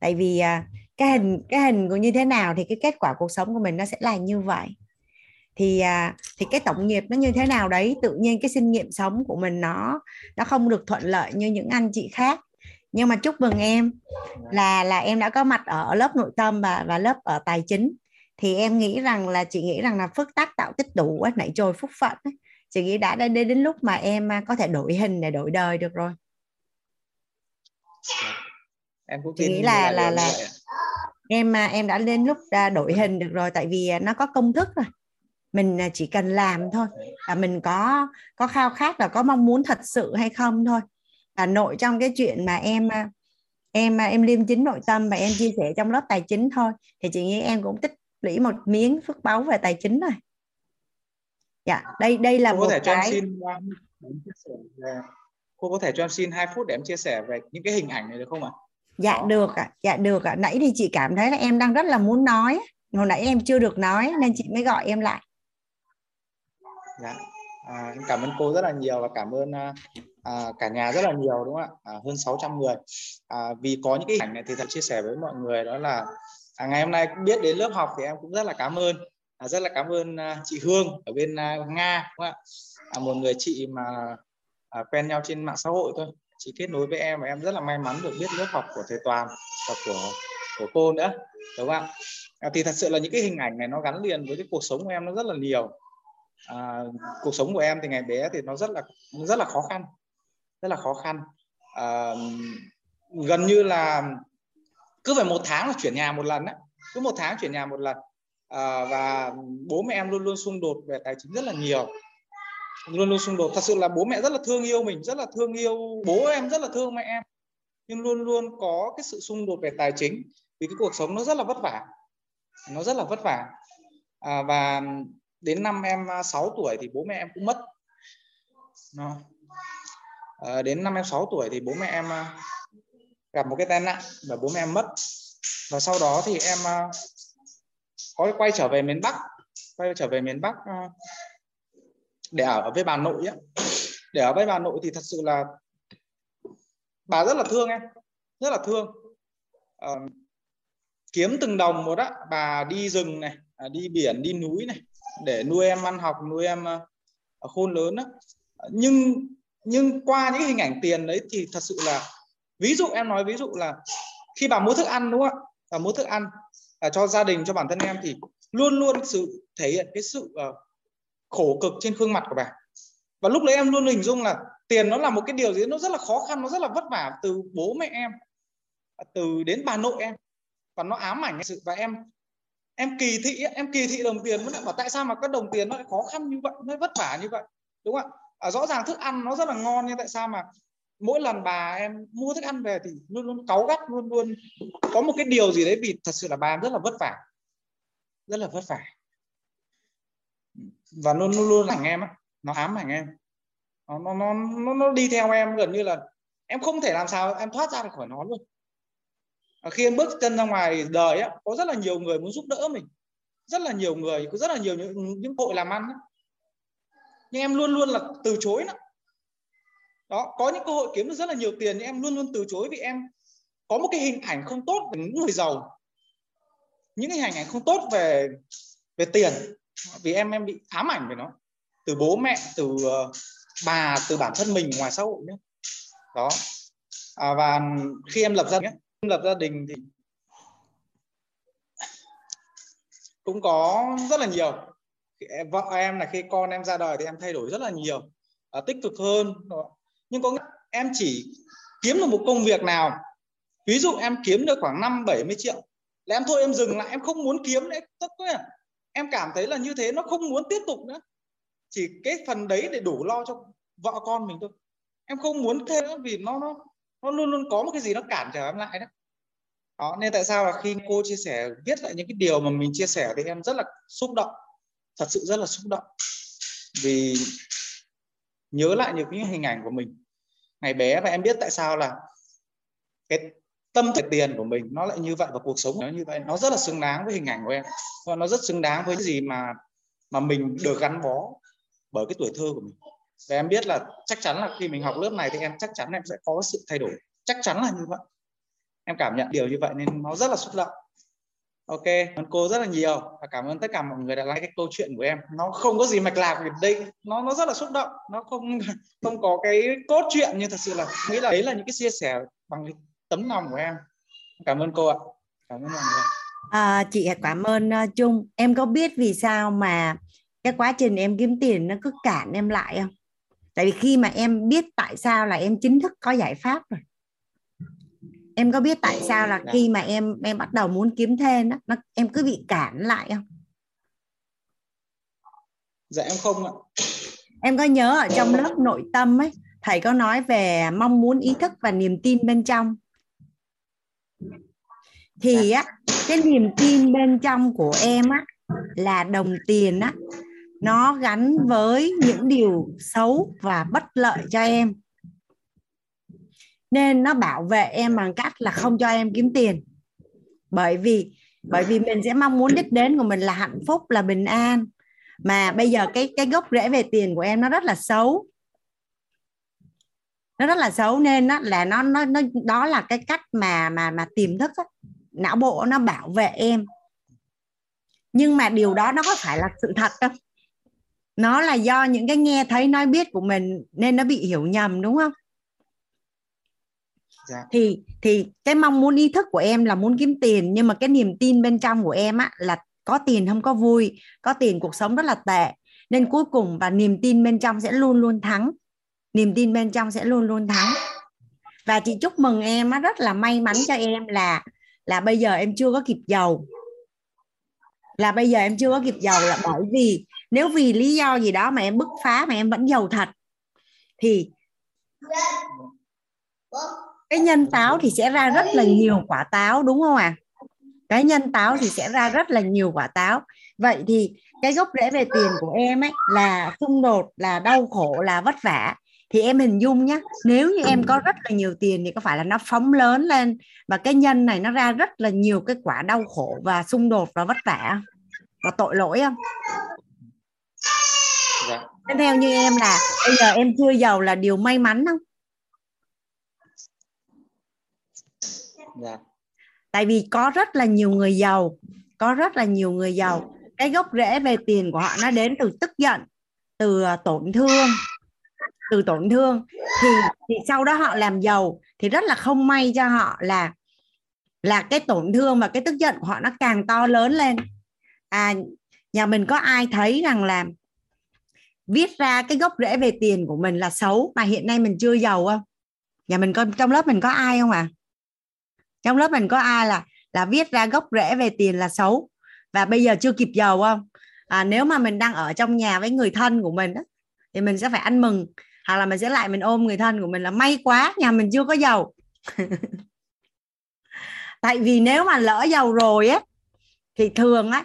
tại vì à, cái hình cái hình của như thế nào thì cái kết quả cuộc sống của mình nó sẽ là như vậy. Thì à, thì cái tổng nghiệp nó như thế nào đấy tự nhiên cái sinh nghiệm sống của mình nó nó không được thuận lợi như những anh chị khác nhưng mà chúc mừng em là là em đã có mặt ở lớp nội tâm và và lớp ở tài chính. Thì em nghĩ rằng là chị nghĩ rằng là phước tác tạo tích đủ ấy, nãy trôi phúc phận ấy. chị nghĩ đã đến đến lúc mà em à, có thể đổi hình để đổi đời được rồi. Em cũng chị nghĩ là là là ạ. em à, em đã lên lúc à, đổi hình được rồi tại vì nó có công thức rồi. Mình chỉ cần làm thôi. Và mình có có khao khát và có mong muốn thật sự hay không thôi và nội trong cái chuyện mà em à, em à, em liêm chính nội tâm và em chia sẻ trong lớp tài chính thôi. Thì chị nghĩ em cũng tích lũy một miếng phước báu về tài chính rồi. Dạ đây đây là cô một có thể cho em cái xin uh, em chia sẻ về- cô có thể cho em xin 2 phút để em chia sẻ về những cái hình ảnh này được không ạ? Dạ được ạ. Dạ được ạ. Nãy thì chị cảm thấy là em đang rất là muốn nói. Hồi nãy em chưa được nói nên chị mới gọi em lại. Dạ. À, cảm ơn cô rất là nhiều và cảm ơn à, cả nhà rất là nhiều đúng không ạ? À, hơn 600 người. À, vì có những cái ảnh này thì thật chia sẻ với mọi người đó là à, ngày hôm nay cũng biết đến lớp học thì em cũng rất là cảm ơn. À, rất là cảm ơn à, chị Hương ở bên à, Nga đúng không ạ? À, một người chị mà à, quen nhau trên mạng xã hội thôi. Chị kết nối với em và em rất là may mắn được biết lớp học của thầy Toàn và của của cô nữa đúng không ạ? À, thì thật sự là những cái hình ảnh này nó gắn liền với cái cuộc sống của em nó rất là nhiều. À, cuộc sống của em thì ngày bé thì nó rất là rất là khó khăn rất là khó khăn. À, gần như là cứ phải một tháng là chuyển nhà một lần đấy, cứ một tháng chuyển nhà một lần. À, và bố mẹ em luôn luôn xung đột về tài chính rất là nhiều. Luôn luôn xung đột. Thật sự là bố mẹ rất là thương yêu mình rất là thương yêu bố em rất là thương mẹ em. Nhưng luôn luôn có cái sự xung đột về tài chính vì cái cuộc sống nó rất là vất vả. Nó rất là vất vả. À, và đến năm em à, 6 tuổi thì bố mẹ em cũng mất. Nó à, đến năm em 6 tuổi thì bố mẹ em ờ, gặp một cái tai nạn và bố mẹ em mất. Và sau đó thì em ờ, có quay trở về miền Bắc quay trở về miền Bắc để ở với bà nội ấy. để ở với bà nội thì thật sự là bà rất là thương em rất là thương. À, kiếm từng đồng một á bà đi rừng này à, đi biển đi núi này để nuôi em ăn học nuôi em khôn lớn á. Nhưng nhưng qua những hình ảnh tiền đấy thì thật sự là ví dụ em nói ví dụ là khi bà mua thức ăn đúng không ạ? Bà mua thức ăn à, cho gia đình cho bản thân em thì luôn luôn sự thể hiện cái sự uh, khổ cực trên gương mặt của bà. Và lúc đấy em luôn hình dung là tiền nó là một cái điều gì nó rất là khó khăn nó rất là vất vả từ bố mẹ em từ đến bà nội em. Và nó ám ảnh sự và em em kỳ thị em kỳ thị đồng tiền mới bảo tại sao mà các đồng tiền nó lại khó khăn như vậy nó vất vả như vậy đúng không ạ? À, rõ ràng thức ăn nó rất là ngon nhưng tại sao mà mỗi lần bà em mua thức ăn về thì luôn luôn cáu gắt luôn luôn có một cái điều gì đấy vì thật sự là bà em rất là vất vả. Rất là vất vả. Và luôn luôn luôn ảnh em á nó ám ảnh em. Nó nó nó nó đi theo em gần như là em không thể làm sao em thoát ra được khỏi nó luôn. Khi em bước chân ra ngoài đời á có rất là nhiều người muốn giúp đỡ mình. Rất là nhiều người có rất là nhiều những, những hội làm ăn á nhưng em luôn luôn là từ chối đó. đó có những cơ hội kiếm được rất là nhiều tiền nhưng em luôn luôn từ chối vì em có một cái hình ảnh không tốt về những người giàu. Những cái hình ảnh không tốt về về tiền. Vì em em bị ám ảnh về nó. Từ bố mẹ từ uh, bà từ bản thân mình ngoài xã hội nhé đó. À, và khi em lập gia đình lập gia đình thì cũng có rất là nhiều vợ em là khi con em ra đời thì em thay đổi rất là nhiều à, tích cực hơn. Nhưng có em chỉ kiếm được một công việc nào ví dụ em kiếm được khoảng năm bảy mươi triệu là em thôi em dừng lại em không muốn kiếm nữa tức là em cảm thấy là như thế nó không muốn tiếp tục nữa. Chỉ cái phần đấy để đủ lo cho vợ con mình thôi. Em không muốn thêm nữa vì nó nó nó luôn luôn có một cái gì nó cản trở em lại đó. Đó nên tại sao là khi cô chia sẻ viết lại những cái điều mà mình chia sẻ thì em rất là xúc động thật sự rất là xúc động. Vì nhớ lại những cái hình ảnh của mình. Ngày bé và em biết tại sao là cái tâm thực tiền của mình nó lại như vậy và cuộc sống nó như vậy. Nó rất là xứng đáng với hình ảnh của em. Và nó rất xứng đáng với cái gì mà mà mình được gắn bó bởi cái tuổi thơ của mình. Và em biết là chắc chắn là khi mình học lớp này thì em chắc chắn em sẽ có sự thay đổi. Chắc chắn là như vậy. Em cảm nhận điều như vậy nên nó rất là xúc động ok cảm ơn cô rất là nhiều và cảm ơn tất cả mọi người đã lắng cái câu chuyện của em. Nó không có gì mạch lạc vì đây nó nó rất là xúc động nó không *laughs* không có cái cốt truyện nhưng thật sự là nghĩ là đấy là những cái chia sẻ bằng cái tấm lòng của em. Cảm ơn cô ạ. Cảm ơn mọi người. À, chị cảm ơn uh, Trung. Em có biết vì sao mà cái quá trình em kiếm tiền nó cứ cản em lại không? Tại vì khi mà em biết tại sao là em chính thức có giải pháp rồi em có biết tại sao là dạ. khi mà em em bắt đầu muốn kiếm thêm đó, nó em cứ bị cản lại không? Dạ em không ạ. Em có nhớ ở trong lớp nội tâm ấy thầy có nói về mong muốn ý thức và niềm tin bên trong. Thì á cái niềm tin bên trong của em á là đồng tiền á nó gắn với những điều xấu và bất lợi cho em nên nó bảo vệ em bằng cách là không cho em kiếm tiền. Bởi vì bởi vì mình sẽ mong muốn đích đến của mình là hạnh phúc là bình an. Mà bây giờ cái cái gốc rễ về tiền của em nó rất là xấu. Nó rất là xấu nên nó là nó nó nó đó là cái cách mà mà mà tiềm thức á, não bộ nó bảo vệ em. Nhưng mà điều đó nó có phải là sự thật không nó là do những cái nghe thấy nói biết của mình nên nó bị hiểu nhầm đúng không? Dạ. thì thì cái mong muốn, ý thức của em là muốn kiếm tiền, nhưng mà cái niềm tin bên trong của em á là có tiền không có vui, có tiền cuộc sống rất là tệ. Nên cuối cùng và niềm tin bên trong sẽ luôn luôn thắng. Niềm tin bên trong sẽ luôn luôn thắng. Và chị chúc mừng em á, rất là may mắn cho em là là bây giờ em chưa có kịp giàu. Là bây giờ em chưa có kịp giàu là bởi vì nếu vì lý do gì đó mà em bứt phá mà em vẫn giàu thật, thì cái nhân táo thì sẽ ra rất là nhiều quả táo đúng không ạ? À? cái nhân táo thì sẽ ra rất là nhiều quả táo. Vậy thì cái gốc rễ về tiền của em ấy là xung đột là đau khổ là vất vả. Thì em hình dung nhé nếu như em có rất là nhiều tiền thì có phải là nó phóng lớn lên và cái nhân này nó ra rất là nhiều cái quả đau khổ và xung đột và vất vả và tội lỗi không? Dạ. Theo như em là bây giờ em chưa giàu là điều may mắn không dạ. tại vì có rất là nhiều người giàu, có rất là nhiều người giàu. Cái gốc rễ về tiền của họ nó đến từ tức giận, từ ờ, tổn thương. Từ tổn thương. Thì thì sau đó họ làm giàu thì rất là không may cho họ là là cái tổn thương và cái tức giận của họ nó càng to lớn lên. À nhà mình có ai thấy rằng là viết ra cái gốc rễ về tiền của mình là xấu mà hiện nay mình chưa giàu không? Nhà mình có trong lớp mình có ai không à trong lớp mình có ai là là viết ra gốc rễ về tiền là xấu? Và bây giờ chưa kịp giàu không? À, nếu mà mình đang ở trong nhà với người thân của mình đó, thì mình sẽ phải ăn mừng. Hoặc là mình sẽ lại mình ôm người thân của mình là may quá nhà mình chưa có giàu. *laughs* Tại vì nếu mà lỡ giàu rồi á thì thường á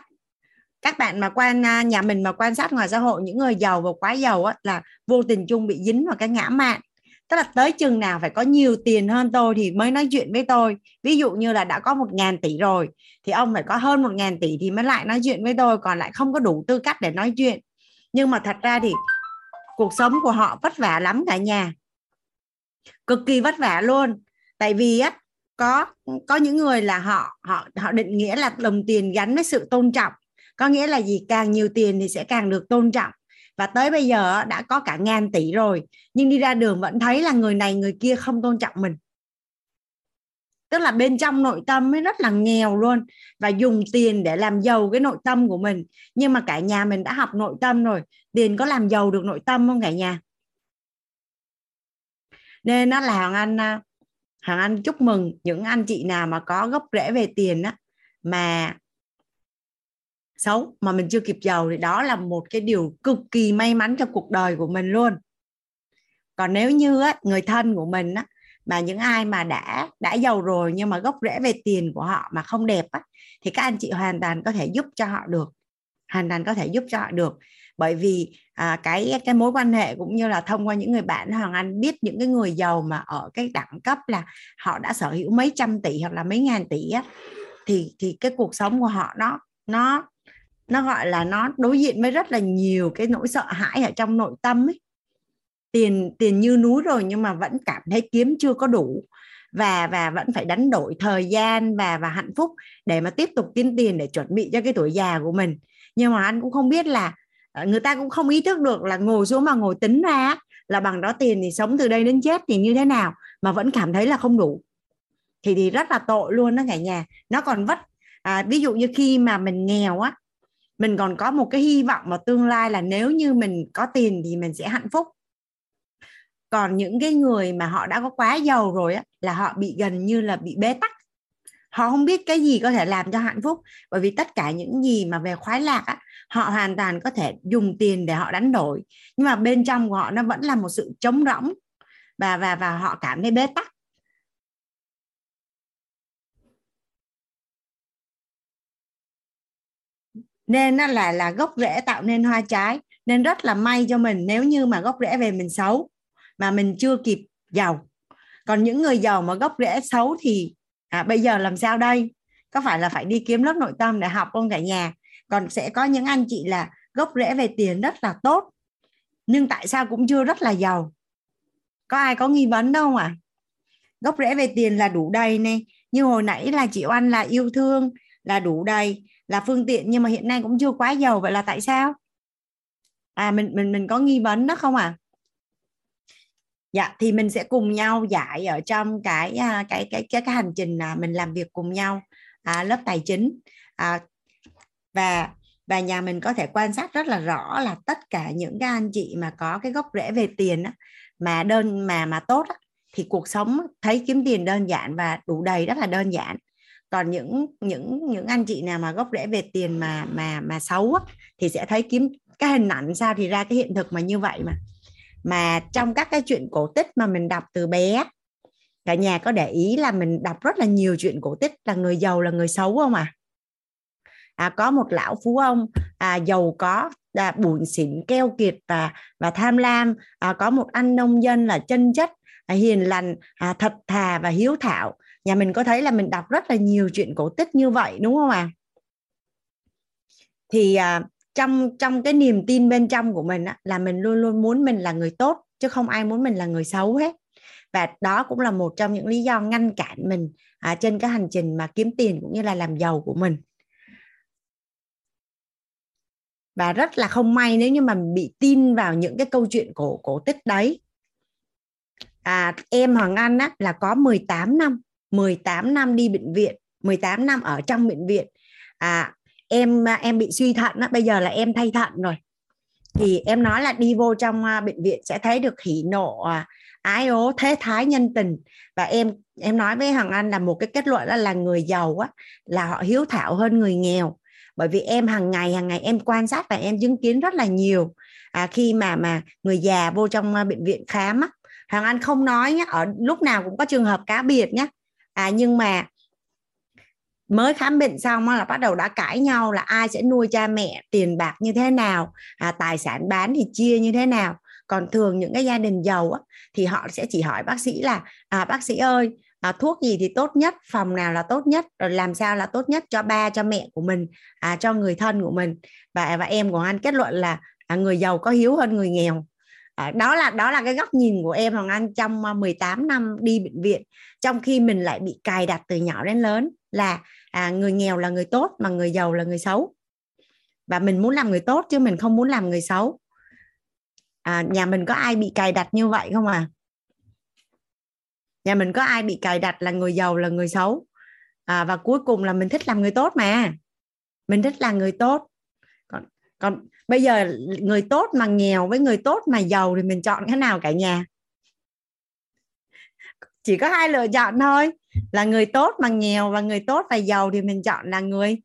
các bạn mà quan à, nhà mình mà quan sát ngoài xã hội những người giàu và quá giàu á là vô tình chung bị dính vào cái ngã mạn tức là tới chừng nào phải có nhiều tiền hơn tôi thì mới nói chuyện với tôi. Ví dụ như là đã có một ngàn tỷ rồi, thì ông phải có hơn một ngàn tỷ thì mới lại nói chuyện với tôi, còn lại không có đủ tư cách để nói chuyện. Nhưng mà thật ra thì cuộc sống của họ vất vả lắm cả nhà. Cực kỳ vất vả luôn. Tại vì á, có có những người là họ họ họ định nghĩa là đồng tiền gắn với sự tôn trọng. Có nghĩa là gì? Càng nhiều tiền thì sẽ càng được tôn trọng và tới bây giờ đã có cả ngàn tỷ rồi, nhưng đi ra đường vẫn thấy là người này người kia không tôn trọng mình. Tức là bên trong nội tâm ấy rất là nghèo luôn và dùng tiền để làm giàu cái nội tâm của mình. Nhưng mà cả nhà mình đã học nội tâm rồi, tiền có làm giàu được nội tâm không cả nhà? Nên nó là hoàng anh hàng hoàng anh chúc mừng những anh chị nào mà có gốc rễ về tiền á, mà xấu mà mình chưa kịp giàu thì đó là một cái điều cực kỳ may mắn cho cuộc đời của mình luôn. Còn nếu như á, người thân của mình á, mà những ai mà đã đã giàu rồi nhưng mà gốc rễ về tiền của họ mà không đẹp á, thì các anh chị hoàn toàn có thể giúp cho họ được. Hoàn toàn có thể giúp cho họ được. Bởi vì à, cái cái mối quan hệ cũng như là thông qua những người bạn hoàng anh biết những cái người giàu mà ở cái đẳng cấp là họ đã sở hữu mấy trăm tỷ hoặc là mấy ngàn tỷ á thì thì cái cuộc sống của họ nó nó nó gọi là nó đối diện với rất là nhiều cái nỗi sợ hãi ở trong nội tâm ấy. Tiền tiền như núi rồi nhưng mà vẫn cảm thấy kiếm chưa có đủ và và vẫn phải đánh đổi thời gian và và hạnh phúc để mà tiếp tục kiếm tiền để chuẩn bị cho cái tuổi già của mình. Nhưng mà anh cũng không biết là ờ, người ta cũng không ý thức được là ngồi xuống mà ngồi tính ra là bằng đó tiền thì sống từ đây đến chết thì như thế nào mà vẫn cảm thấy là không đủ. Thì thì rất là tội luôn đó cả nhà. Nó còn vất à, ví dụ như khi mà mình nghèo á mình còn có một cái hy vọng vào tương lai là nếu như mình có tiền thì mình sẽ hạnh phúc. Còn những cái người mà họ đã có quá giàu rồi á, là họ bị gần như là bị bế tắc. Họ không biết cái gì có thể làm cho hạnh phúc. Bởi vì tất cả những gì mà về khoái lạc á, họ hoàn toàn có thể dùng tiền để họ đánh đổi. Nhưng mà bên trong của họ nó vẫn là một sự trống rỗng và và và họ cảm thấy bế tắc. Nên nó là là gốc rễ tạo nên hoa trái. Nên rất là may cho mình nếu như mà gốc rễ về mình xấu mà mình chưa kịp giàu. Còn những người giàu mà gốc rễ xấu thì à, bây giờ làm sao đây? Có phải là phải đi kiếm lớp nội tâm để học không cả nhà? Còn sẽ có những anh chị là gốc rễ về tiền rất là tốt nhưng tại sao cũng chưa rất là giàu? Có ai có nghi vấn đâu à? Gốc rễ về tiền là đủ đầy nè. Như hồi nãy là chị oanh là yêu thương là đủ đầy là phương tiện nhưng mà hiện nay cũng chưa quá giàu vậy là tại sao? À mình mình mình có nghi vấn đó không à dạ thì mình sẽ cùng nhau giải ở trong cái à, cái cái cái cái hành trình là mình làm việc cùng nhau à, lớp tài chính. À, và và nhà mình có thể quan sát rất là rõ là tất cả những cái anh chị mà có cái gốc rễ về tiền á, mà đơn mà mà tốt á, thì cuộc sống thấy kiếm tiền đơn giản và đủ đầy rất là đơn giản còn những những những anh chị nào mà gốc rễ về tiền mà mà mà xấu á, thì sẽ thấy kiếm cái hình ảnh sao thì ra cái hiện thực mà như vậy mà. Mà trong các cái chuyện cổ tích mà mình đọc từ bé cả nhà có để ý là mình đọc rất là nhiều chuyện cổ tích là người giàu là người xấu không à? À, có một lão phú ông à, giàu có à, bủn xỉn keo kiệt và và tham lam. À, có một anh nông dân là chân chất à, hiền lành à, thật thà và hiếu thảo nhà mình có thấy là mình đọc rất là nhiều chuyện cổ tích như vậy đúng không ạ? À? thì à, trong trong cái niềm tin bên trong của mình á, là mình luôn luôn muốn mình là người tốt chứ không ai muốn mình là người xấu hết. Và đó cũng là một trong những lý do ngăn cản mình à, trên cái hành trình mà kiếm tiền cũng như là làm giàu của mình. Và rất là không may nếu như mà bị tin vào những cái câu chuyện cổ cổ tích đấy. À, em Hoàng Anh á, là có 18 năm. 18 năm đi bệnh viện 18 năm ở trong bệnh viện. À, em em bị suy thận á, bây giờ là em thay thận rồi. Thì em nói là đi vô trong à, bệnh viện sẽ thấy được hỉ nộ à, ái ố thế thái nhân tình. Và em em nói với Hoàng Anh là một cái kết luận là là người giàu á là họ hiếu thảo hơn người nghèo. Bởi vì em hàng ngày hàng ngày em quan sát và em chứng kiến rất là nhiều. À, khi mà mà người già vô trong à, bệnh viện khám á Hoàng Anh không nói nhé ở lúc nào cũng có trường hợp cá biệt nhé à nhưng mà mới khám bệnh xong là bắt đầu đã cãi nhau là ai sẽ nuôi cha mẹ tiền bạc như thế nào à, tài sản bán thì chia như thế nào. Còn thường những cái gia đình giàu á, thì họ sẽ chỉ hỏi bác sĩ là à, bác sĩ ơi à, thuốc gì thì tốt nhất phòng nào là tốt nhất rồi làm sao là tốt nhất cho ba cho mẹ của mình à, cho người thân của mình? Và và em của anh kết luận là à, người giàu có hiếu hơn người nghèo. À, đó là đó là cái góc nhìn của em Hoàng Anh trong à, 18 năm đi bệnh viện trong khi mình lại bị cài đặt từ nhỏ đến lớn là à, người nghèo là người tốt mà người giàu là người xấu. Và mình muốn làm người tốt chứ mình không muốn làm người xấu. À, nhà mình có ai bị cài đặt như vậy không à? Nhà mình có ai bị cài đặt là người giàu là người xấu? À, và cuối cùng là mình thích làm người tốt mà. Mình thích là người tốt. Còn còn bây giờ người tốt mà nghèo với người tốt mà giàu thì mình chọn cái nào cả nhà? Chỉ có hai lựa chọn thôi. Là người tốt mà nghèo và người tốt và giàu thì mình chọn là người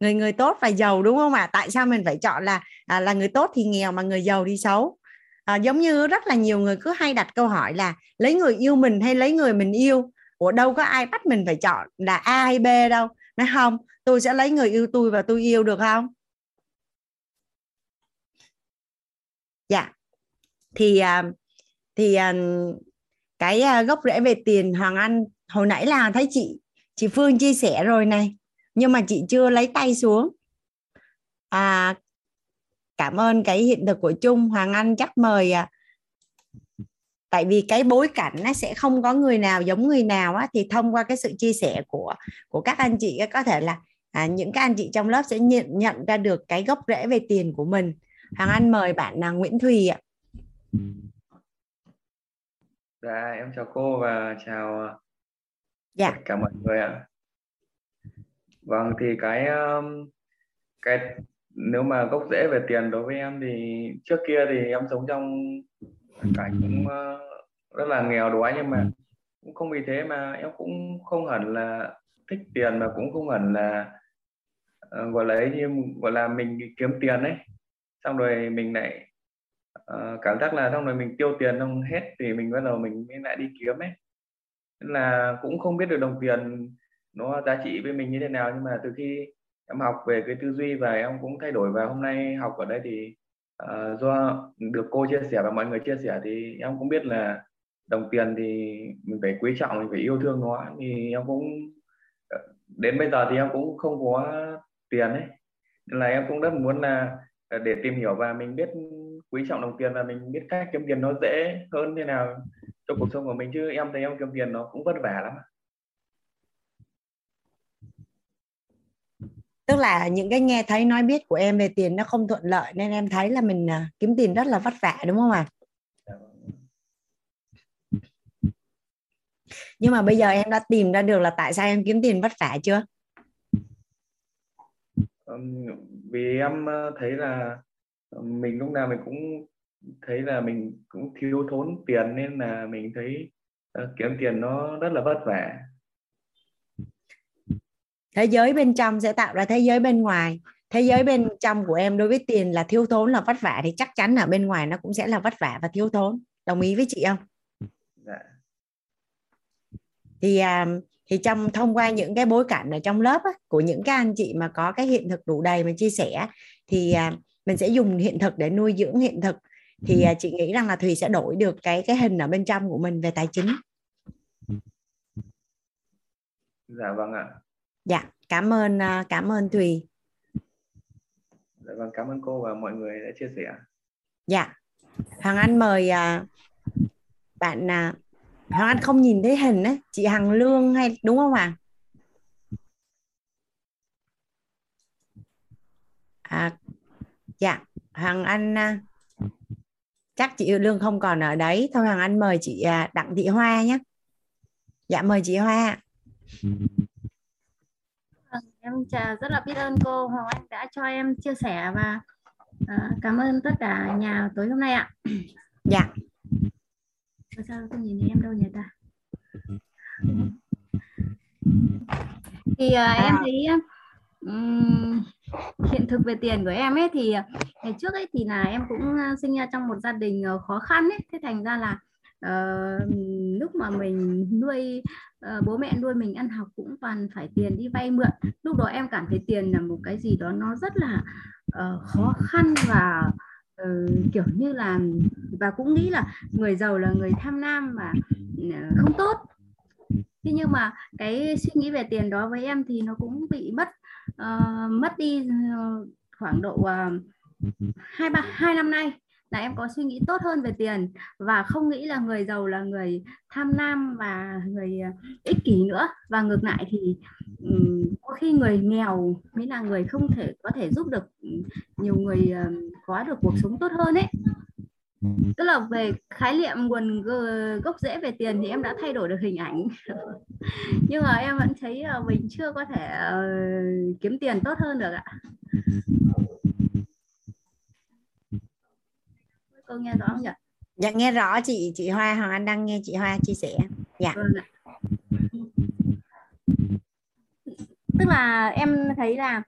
người người tốt và giàu đúng không ạ? À? tại sao mình phải chọn là à, là người tốt thì nghèo mà người giàu thì xấu? À, giống như rất là nhiều người cứ hay đặt câu hỏi là lấy người yêu mình hay lấy người mình yêu? Ủa đâu có ai bắt mình phải chọn là a hay b đâu. Nói không tôi sẽ lấy người yêu tôi và tôi yêu được không? Dạ. Thì à, thì à, cái à, gốc rễ về tiền hoàng anh. Hồi nãy là thấy chị chị phương chia sẻ rồi này nhưng mà chị chưa lấy tay xuống. À cảm ơn cái hiện thực của chung hoàng anh chắc mời à, tại vì cái bối cảnh nó sẽ không có người nào giống người nào á thì thông qua cái sự chia sẻ của của các anh chị có thể là à, những các anh chị trong lớp sẽ nhận nhận ra được cái gốc rễ về tiền của mình. Hoàng anh mời bạn là nguyễn thùy ạ. Ừ dạ em chào cô và chào à, dạ. tất cả mọi người ạ. Vâng thì cái cái nếu mà gốc rễ về tiền đối với em thì trước kia thì em sống trong cảnh cũng uh, rất là nghèo đói nhưng mà cũng không vì thế mà em cũng không hẳn là thích tiền mà cũng không hẳn là uh, gọi là ấy như gọi là mình kiếm tiền ấy. Xong rồi mình lại uh, cảm giác là xong rồi mình tiêu tiền xong hết thì mình bắt đầu mình mới lại đi kiếm ấy. Nên là cũng không biết được đồng tiền nó giá trị với mình như thế nào nhưng mà từ khi em học về cái tư duy và em cũng thay đổi và hôm nay học ở đây thì uh, do được cô chia sẻ và mọi người chia sẻ thì em cũng biết là đồng tiền thì mình phải quý trọng mình phải yêu thương nó. Thì em cũng ờ, đến bây giờ thì em cũng không có tiền ấy. Nên là em cũng rất muốn là để tìm hiểu và mình biết quý trọng đồng tiền và mình biết cách kiếm tiền nó dễ hơn thế nào cho cuộc sống của mình chứ em thấy em kiếm tiền nó cũng vất vả lắm tức là những cái nghe thấy nói biết của em về tiền nó không thuận lợi nên em thấy là mình à, kiếm tiền rất là vất vả đúng không ạ à? nhưng mà bây giờ em đã tìm ra được là tại sao em kiếm tiền vất vả chưa vì em thấy là mình lúc nào mình cũng thấy là mình cũng thiếu thốn tiền nên là mình thấy uh, kiếm tiền nó rất là vất vả. Thế giới bên trong sẽ tạo ra thế giới bên ngoài. Thế giới bên trong của em đối với tiền là thiếu thốn là vất vả thì chắc chắn ở bên ngoài nó cũng sẽ là vất vả và thiếu thốn. Đồng ý với chị không? Dạ. Thì à, thì trong thông qua những cái bối cảnh ở trong lớp á, của những cái anh chị mà có cái hiện thực đủ đầy mà chia sẻ thì à, mình sẽ dùng hiện thực để nuôi dưỡng hiện thực. Thì à, chị nghĩ rằng là thùy sẽ đổi được cái cái hình ở bên trong của mình về tài chính. Dạ vâng ạ. Dạ cảm ơn à, cảm ơn thùy. Dạ vâng cảm ơn cô và mọi người đã chia sẻ. Dạ. Hoàng anh mời à, bạn à, hoàng anh không nhìn thấy hình á chị hằng lương hay đúng không ạ? À? Dạ hoàng anh à, chắc chị lương không còn ở đấy. Thôi hoàng anh mời chị à, đặng thị hoa nhé. Dạ mời chị hoa Vâng, em chào rất là biết ơn cô. Hoàng Anh đã cho em chia sẻ và à, cảm ơn tất cả nhà tối hôm nay ạ. dạ. Sao không nhìn thấy em đâu nhỉ ta? Thì à, em thấy ừm, hiện thực về tiền của em ấy thì ờ, ngày trước ấy thì là em cũng ờ, sinh ra trong một gia đình ờ, khó khăn ấy, thế thành ra là uh, lúc mà mình nuôi uh, bố mẹ nuôi mình ăn học cũng toàn phải tiền đi vay mượn. Lúc đó em cảm thấy tiền là một cái gì đó nó rất là uh, khó khăn và ờ, kiểu như là và cũng nghĩ là người giàu là người tham lam và không tốt thế nhưng mà cái suy nghĩ về tiền đó với em thì nó cũng bị mất uh, mất đi ờ, khoảng độ ờ, hai ba hai năm nay là em có suy nghĩ tốt hơn về tiền và không nghĩ là người giàu là người tham lam và người ích kỷ nữa. Và ngược lại thì có khi người nghèo mới là người không thể có thể giúp được nhiều người có được cuộc sống tốt hơn ấy tức là về khái niệm nguồn gốc rễ về tiền thì em đã thay đổi được hình ảnh. *laughs* Nhưng mà em vẫn thấy ờ, mình chưa có thể ờ, kiếm tiền tốt hơn được ạ. Cô nghe rõ không nhỉ? Dạ nghe rõ chị chị hoa hoàng anh đang nghe chị hoa chia sẻ. Dạ. Vâng ạ. Tức là em thấy là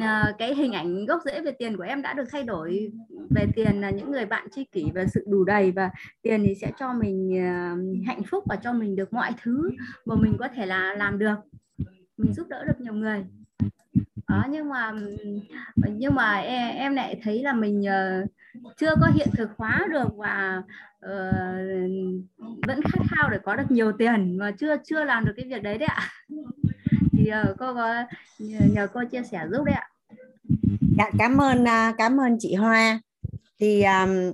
ờ, cái hình ảnh gốc rễ về tiền của em đã được thay đổi về tiền là những người bạn tri kỷ và sự đủ đầy và tiền thì sẽ cho mình ờ, hạnh phúc và cho mình được mọi thứ mà mình có thể là làm được. Mình giúp đỡ được nhiều người. Đó nhưng mà nhưng mà em, em lại thấy là mình ờ, chưa có hiện thực hóa được và uh, vẫn khát khao để có được nhiều tiền mà chưa chưa làm được cái việc đấy đấy ạ thì ờ, cô có nhờ, nhờ cô chia sẻ giúp đấy ạ Dạ, cảm ơn à, cảm ơn chị Hoa. Thì um,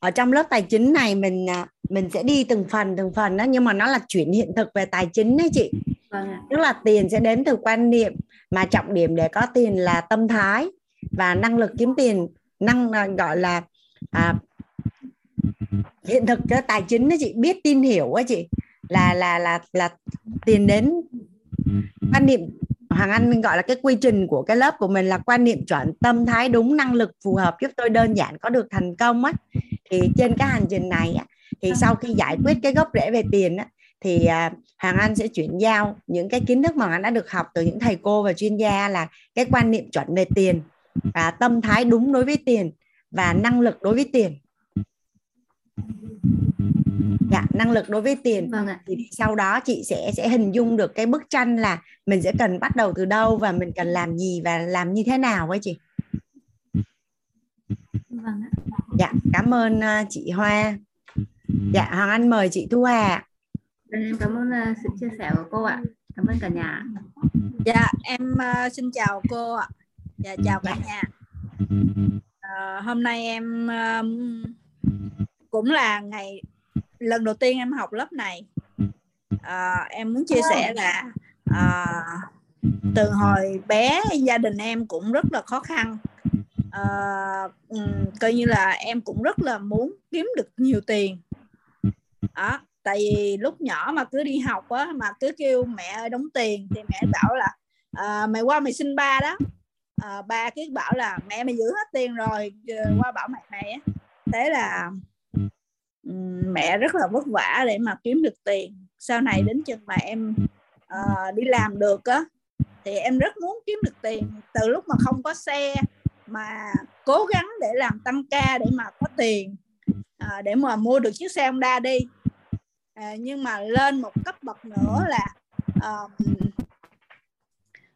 ở trong lớp tài chính này mình à, mình sẽ đi từng phần từng phần đó nhưng mà nó là chuyển hiện thực về tài chính đấy chị. vâng ạ Tức là tiền sẽ đến từ quan niệm mà trọng điểm để có tiền là tâm thái và năng lực kiếm tiền năng à, gọi là à, hiện thực cái tài chính đó chị biết tin hiểu á chị là là là là tiền đến quan niệm Hoàng Anh mình gọi là cái quy trình của cái lớp của mình là quan niệm chuẩn tâm thái đúng năng lực phù hợp giúp tôi đơn giản có được thành công á. Thì trên cái hành trình này á, thì sau khi giải quyết cái gốc rễ về tiền á, thì à, Hoàng Anh sẽ chuyển giao những cái kiến thức mà Hoàng Anh đã được học từ những thầy cô và chuyên gia là cái quan niệm chuẩn về tiền và tâm thái đúng đối với tiền và năng lực đối với tiền dạ năng lực đối với tiền. Vâng ạ. Thì sau đó chị sẽ sẽ hình dung được cái bức tranh là mình sẽ cần bắt đầu từ đâu và mình cần làm gì và làm như thế nào với chị. Vâng ạ. Dạ cảm ơn à, chị Hoa. Dạ Hoàng Anh mời chị Thu Hà. Em cảm ơn ờ, sự chia sẻ của cô ạ. Cảm ơn cả nhà. Dạ, em ờ, xin chào cô ạ. Dạ, chào cả nhà. Ờ, hôm nay em cũng là ngày lần đầu tiên em học lớp này. à, em muốn chia sẻ là à, từ hồi bé gia đình em cũng rất là khó khăn. à, ừ, coi như là em cũng rất là muốn kiếm được nhiều tiền. Đó, tại vì lúc nhỏ mà cứ đi học á mà cứ kêu mẹ ơi đóng tiền thì mẹ bảo là à, mày qua mày xin ba đó à, ba cứ bảo là mẹ mày giữ hết tiền rồi qua bảo mẹ mày á thế là mẹ rất là vất vả để mà kiếm được tiền. Sau này đến chừng mà em uh, đi làm được á thì em rất muốn kiếm được tiền. Từ lúc mà không có xe mà cố gắng để làm tăng ca để mà có tiền à, để mà mua được chiếc xe Honda đi. À, nhưng mà lên một cấp bậc nữa là à,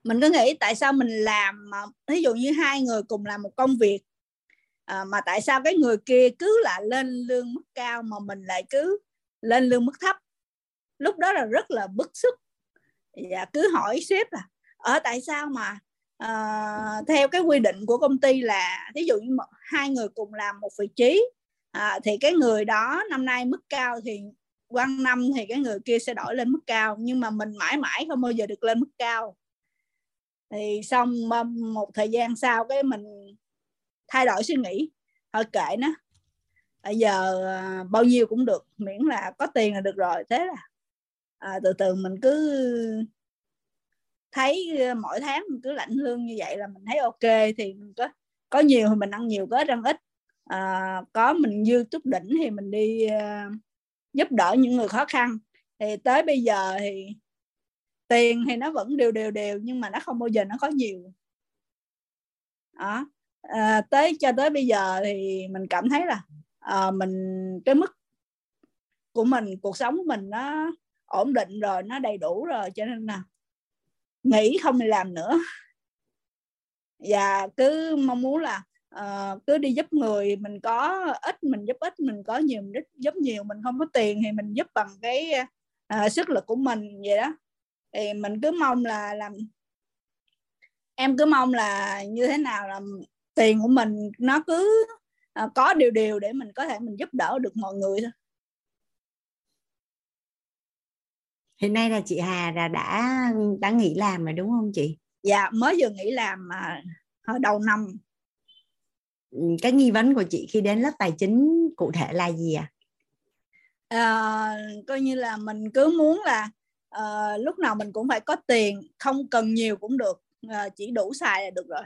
mình cứ nghĩ tại sao mình làm mà ví dụ như hai người cùng làm một công việc à, mà tại sao cái người kia cứ là lên lương mức cao mà mình lại cứ lên lương mức thấp? Lúc đó là rất là bức xúc. Và cứ hỏi sếp là ở tại sao mà uh, theo cái quy định của công ty là ví dụ như một, hai người cùng làm một vị trí à, thì cái người đó năm nay mức cao thì quan năm thì cái người kia sẽ đổi lên mức cao nhưng mà mình mãi mãi không bao giờ được lên mức cao. Thì xong một thời gian sau cái mình thay đổi suy nghĩ thôi kệ nó. Bây giờ à, bao nhiêu cũng được miễn là có tiền là được rồi thế là à, từ từ mình cứ thấy à, mỗi tháng mình cứ lãnh lương như vậy là mình thấy ok thì mình có có nhiều thì mình ăn nhiều có ít ăn ít. À, có mình dư chút đỉnh thì mình đi uh, giúp đỡ những người khó khăn. Thì tới bây giờ thì tiền thì nó vẫn đều đều đều nhưng mà nó không bao giờ nó có nhiều. Đó à, tới cho tới bây giờ thì mình cảm thấy là à, mình cái mức của mình cuộc sống của mình nó ổn định rồi nó đầy đủ rồi cho nên là nghĩ không làm nữa. Và cứ mong muốn là uh, cứ đi giúp người mình có ít mình giúp ít mình có nhiều mình giúp nhiều mình không có tiền thì mình giúp bằng cái uh, sức lực của mình vậy đó. Thì mình cứ mong là làm em cứ mong là như thế nào là tiền của mình nó cứ uh, có điều điều để mình có thể mình giúp đỡ được mọi người thôi. Hiện nay là chị Hà là đã đã nghỉ làm rồi đúng không chị? Dạ mới vừa nghỉ làm mà hồi đầu năm. Ừ, cái nghi vấn của chị khi đến lớp tài chính cụ thể là gì à, à coi như là mình cứ muốn là à, lúc nào mình cũng phải có tiền không cần nhiều cũng được à, chỉ đủ xài là được rồi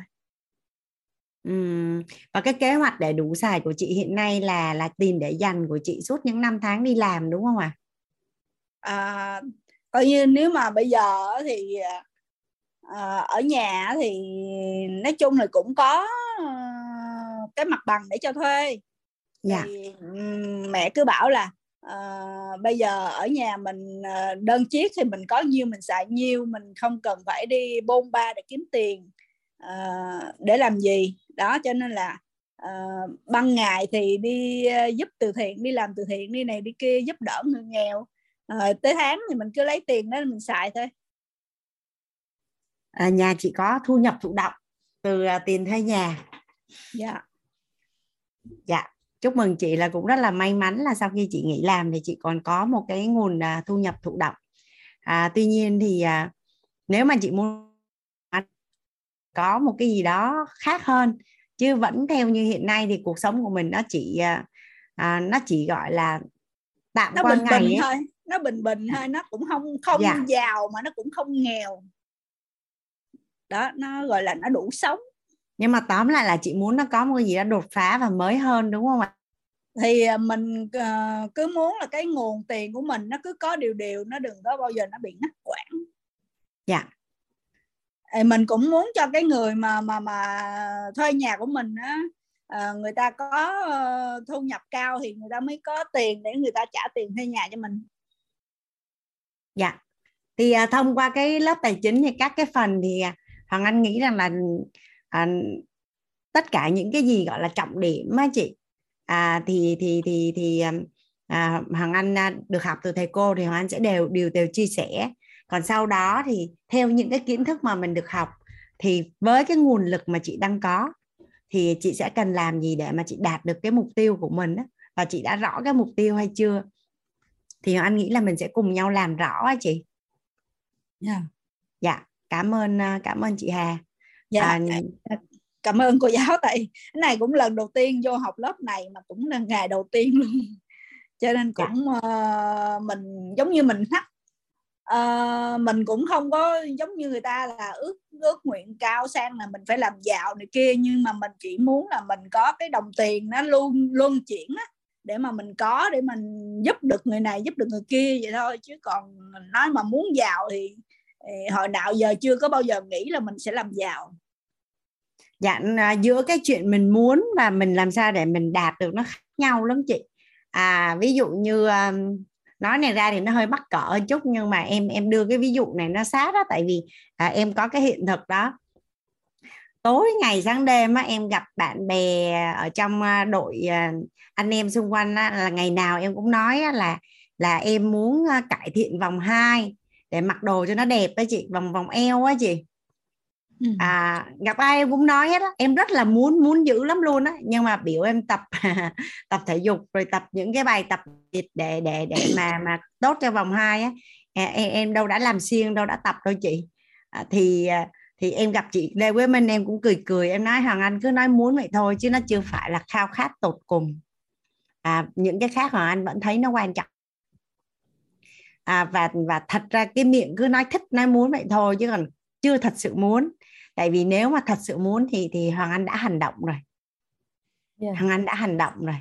Và cái kế hoạch để đủ xài của chị hiện nay là là tiền để dành của chị suốt những năm tháng đi làm đúng không ạ? À? à coi như nếu mà bây giờ thì à, ở nhà thì nói chung là cũng có uh, cái mặt bằng để cho thuê dạ. thì mẹ cứ bảo là uh, bây giờ ở nhà mình uh, đơn chiếc thì mình có nhiêu mình xài nhiêu mình không cần phải đi bôn ba để kiếm tiền uh, để làm gì đó cho nên là uh, ban ngày thì đi uh, giúp từ thiện đi làm từ thiện đi này đi kia giúp đỡ người nghèo. À, tới tháng thì mình cứ lấy tiền đó mình xài thôi. À, nhà chị có thu nhập thụ động từ uh, tiền thuê nhà. Dạ. Dạ chúc mừng chị là cũng rất là may mắn là sau khi chị nghỉ làm thì chị còn có một cái nguồn uh, thu nhập thụ động. À, tuy nhiên thì uh, nếu mà chị muốn có một cái gì đó khác hơn. Chứ vẫn theo như hiện nay thì cuộc sống của mình nó chỉ uh, uh, nó chỉ gọi là tạm nó qua bình ngày bình thôi nó bình bình thôi nó cũng không không dạ. giàu mà nó cũng không nghèo. Đó nó gọi là nó đủ sống. Nhưng mà tóm lại là chị muốn nó có một cái gì đó đột phá và mới hơn đúng không ạ? Thì à, mình uh, cứ muốn là cái nguồn tiền của mình nó cứ có điều điều nó đừng có bao giờ nó bị ngắt quãng. Dạ mình cũng muốn cho cái người mà mà mà thuê nhà của mình á à, người ta có uh, thu nhập cao thì người ta mới có tiền để người ta trả tiền thuê nhà cho mình. Dạ. Thì uh, thông qua cái lớp tài chính hay các cái phần thì uh, hoàng anh nghĩ rằng là uh, tất cả những cái gì gọi là trọng điểm á chị à, thì thì thì thì à, hoàng anh được học từ thầy cô thì hoàng anh sẽ đều đều đều chia sẻ còn sau đó thì theo những cái kiến thức mà mình được học thì với cái nguồn lực mà chị đang có thì chị sẽ cần làm gì để mà chị đạt được cái mục tiêu của mình đó. và chị đã rõ cái mục tiêu hay chưa thì anh nghĩ là mình sẽ cùng nhau làm rõ á chị yeah. dạ cảm ơn à, cảm ơn chị Hà dạ à, cảm ơn cô giáo tại cái này cũng lần đầu tiên vô học lớp này mà cũng là ngày đầu tiên luôn cho nên dạ. cũng dạ. uh, mình giống như mình thắc uh, mình cũng không có giống như người ta là ước ước nguyện cao sang là mình phải làm giàu này kia nhưng mà mình chỉ muốn là mình có cái đồng tiền nó luôn luân chuyển á để mà mình có để mình giúp được người này giúp được người kia vậy thôi. Chứ còn mình nói mà muốn giàu thì hồi nào giờ chưa có bao giờ nghĩ là mình sẽ làm giàu. Dạ à, giữa cái chuyện mình muốn và mình làm sao để mình đạt được nó khác nhau lắm chị. À ví dụ như à, nói này ra thì nó hơi mắc cỡ chút nhưng mà em em đưa cái ví dụ này nó sát đó tại vì à, em có cái hiện thực đó. Tối ngày sáng đêm á, em gặp bạn bè ở trong à, đội à, anh em xung quanh á, là ngày nào em cũng nói á, là là em muốn à, cải thiện vòng 2 để mặc đồ cho nó đẹp đó chị vòng vòng eo á chị ừ. à, gặp ai em cũng nói hết á. Em rất là muốn muốn giữ lắm luôn á. Nhưng mà biểu em tập *laughs* tập thể dục rồi tập những cái bài tập để để để *coughs* mà mà tốt cho vòng 2 á. Em, em đâu đã làm xuyên đâu đã tập đâu chị. À, thì thì em gặp chị Lê Quế Minh em cũng cười cười. Em nói Hoàng Anh cứ nói muốn vậy thôi chứ nó chưa phải là khao khát tột cùng. À, những cái khác Hoàng Anh vẫn thấy nó quan trọng. À, và và thật ra cái miệng cứ nói thích nói muốn vậy thôi chứ còn chưa thật sự muốn tại vì nếu mà thật sự muốn thì thì Hoàng Anh đã hành động rồi. Yeah. Hoàng Anh đã hành động rồi.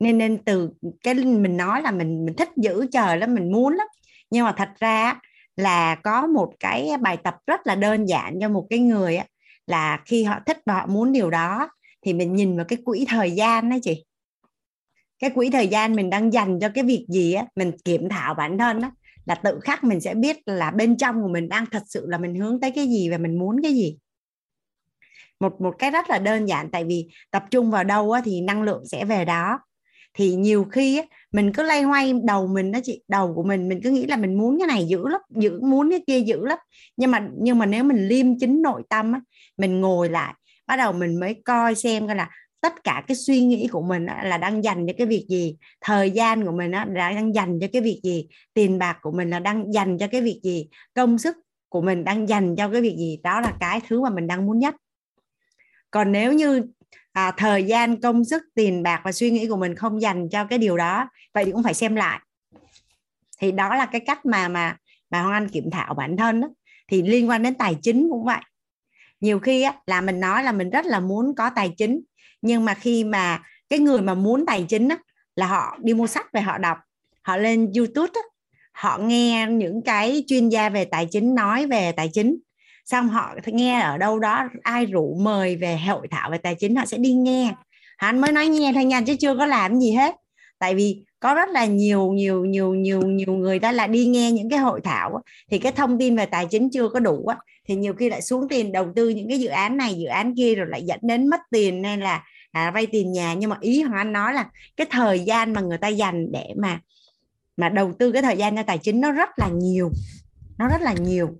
Nên nên từ cái mình nói là mình mình thích giữ chờ lắm mình muốn lắm. Nhưng mà thật ra là có một cái bài tập rất là đơn giản cho một cái người á, là khi họ thích và họ muốn điều đó thì mình nhìn vào cái quỹ thời gian đó chị. Cái quỹ thời gian mình đang dành cho cái việc gì á mình kiểm thảo bản thân á là tự khắc mình sẽ biết là bên trong của mình đang thật sự là mình hướng tới cái gì và mình muốn cái gì. Một một cái rất là đơn giản tại vì tập trung vào đâu á, thì năng lượng sẽ về đó. Thì nhiều khi á, mình cứ lay hoay đầu mình đó chị đầu của mình mình cứ nghĩ là mình muốn cái này dữ lắm dữ muốn cái kia dữ lắm. Nhưng mà nhưng mà nếu mình liêm chính nội tâm á, mình ngồi lại bắt đầu mình mới coi xem coi là tất cả cái suy nghĩ của mình là đang dành cho cái việc gì? Thời gian của mình là đang dành cho cái việc gì? Tiền bạc của mình là đang dành cho cái việc gì? Công sức của mình đang dành cho cái việc gì? Đó là cái thứ mà mình đang muốn nhất. Còn nếu như à, thời gian công sức tiền bạc và suy nghĩ của mình không dành cho cái điều đó vậy thì cũng phải xem lại. Thì đó là cái cách mà mà mà Hoàng Anh kiểm thảo bản thân đó. thì liên quan đến tài chính cũng vậy. Nhiều khi á, là mình nói là mình rất là muốn có tài chính nhưng mà khi mà cái người mà muốn tài chính á, là họ đi mua sách về họ đọc họ lên YouTube á, họ nghe những cái chuyên gia về tài chính nói về tài chính. Xong họ nghe ở đâu đó ai rủ mời về hội thảo về tài chính họ sẽ đi nghe. Hắn mới nói nghe thôi nha chứ chưa có làm gì hết. Tại vì có rất là nhiều nhiều nhiều nhiều nhiều người ta là đi nghe những cái hội thảo thì cái thông tin về tài chính chưa có đủ á. Thì nhiều khi lại xuống tiền đầu tư những cái dự án này dự án kia rồi lại dẫn đến mất tiền nên là à, vay tiền nhà. Nhưng mà ý hoàng anh nói là cái thời gian mà người ta dành để mà mà đầu tư cái thời gian cho tài chính nó rất là nhiều. Nó rất là nhiều.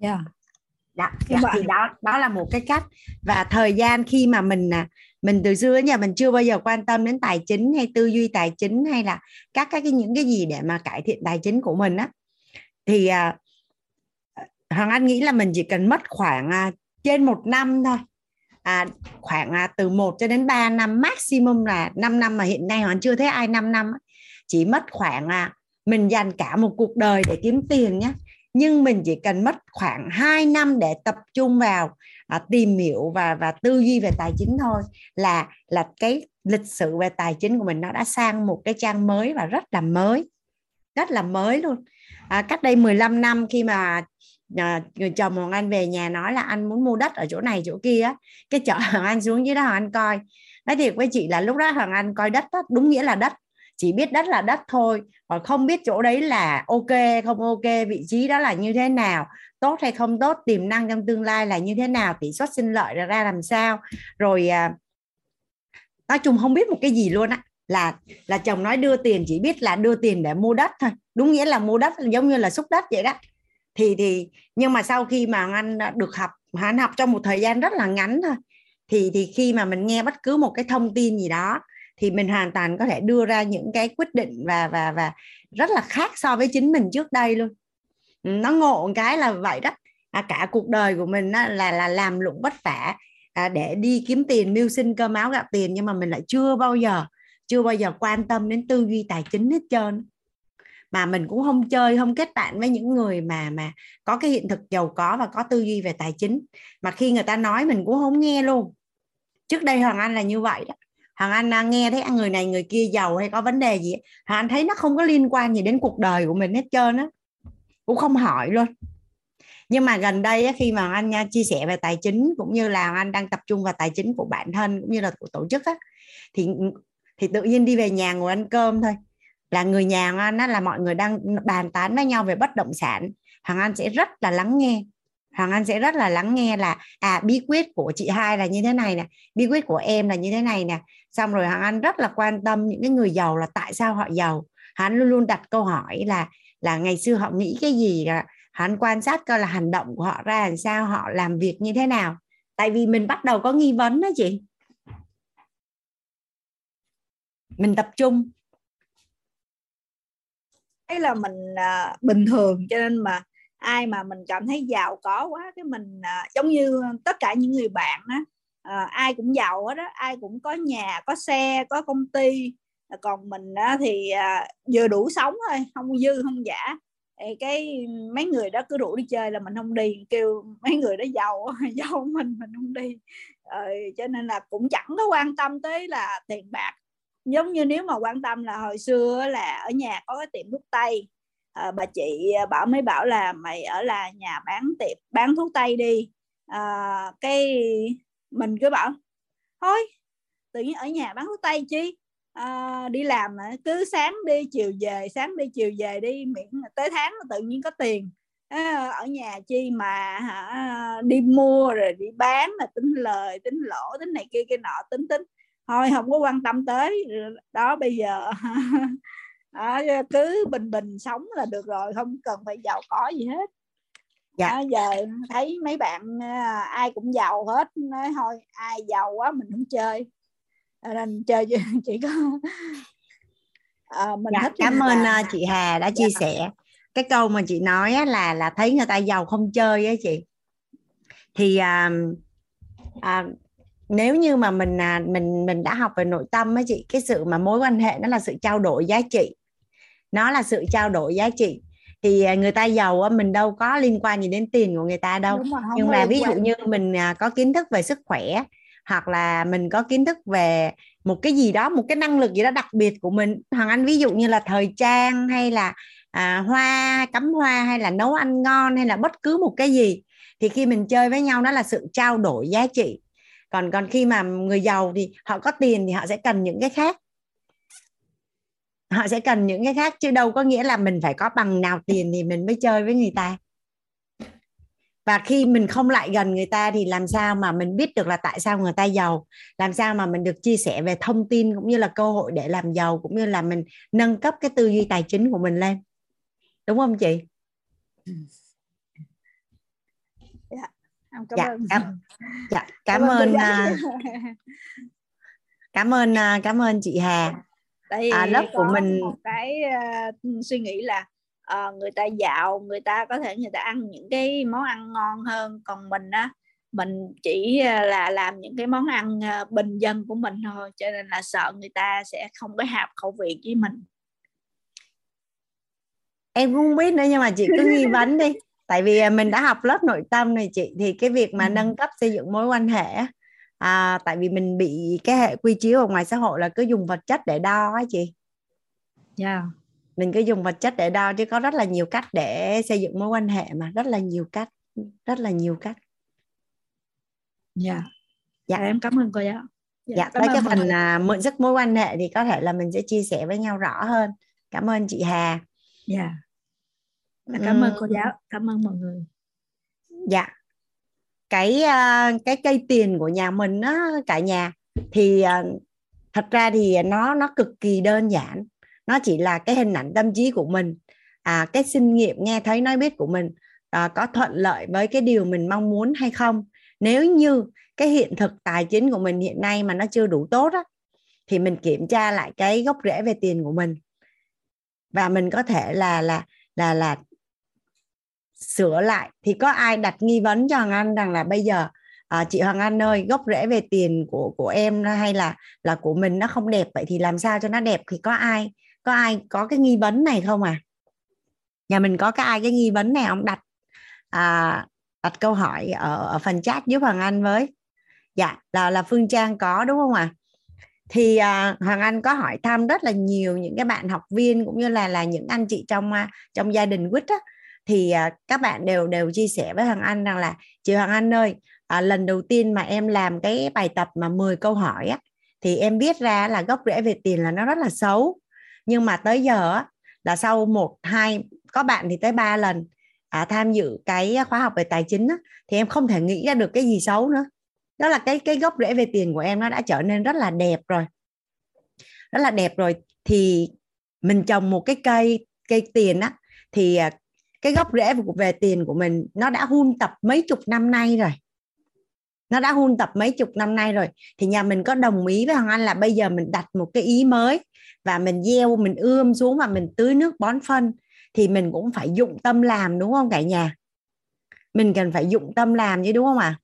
Yeah. Dạ, dạ, thì đó đó là một cái cách. Và thời gian khi mà mình à, mình từ xưa ở nhà mình chưa bao giờ quan tâm đến tài chính hay tư duy tài chính hay là các cái những cái gì để mà cải thiện tài chính của mình á. Thì à, Hoàng Anh nghĩ là mình chỉ cần mất khoảng à, trên một năm thôi. À, khoảng à, từ 1 cho đến 3 năm maximum là 5 năm mà hiện nay Hoàng chưa thấy ai 5 năm chỉ mất khoảng à, mình dành cả một cuộc đời để kiếm tiền nhé nhưng mình chỉ cần mất khoảng 2 năm để tập trung vào à, tìm hiểu và và tư duy về tài chính thôi. Là là cái lịch sử về tài chính của mình nó đã sang một cái trang mới và rất là mới rất là mới luôn. À, cách đây 15 năm khi mà à, người chồng Hoàng Anh về nhà nói là anh muốn mua đất ở chỗ này chỗ kia cái chợ *laughs* Hoàng Anh xuống dưới đó Hoàng Anh coi. Nói thiệt với chị là lúc đó Hoàng Anh coi đất đó, đúng nghĩa là đất. Chỉ biết đất là đất thôi còn không biết chỗ đấy là ok không ok vị trí đó là như thế nào tốt hay không tốt tiềm năng trong tương lai là như thế nào tỷ suất sinh lợi ra, ra làm sao. Rồi à, nói chung không biết một cái gì luôn á là là chồng nói đưa tiền chỉ biết là đưa tiền để mua đất thôi. Đúng nghĩa là mua đất giống như là xúc đất vậy đó. Thì thì nhưng mà sau khi mà anh được học anh học trong một thời gian rất là ngắn thôi thì thì khi mà mình nghe bất cứ một cái thông tin gì đó thì mình hoàn toàn có thể đưa ra những cái quyết định và và và rất là khác so với chính mình trước đây luôn. Ừ, nó ngộ một cái là vậy đó. À, cả cuộc đời của mình á, là là làm lụng vất vả à, để đi kiếm tiền mưu sinh cơm áo gạo tiền nhưng mà mình lại chưa bao giờ chưa bao giờ quan tâm đến tư duy tài chính hết trơn. Mà mình cũng không chơi không kết bạn với những người mà mà có cái hiện thực giàu có và có tư duy về tài chính. Mà khi người ta nói mình cũng không nghe luôn. Trước đây hoàng anh là như vậy đó. Hoàng anh à, nghe thấy à, người này người kia giàu hay có vấn đề gì hoàng anh thấy nó không có liên quan gì đến cuộc đời của mình hết trơn á cũng không hỏi luôn. Nhưng mà gần đây khi mà anh nha chia sẻ về tài chính cũng như là anh đang tập trung vào tài chính của bản thân cũng như là của tổ chức á, thì thì tự nhiên đi về nhà ngồi ăn cơm thôi. Là người nhà anh á, là mọi người đang bàn tán với nhau về bất động sản. Hoàng anh sẽ rất là lắng nghe. Hoàng anh sẽ rất là lắng nghe là à bí quyết của chị hai là như thế này nè bí quyết của em là như thế này nè. Xong rồi hoàng anh rất là quan tâm những cái người giàu là tại sao họ giàu. Hắn luôn luôn đặt câu hỏi là là ngày xưa họ nghĩ cái gì là hắn quan sát coi là hành động của họ ra làm sao họ làm việc như thế nào. Tại vì mình bắt đầu có nghi vấn đó chị. Mình tập trung. Thấy là mình à, bình thường cho nên mà ai mà mình cảm thấy giàu có quá cái mình à, giống như tất cả những người bạn á à, ai cũng giàu hết đó ai cũng có nhà có xe có công ty còn mình á, thì à, vừa đủ sống thôi không dư không giả. Cái mấy người đó cứ rủ đi chơi là mình không đi kêu mấy người đó giàu *laughs* giàu mình mình không đi. Ờ, cho nên là cũng chẳng có quan tâm tới là tiền bạc. Giống như nếu mà quan tâm là hồi xưa là ở nhà có cái tiệm thuốc tây. À, bà chị à, bảo mới bảo là mày ở là nhà bán tiệm bán thuốc tây đi. À, cái mình cứ bảo thôi tự nhiên ở nhà bán thuốc tây chi? À, đi làm cứ sáng đi chiều về sáng đi chiều về đi miễn tới tháng tự nhiên có tiền. À, ở nhà chi mà hả, đi mua rồi đi bán là tính lời tính lỗ tính này kia kia nọ tính tính. Thôi không có quan tâm tới. Đó bây giờ *laughs* à, cứ bình bình sống là được rồi không cần phải giàu có gì hết. Dạ. à, giờ thấy mấy bạn ai cũng giàu hết. Nói thôi ai giàu quá mình không chơi nên chơi chỉ có à, mình dạ, cảm ơn là... chị Hà đã chia dạ. sẻ. Cái câu mà chị nói là là thấy người ta giàu không chơi á chị. Thì à, à, nếu như mà mình à, mình mình đã học về nội tâm á chị cái sự mà mối quan hệ nó là sự trao đổi giá trị. Nó là sự trao đổi giá trị. Thì à, người ta giàu á mình đâu có liên quan gì đến tiền của người ta đâu. Nhưng mà ví dụ như mình à, có kiến thức về sức khỏe hoặc là mình có kiến thức về một cái gì đó một cái năng lực gì đó đặc biệt của mình. Hoàng anh ví dụ như là thời trang hay là à, hoa cắm hoa hay là nấu ăn ngon hay là bất cứ một cái gì thì khi mình chơi với nhau nó là sự trao đổi giá trị. Còn còn khi mà người giàu thì họ có tiền thì họ sẽ cần những cái khác. Họ sẽ cần những cái khác chứ đâu có nghĩa là mình phải có bằng nào tiền thì mình mới chơi với người ta và khi mình không lại gần người ta thì làm sao mà mình biết được là tại sao người ta giàu? Làm sao mà mình được chia sẻ về thông tin cũng như là cơ hội để làm giàu cũng như là mình nâng cấp cái tư duy tài chính của mình lên? Đúng không chị? Dạ cảm dạ, ơn. cảm, dạ, cảm, cảm ơn uh, cảm ơn uh, cảm ơn chị Hà. Tại à, lớp của mình một cái uh, suy nghĩ là uh, người ta dạo người ta có thể người ta ăn những cái món ăn ngon hơn. Còn mình á mình chỉ là làm những cái món ăn bình dân của mình thôi. Cho nên là sợ người ta sẽ không có hợp khẩu vị với mình. Em không biết nữa nhưng mà chị cứ nghi vấn đi. Tại vì mình đã học lớp nội tâm này chị. Thì cái việc mà ừ. nâng cấp xây dựng mối quan hệ à, tại vì mình bị cái hệ quy chiếu ở ngoài xã hội là cứ dùng vật chất để đo á chị. Dạ yeah mình cứ dùng vật chất để đo chứ có rất là nhiều cách để xây dựng mối quan hệ mà rất là nhiều cách rất là nhiều cách. Dạ. Dạ. Em cảm ơn cô giáo. Dạ, dạ tới cái phần à, mượn sức mối quan hệ thì có thể là mình sẽ chia sẻ với nhau rõ hơn. Cảm ơn chị Hà. Dạ. Cảm ơn cô giáo. Cảm ơn mọi người. Dạ. Cái à, cái cây tiền của nhà mình á cả nhà thì à, thật ra thì nó nó cực kỳ đơn giản nó chỉ là cái hình ảnh tâm trí của mình. À, cái kinh nghiệm nghe thấy nói biết của mình à, có thuận lợi với cái điều mình mong muốn hay không? Nếu như cái hiện thực tài chính của mình hiện nay mà nó chưa đủ tốt á, thì mình kiểm tra lại cái gốc rễ về tiền của mình. Và mình có thể là là là là sửa lại. Thì có ai đặt nghi vấn cho Hoàng Anh rằng là bây giờ à, chị Hoàng Anh ơi gốc rễ về tiền của của em hay là là của mình nó không đẹp vậy thì làm sao cho nó đẹp? Thì có ai có ai có cái nghi vấn này không à? Nhà mình có cái ai cái nghi vấn này ông đặt à, đặt câu hỏi ở, ở phần chat giúp Hoàng Anh với. Dạ là là Phương Trang có đúng không ạ? À? thì à, Hoàng Anh có hỏi thăm rất là nhiều những cái bạn học viên cũng như là là những anh chị trong à, trong gia đình quýt á. Thì à, các bạn đều đều chia sẻ với Hoàng Anh rằng là chị Hoàng Anh ơi à, lần đầu tiên mà em làm cái bài tập mà 10 câu hỏi á thì em biết ra là gốc rễ về tiền là nó rất là xấu nhưng mà tới giờ là sau một hai có bạn thì tới ba lần à, tham dự cái khóa học về tài chính á, thì em không thể nghĩ ra được cái gì xấu nữa. Đó là cái cái gốc rễ về tiền của em nó đã trở nên rất là đẹp rồi. Rất là đẹp rồi. Thì mình trồng một cái cây cây tiền á thì à, cái gốc rễ về tiền của mình nó đã hun tập mấy chục năm nay rồi. Nó đã hun tập mấy chục năm nay rồi. Thì nhà mình có đồng ý với hoàng anh là bây giờ mình đặt một cái ý mới và mình gieo, mình ươm xuống và mình tưới nước bón phân, thì mình cũng phải dụng tâm làm, đúng không cả nhà? Mình cần phải dụng tâm làm chứ, đúng không ạ?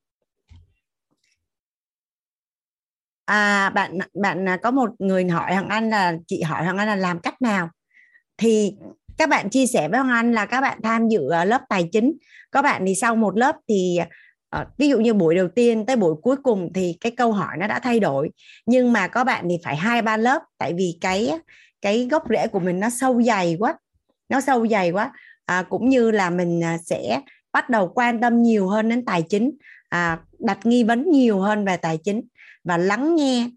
À? à bạn bạn à, có một người hỏi hằng anh là, chị hỏi hằng anh là làm cách nào? Thì các bạn chia sẻ với hằng anh là các bạn tham dự à, lớp tài chính. Có bạn thì sau một lớp thì à, ví dụ như buổi đầu tiên tới buổi cuối cùng thì cái câu hỏi nó đã thay đổi. Nhưng mà có bạn thì phải hai ba lớp tại vì cái cái gốc rễ của mình nó sâu dày quá nó sâu dày quá. À, cũng như là mình à, sẽ bắt đầu quan tâm nhiều hơn đến tài chính à, đặt nghi vấn nhiều hơn về tài chính và lắng nghe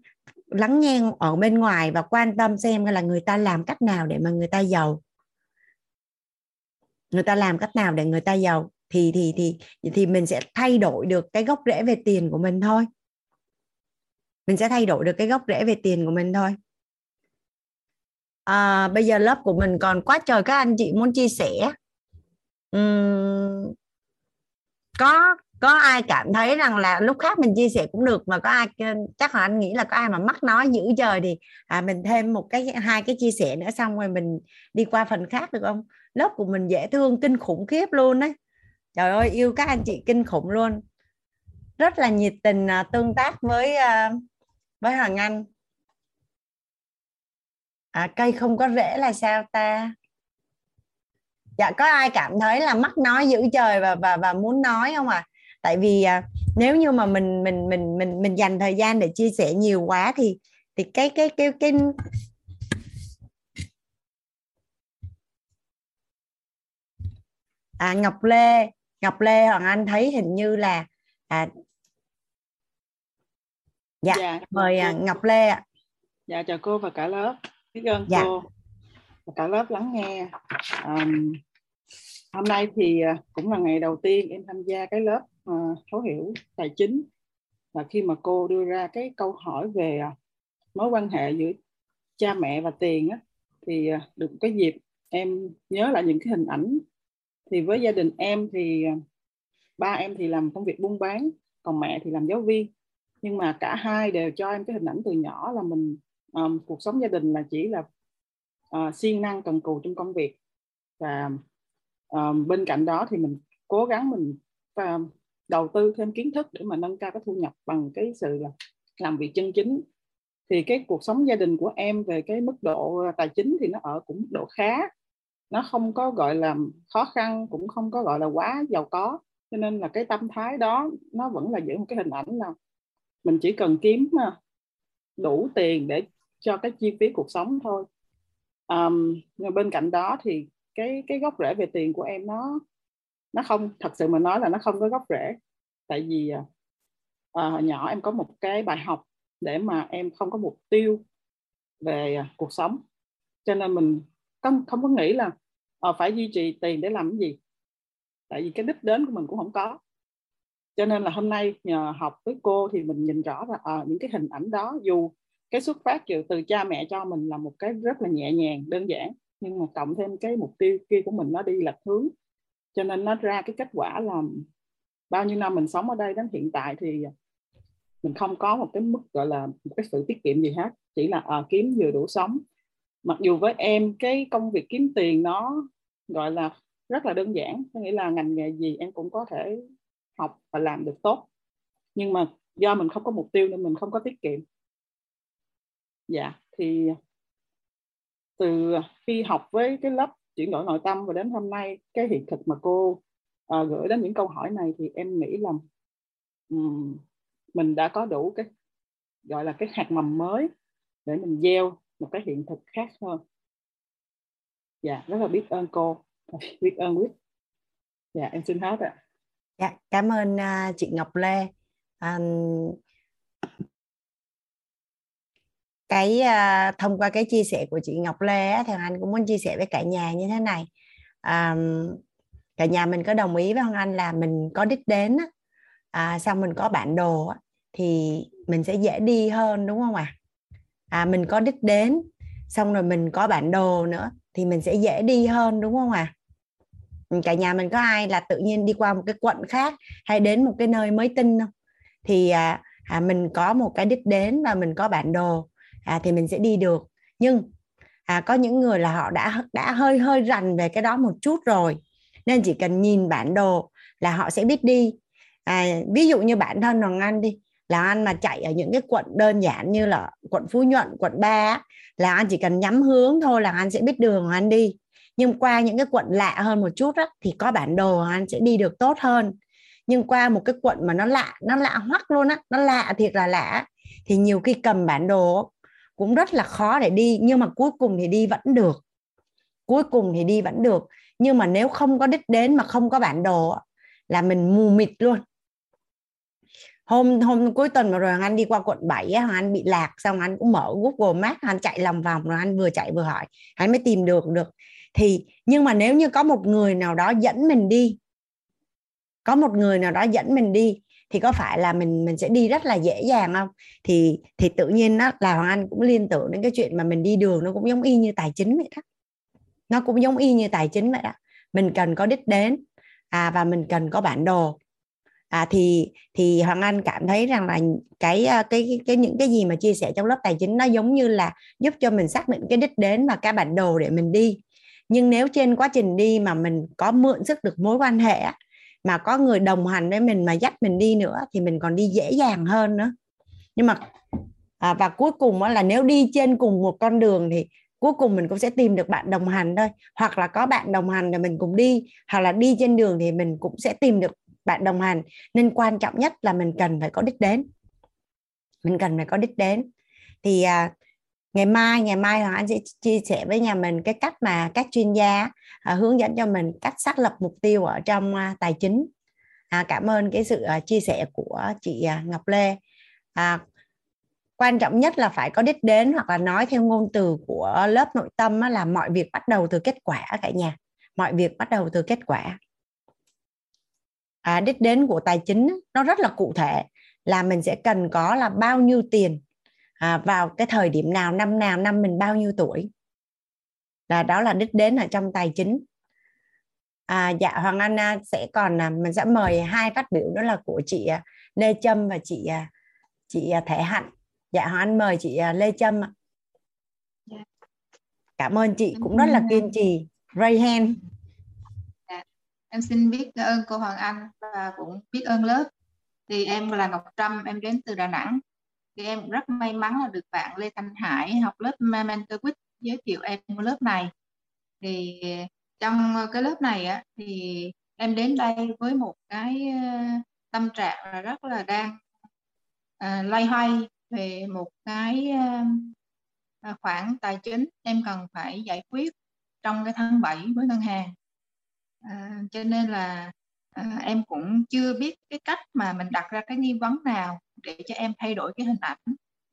lắng nghe ở bên ngoài và quan tâm xem là người ta làm cách nào để mà người ta giàu. Người ta làm cách nào để người ta giàu thì thì thì thì mình sẽ thay đổi được cái gốc rễ về tiền của mình thôi. Mình sẽ thay đổi được cái gốc rễ về tiền của mình thôi. À, bây giờ lớp của mình còn quá trời các anh chị muốn chia sẻ. Uhm, có có ai cảm thấy rằng là lúc khác mình chia sẻ cũng được mà có ai chắc là anh nghĩ là có ai mà mắc nói dữ trời thì à, mình thêm một cái hai cái chia sẻ nữa xong rồi mình đi qua phần khác được không? Lớp của mình dễ thương kinh khủng khiếp luôn đấy trời ơi yêu các anh chị kinh khủng luôn. Rất là nhiệt tình à, tương tác với à, với hoàng anh. À, cây không có rễ là sao ta? Dạ có ai cảm thấy là mắc nói dữ trời và và và muốn nói không ạ? À? tại vì à, nếu như mà mình mình mình mình mình dành thời gian để chia sẻ nhiều quá thì thì cái cái cái cái à, Ngọc Lê Ngọc Lê Hoàng Anh thấy hình như là à, dạ, dạ mời à, Ngọc Lê ạ. Dạ chào cô và cả lớp. Biết ơn dạ. cô và cả lớp lắng nghe. Um, hôm nay thì à, cũng là ngày đầu tiên em tham gia cái lớp uh, thấu hiểu tài chính. Và khi mà cô đưa ra cái câu hỏi về uh, mối quan hệ giữa cha mẹ và tiền á, thì được cái dịp em nhớ lại những cái hình ảnh thì với gia đình em thì à, ba em thì làm công việc buôn bán còn mẹ thì làm giáo viên. Nhưng mà cả hai đều cho em cái hình ảnh từ nhỏ là mình um, cuộc sống gia đình là chỉ là uh, siêng năng cần cù trong công việc. Và um, bên cạnh đó thì mình cố gắng mình uh, đầu tư thêm kiến thức để mà nâng cao cái thu nhập bằng cái sự là làm việc chân chính. Thì cái cuộc sống gia đình của em về cái mức độ tài chính thì nó ở cũng mức độ khá nó không có gọi là khó khăn cũng không có gọi là quá giàu có. Cho nên là cái tâm thái đó nó vẫn là giữ một cái hình ảnh là mình chỉ cần kiếm à, đủ tiền để cho cái chi phí cuộc sống thôi. Um, nhưng bên cạnh đó thì cái cái gốc rễ về tiền của em nó nó không thật sự mà nói là nó không có gốc rễ. Tại vì uh, nhỏ em có một cái bài học để mà em không có mục tiêu về uh, cuộc sống. Cho nên mình không không có nghĩ là họ phải duy trì tiền để làm cái gì? Tại vì cái đích đến của mình cũng không có. Cho nên là hôm nay nhờ học với cô thì mình nhìn rõ là à, ờ, những cái hình ảnh đó dù cái xuất phát từ từ cha mẹ cho mình là một cái rất là nhẹ nhàng đơn giản nhưng mà cộng thêm cái mục tiêu kia của mình nó đi lệch hướng. Cho nên nó ra cái kết quả là bao nhiêu năm mình sống ở đây đến hiện tại thì mình không có một cái mức gọi là một cái sự tiết kiệm gì hết. Chỉ là à, kiếm vừa đủ sống. Mặc dù với em cái công việc kiếm tiền nó gọi là rất là đơn giản có nghĩa là ngành nghề gì em cũng có thể học và làm được tốt. Nhưng mà do mình không có mục tiêu nên mình không có tiết kiệm. Dạ thì từ khi học với cái lớp chuyển đổi nội tâm và đến hôm nay cái hiện thực mà cô uh, gửi đến những câu hỏi này thì em nghĩ là um, mình đã có đủ cái gọi là cái hạt mầm mới để mình gieo một cái hiện thực khác hơn dạ rất là biết ơn cô. *laughs* Biết ơn quyết. Dạ em xin hết ạ. Dạ cảm ơn uh, chị Ngọc Lê. Um, cái uh, thông qua cái chia sẻ của chị Ngọc Lê á, thì anh cũng muốn chia sẻ với cả nhà như thế này. Um, cả nhà mình có đồng ý với Hoàng Anh là mình có đích đến á, à, xong mình có bản đồ á, thì mình sẽ dễ đi hơn đúng không ạ? À? à mình có đích đến xong rồi mình có bản đồ nữa thì mình sẽ dễ đi hơn đúng không ạ? À? cả nhà mình có ai là tự nhiên đi qua một cái quận khác hay đến một cái nơi mới tinh không? Thì à, à, mình có một cái đích đến và mình có bản đồ à, thì mình sẽ đi được. Nhưng à, có những người là họ đã đã hơi hơi rành về cái đó một chút rồi nên chỉ cần nhìn bản đồ là họ sẽ biết đi. À, ví dụ như bản thân hoàng anh đi là anh mà chạy ở những cái quận đơn giản như là quận phú nhuận quận 3 là anh chỉ cần nhắm hướng thôi là anh sẽ biết đường anh đi. Nhưng qua những cái quận lạ hơn một chút đó, thì có bản đồ anh sẽ đi được tốt hơn. Nhưng qua một cái quận mà nó lạ nó lạ hoắc luôn á nó lạ thiệt là lạ thì nhiều khi cầm bản đồ cũng rất là khó để đi nhưng mà cuối cùng thì đi vẫn được. Cuối cùng thì đi vẫn được. Nhưng mà nếu không có đích đến mà không có bản đồ là mình mù mịt luôn hôm hôm cuối tuần mà rồi anh đi qua quận 7 á, anh bị lạc xong anh cũng mở Google Maps anh chạy lòng vòng rồi anh vừa chạy vừa hỏi anh mới tìm được được. Thì nhưng mà nếu như có một người nào đó dẫn mình đi có một người nào đó dẫn mình đi thì có phải là mình mình sẽ đi rất là dễ dàng không? Thì thì tự nhiên đó là hoàng anh cũng liên tưởng đến cái chuyện mà mình đi đường nó cũng giống y như tài chính vậy đó. Nó cũng giống y như tài chính vậy đó. Mình cần có đích đến à, và mình cần có bản đồ à, thì thì hoàng anh cảm thấy rằng là cái ờ, cái cái, cái những cái gì mà chia sẻ trong lớp tài chính nó giống như là giúp cho mình xác định cái đích đến và cái bản đồ để mình đi. Nhưng nếu trên quá trình đi mà mình có mượn sức được mối quan hệ mà có người đồng hành với mình mà dắt mình đi nữa thì mình còn đi dễ dàng hơn nữa. Nhưng mà à, và cuối cùng là nếu đi trên cùng một con đường thì cuối cùng mình cũng sẽ tìm được bạn đồng hành thôi. Hoặc là có bạn đồng hành thì mình cùng đi hoặc là đi trên đường thì mình cũng sẽ tìm được bạn đồng hành nên quan trọng nhất là mình cần phải có đích đến. Mình cần phải có đích đến. Thì à, ngày mai ngày mai hoàng anh sẽ chia sẻ với nhà mình cái cách mà các chuyên gia à, hướng dẫn cho mình cách xác lập mục tiêu ở trong à, tài chính. À, cảm ơn cái sự à, chia sẻ của chị à, ngọc lê. À, quan trọng nhất là phải có đích đến hoặc là nói theo ngôn từ của lớp nội tâm là mọi việc bắt đầu từ kết quả cả nhà. Mọi việc bắt đầu từ kết quả à, đích đến của tài chính nó rất là cụ thể là mình sẽ cần có là bao nhiêu tiền à, vào cái thời điểm nào năm nào năm mình bao nhiêu tuổi. Là đó là đích đến ở trong tài chính. À, dạ hoàng anh à, sẽ còn à, mình sẽ mời hai phát biểu đó là của chị à, lê trâm và chị chị thể hạnh. Dạ hoàng anh mời chị lê trâm dạ. cảm ơn chị cũng rất là kiên trì. Ray hand em xin biết ơn cô hoàng anh và cũng biết ơn lớp. Thì em là ngọc trâm em đến từ đà nẵng. Thì em rất may mắn là được bạn Lê Thanh Hải học lớp Mentor Quiz giới thiệu em lớp này. Thì trong cái lớp này á, thì em đến đây với một cái ờ, tâm trạng là rất là đang à, loay hoay về một cái à, khoản tài chính em cần phải giải quyết trong cái tháng 7 với ngân hàng à, cho nên là à, em cũng chưa biết cái cách mà mình đặt ra cái nghi vấn nào để cho em thay đổi cái hình ảnh.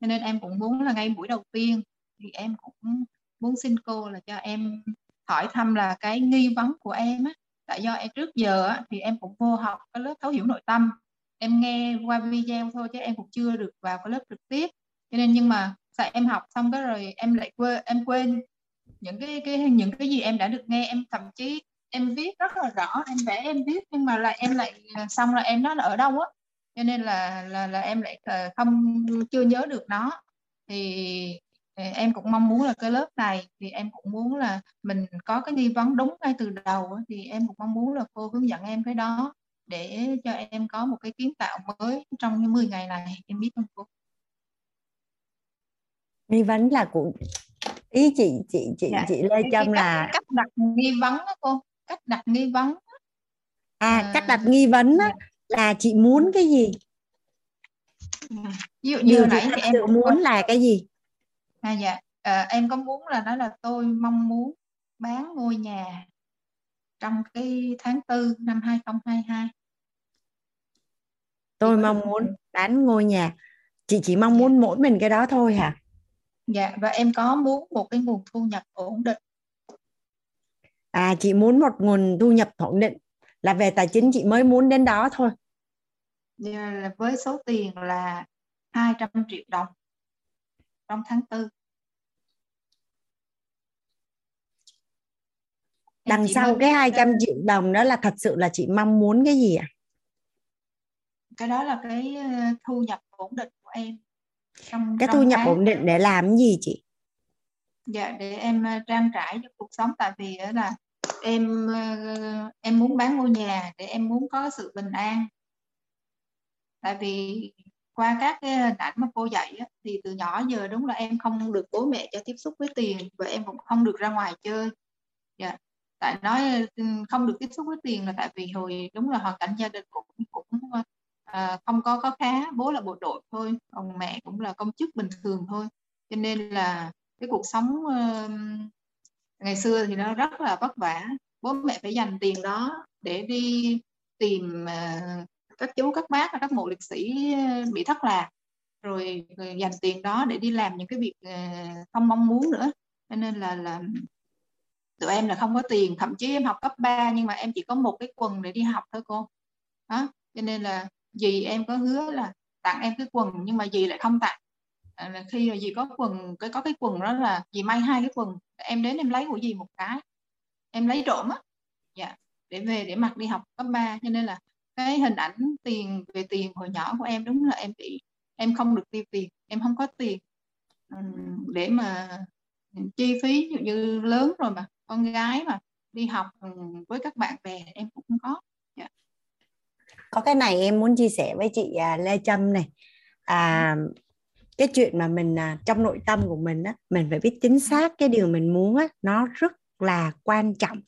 Cho nên em cũng muốn là ngay buổi đầu tiên thì em cũng muốn xin cô là cho em hỏi thăm là cái nghi vấn của em á. Tại do em trước giờ á, thì em cũng vô học cái lớp thấu hiểu nội tâm. Em nghe qua video thôi chứ em cũng chưa được vào cái lớp trực tiếp. Cho nên nhưng mà sao em học xong cái rồi em lại quên em quên những cái cái những cái gì em đã được nghe em thậm chí em viết rất là rõ em vẽ em viết nhưng mà là em lại xong là em nó ở đâu á. Cho nên là là là em lại ờ, không chưa nhớ được nó. Thì em cũng mong muốn là cái lớp này thì em cũng muốn là mình có cái nghi vấn đúng ngay từ đầu thì em cũng mong muốn là cô hướng dẫn em cái đó để cho em có một cái kiến tạo mới trong những 10 ngày này em biết không cô? Nghi vấn là của ý chị chị chị dạ. chị Lê Trâm là cách đặt nghi vấn đó cô cách đặt nghi vấn à, à. cách đặt nghi vấn á, dạ. là chị muốn cái gì? Ví dụ như Điều nãy thì em muốn là cái gì? À dạ. À, em có muốn là đó là tôi mong muốn bán ngôi nhà trong cái tháng 4 năm 2022 tôi mong muốn bán ngôi nhà. Chị chỉ mong muốn mỗi mình cái đó thôi hả? Dạ và em có muốn một cái nguồn thu nhập ổn định à chị muốn một nguồn thu nhập ổn định là về tài chính chị mới muốn đến đó thôi dạ, với số tiền là 200 triệu đồng trong tháng 4 đằng sau cái 200 triệu đồng đó là thật sự là chị mong muốn cái gì ạ? À? Cái đó là cái ờ, thu nhập ổn định của em. Trong, cái thu nhập tháng. ổn định để làm gì chị? Dạ để em ờ, trang trải cho cuộc sống tại vì là em ờ, em muốn bán ngôi nhà để em muốn có sự bình an. Tại vì qua các cái hình ảnh mà cô dạy á, thì từ nhỏ giờ đúng là em không được bố mẹ cho tiếp xúc với tiền và em cũng không được ra ngoài chơi. Dạ tại nói ừ, không được tiếp xúc với tiền là tại vì hồi đúng là hoàn cảnh gia đình cũng cũng à, không có có khá bố là bộ đội thôi còn mẹ cũng là công chức bình thường thôi cho nên là cái cuộc sống uh, ngày xưa thì nó rất là vất vả. Bố mẹ phải dành tiền đó để đi tìm à, các chú các bác các mộ liệt sĩ à, bị thất lạc. Rồi, à, dành tiền đó để đi làm những cái việc không mong muốn nữa. Cho nên là là tụi em là không có tiền. Thậm chí em học cấp 3 nhưng mà em chỉ có một cái quần để đi học thôi cô. Đó cho nên là dì em có hứa là tặng em cái quần nhưng mà dì lại không tặng. À, là khi là dì có quần cái có cái quần đó là dì may hai cái quần em đến em lấy của gì một cái. Em lấy trộm á. Dạ để về để mặc đi học cấp 3 cho nên là cái hình ảnh tiền về tiền hồi nhỏ của em đúng là em bị em không được tiêu tiền em không có tiền. Để mà chi phí như lớn rồi mà con gái mà đi học với các bạn bè em cũng không có. Yeah. Dạ. có cái này em muốn chia sẻ với chị à, Lê Trâm này. À, cái chuyện mà mình à, trong nội tâm của mình á mình phải biết chính xác cái điều mình muốn á nó rất là quan trọng.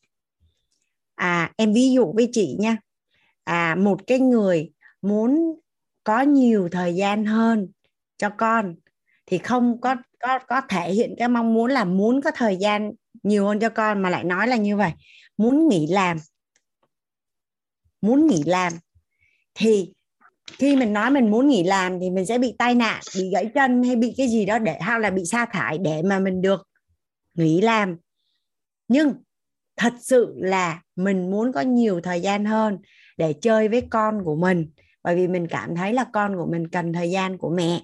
À em ví dụ với chị nha. À một cái người muốn có nhiều thời gian hơn cho con thì không có có có thể hiện cái mong muốn là muốn có thời gian nhiều hơn cho con mà lại nói là như vậy. Muốn nghỉ làm. Muốn nghỉ làm. Thì khi mình nói mình muốn nghỉ làm thì mình sẽ bị tai nạn, bị gãy chân hay bị cái gì đó để hay là bị sa thải để mà mình được nghỉ làm. Nhưng thật sự là mình muốn có nhiều thời gian hơn để chơi với con của mình, bởi vì mình cảm thấy là con của mình cần thời gian của mẹ.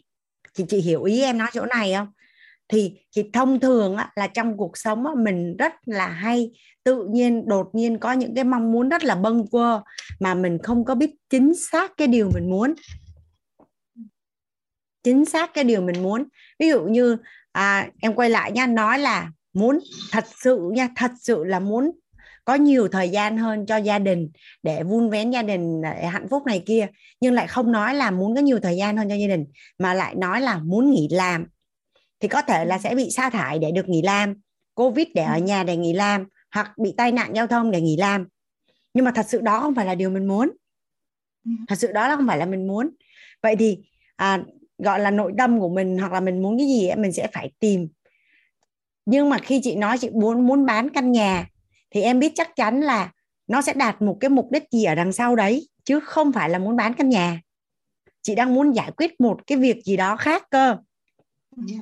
Chị chị hiểu ý em nói chỗ này không? Thì thì thông thường á, là trong cuộc sống á, mình rất là hay tự nhiên đột nhiên có những cái mong muốn rất là bâng quơ mà mình không có biết chính xác cái điều mình muốn. Chính xác cái điều mình muốn. Ví dụ như à, em quay lại nha nói là muốn thật sự nha thật sự là muốn có nhiều thời gian hơn cho gia đình để vun vén gia đình để hạnh phúc này kia nhưng lại không nói là muốn có nhiều thời gian hơn cho gia đình mà lại nói là muốn nghỉ làm thì có thể là sẽ bị sa thải để được nghỉ làm covid để ở nhà để nghỉ làm hoặc bị tai nạn giao thông để nghỉ làm. Nhưng mà thật sự đó không phải là điều mình muốn. Thật sự đó là không phải là mình muốn. Vậy thì à, gọi là nội tâm của mình hoặc là mình muốn cái gì ấy, mình sẽ phải tìm. Nhưng mà khi chị nói chị muốn muốn bán căn nhà thì em biết chắc chắn là nó sẽ đạt một cái mục đích gì ở đằng sau đấy chứ không phải là muốn bán căn nhà. Chị đang muốn giải quyết một cái việc gì đó khác cơ. Yeah.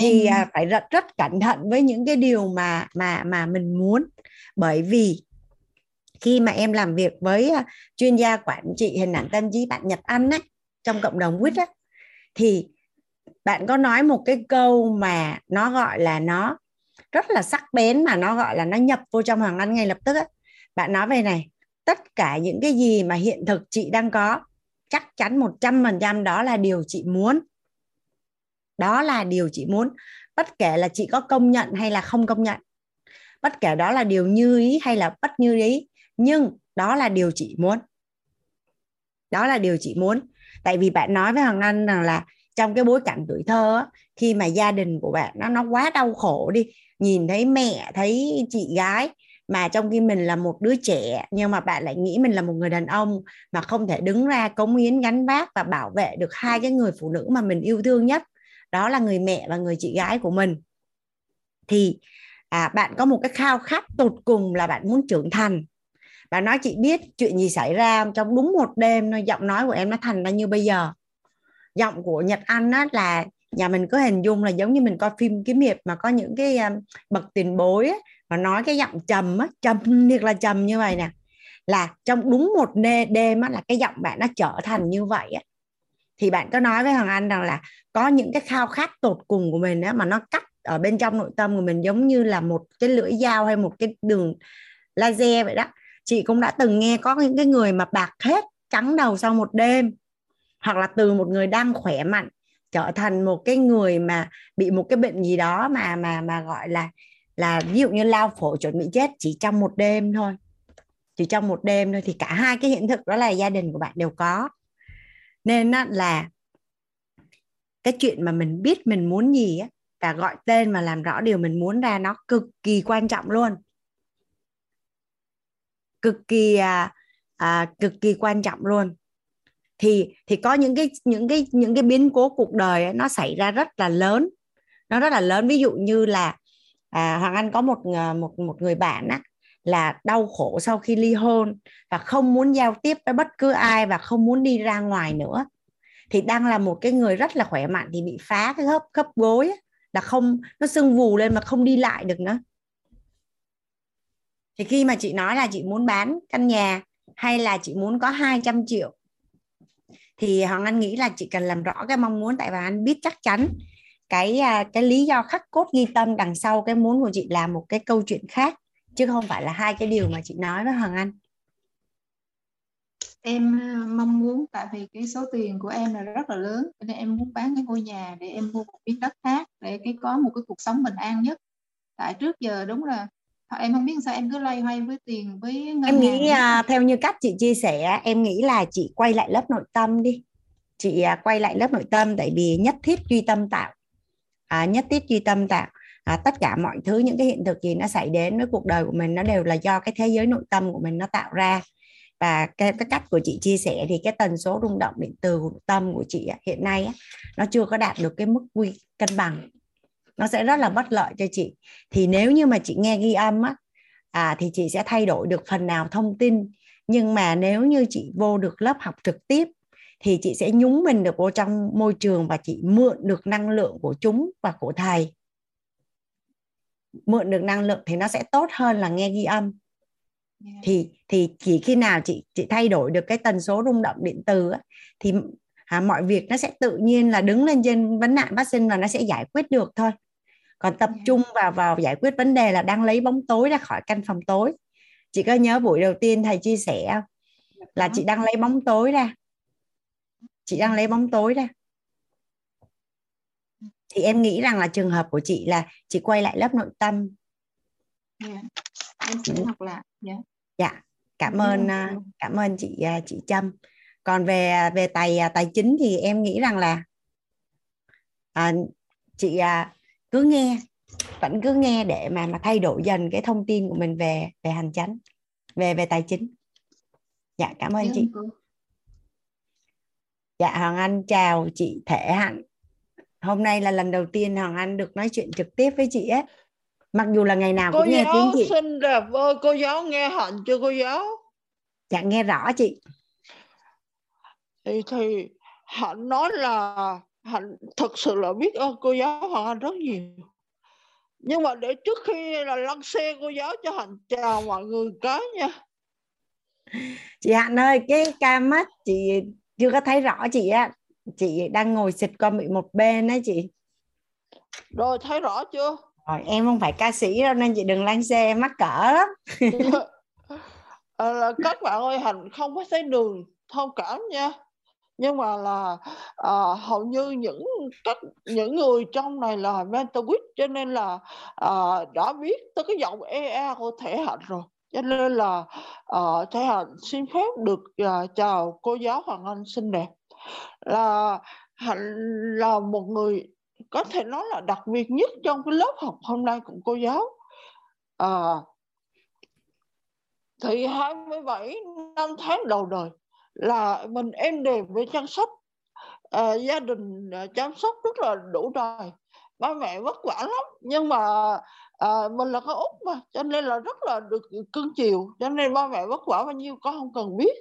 Thì. À, phải rất rất cẩn thận với những cái điều mà mà mà mình muốn. Bởi vì khi mà em làm việc với à, chuyên gia quản trị hình ảnh tâm trí bạn Nhật Anh ấy trong cộng đồng quýt á thì bạn có nói một cái câu mà nó gọi là nó rất là sắc bén mà nó gọi là nó nhập vô trong Hoàng Anh ngay lập tức á. Bạn nói về này tất cả những cái gì mà hiện thực chị đang có chắc chắn một trăm phần trăm đó là điều chị muốn đó là điều chị muốn. Bất kể là chị có công nhận hay là không công nhận. Bất kể đó là điều như ý hay là bất như ý. Nhưng đó là điều chị muốn. Đó là điều chị muốn. Tại vì bạn nói với hoàng anh rằng là trong cái bối cảnh tuổi thơ khi mà gia đình của bạn nó nó quá đau khổ đi, nhìn thấy mẹ, thấy chị gái mà trong khi mình là một đứa trẻ nhưng mà bạn lại nghĩ mình là một người đàn ông mà không thể đứng ra cống hiến gánh vác và bảo vệ được hai cái người phụ nữ mà mình yêu thương nhất đó là người mẹ và người chị gái của mình. Thì à bạn có một cái khao khát tột cùng là bạn muốn trưởng thành. Bạn nói chị biết chuyện gì xảy ra trong đúng một đêm nó giọng nói của em nó thành ra như bây giờ. Giọng của Nhật Anh á là nhà mình có hình dung là giống như mình coi phim kiếm hiệp mà có những cái um, bậc tiền bối á, mà nói cái giọng trầm á trầm thiệt là trầm như vậy nè. Là trong đúng một đêm á là cái giọng bạn nó trở thành như vậy á thì bạn có nói với Hoàng Anh rằng là có những cái khao khát tột cùng của mình á, mà nó cắt ở bên trong nội tâm của mình giống như là một cái lưỡi dao hay một cái đường laser vậy đó. Chị cũng đã từng nghe có những cái người mà bạc hết trắng đầu sau một đêm, hoặc là từ một người đang khỏe mạnh trở thành một cái người mà bị một cái bệnh gì đó mà mà mà gọi là là ví dụ như lao phổi chuẩn bị chết chỉ trong một đêm thôi. Chỉ trong một đêm thôi. Thì cả hai cái hiện thực đó là gia đình của bạn đều có nên là cái chuyện mà mình biết mình muốn gì á và gọi tên và làm rõ điều mình muốn ra nó cực kỳ quan trọng luôn. Cực kỳ à, à, cực kỳ quan trọng luôn. Thì thì có những cái những cái những cái biến cố cuộc đời ấy, nó xảy ra rất là lớn. Nó rất là lớn. Ví dụ như là à, hoàng anh có một à, một một người bạn á là đau khổ sau khi ly hôn và không muốn giao tiếp với bất cứ ai và không muốn đi ra ngoài nữa. Thì đang là một cái người rất là khỏe mạnh thì bị phá cái khớp khớp gối ấy, là không nó sưng vù lên mà không đi lại được nữa. Thì khi mà chị nói là chị muốn bán căn nhà hay là chị muốn có 200 triệu thì Hoàng Anh nghĩ là chị cần làm rõ cái mong muốn tại vì anh biết chắc chắn cái à, cái lý do khắc cốt ghi tâm đằng sau cái muốn của chị là một cái câu chuyện khác chứ không phải là hai cái điều mà chị nói với Hoàng Anh. Em à, mong muốn tại vì cái số tiền của em là rất là lớn nên em muốn bán cái ngôi nhà để em mua một miếng đất khác để cái có một cái cuộc sống bình an nhất. Tại trước giờ đúng là em không biết sao em cứ loay hoay với tiền với ngân em nghĩ hàng. uh, theo như cách chị chia sẻ em nghĩ là chị quay lại lớp nội tâm đi. Chị uh, quay lại lớp nội tâm tại vì nhất thiết duy tâm tạo. À, nhất thiết duy tâm tạo à, tất cả mọi thứ những cái hiện thực gì nó xảy đến với cuộc đời của mình nó đều là do cái thế giới nội tâm của mình nó tạo ra. Và cái, cái cách của chị chia sẻ thì cái tần số rung động điện từ của tâm của chị hiện nay nó chưa có đạt được cái mức quy cân bằng. Nó sẽ rất là bất lợi cho chị. Thì nếu như mà chị nghe ghi âm á à, thì chị sẽ thay đổi được phần nào thông tin. Nhưng mà nếu như chị vô được lớp học trực tiếp thì chị sẽ nhúng mình được vô trong môi trường và chị mượn được năng lượng của chúng và của thầy mượn được năng lượng thì nó sẽ tốt hơn là nghe ghi âm. Yeah. thì thì chỉ khi nào chị chị thay đổi được cái tần số rung động điện từ á, thì à, mọi việc nó sẽ tự nhiên là đứng lên trên vấn nạn phát sinh và nó sẽ giải quyết được thôi. Còn tập yeah. trung vào vào giải quyết vấn đề là đang lấy bóng tối ra khỏi căn phòng tối. Chị có nhớ buổi đầu tiên thầy chia sẻ là chị đang lấy bóng tối ra. Chị đang lấy bóng tối ra thì em nghĩ rằng là trường hợp của chị là chị quay lại lớp nội tâm. Yeah. em sẽ học lại yeah. dạ cảm ơn yeah. cảm ơn chị à, chị Trâm. Còn về về tài à, tài chính thì em nghĩ rằng là à, chị à, cứ nghe vẫn cứ nghe để mà mà thay đổi dần cái thông tin của mình về về hành chánh về về tài chính. Dạ cảm ơn chị. dạ hoàng anh chào chị thể hạnh hôm nay là lần đầu tiên hoàng anh được nói chuyện trực tiếp với chị ấy. Mặc dù là ngày nào cô cũng nghe tiếng chị. xinh đẹp ơi cô giáo nghe hạnh chưa cô giáo? Dạ nghe rõ chị. Thì thì hạnh nói là hạnh thực sự là biết ơn cô giáo hoàng anh rất nhiều. Nhưng mà để trước khi là lăn xe cô giáo cho hạnh chào mọi người cái nha. Chị hạnh ơi cái ca mắt chị chưa có thấy rõ chị á chị đang ngồi xịt qua bị một bên á chị. Rồi thấy rõ chưa? Rồi em không phải ca sĩ đâu nên chị đừng lăn xe mắc cỡ lắm. *laughs* À, các bạn ơi hạnh không có thấy đường thông cảm nha. Nhưng mà là à, hầu như những các những người trong này là mental weak cho nên là à, đã biết tới cái giọng EE của thể hạnh rồi. Cho nên là à, thể hạnh xin phép được à, chào cô giáo hoàng anh xinh đẹp là là một người có thể nói là đặc biệt nhất trong cái lớp học hôm nay của cô giáo. À, thì 27 năm tháng đầu đời là mình em đều với chăm sóc. À, gia đình à, chăm sóc rất là đủ đời. Ba mẹ vất vả lắm nhưng mà à, mình là con út mà cho nên là rất là được cưng chiều. Cho nên ba mẹ vất vả bao nhiêu con không cần biết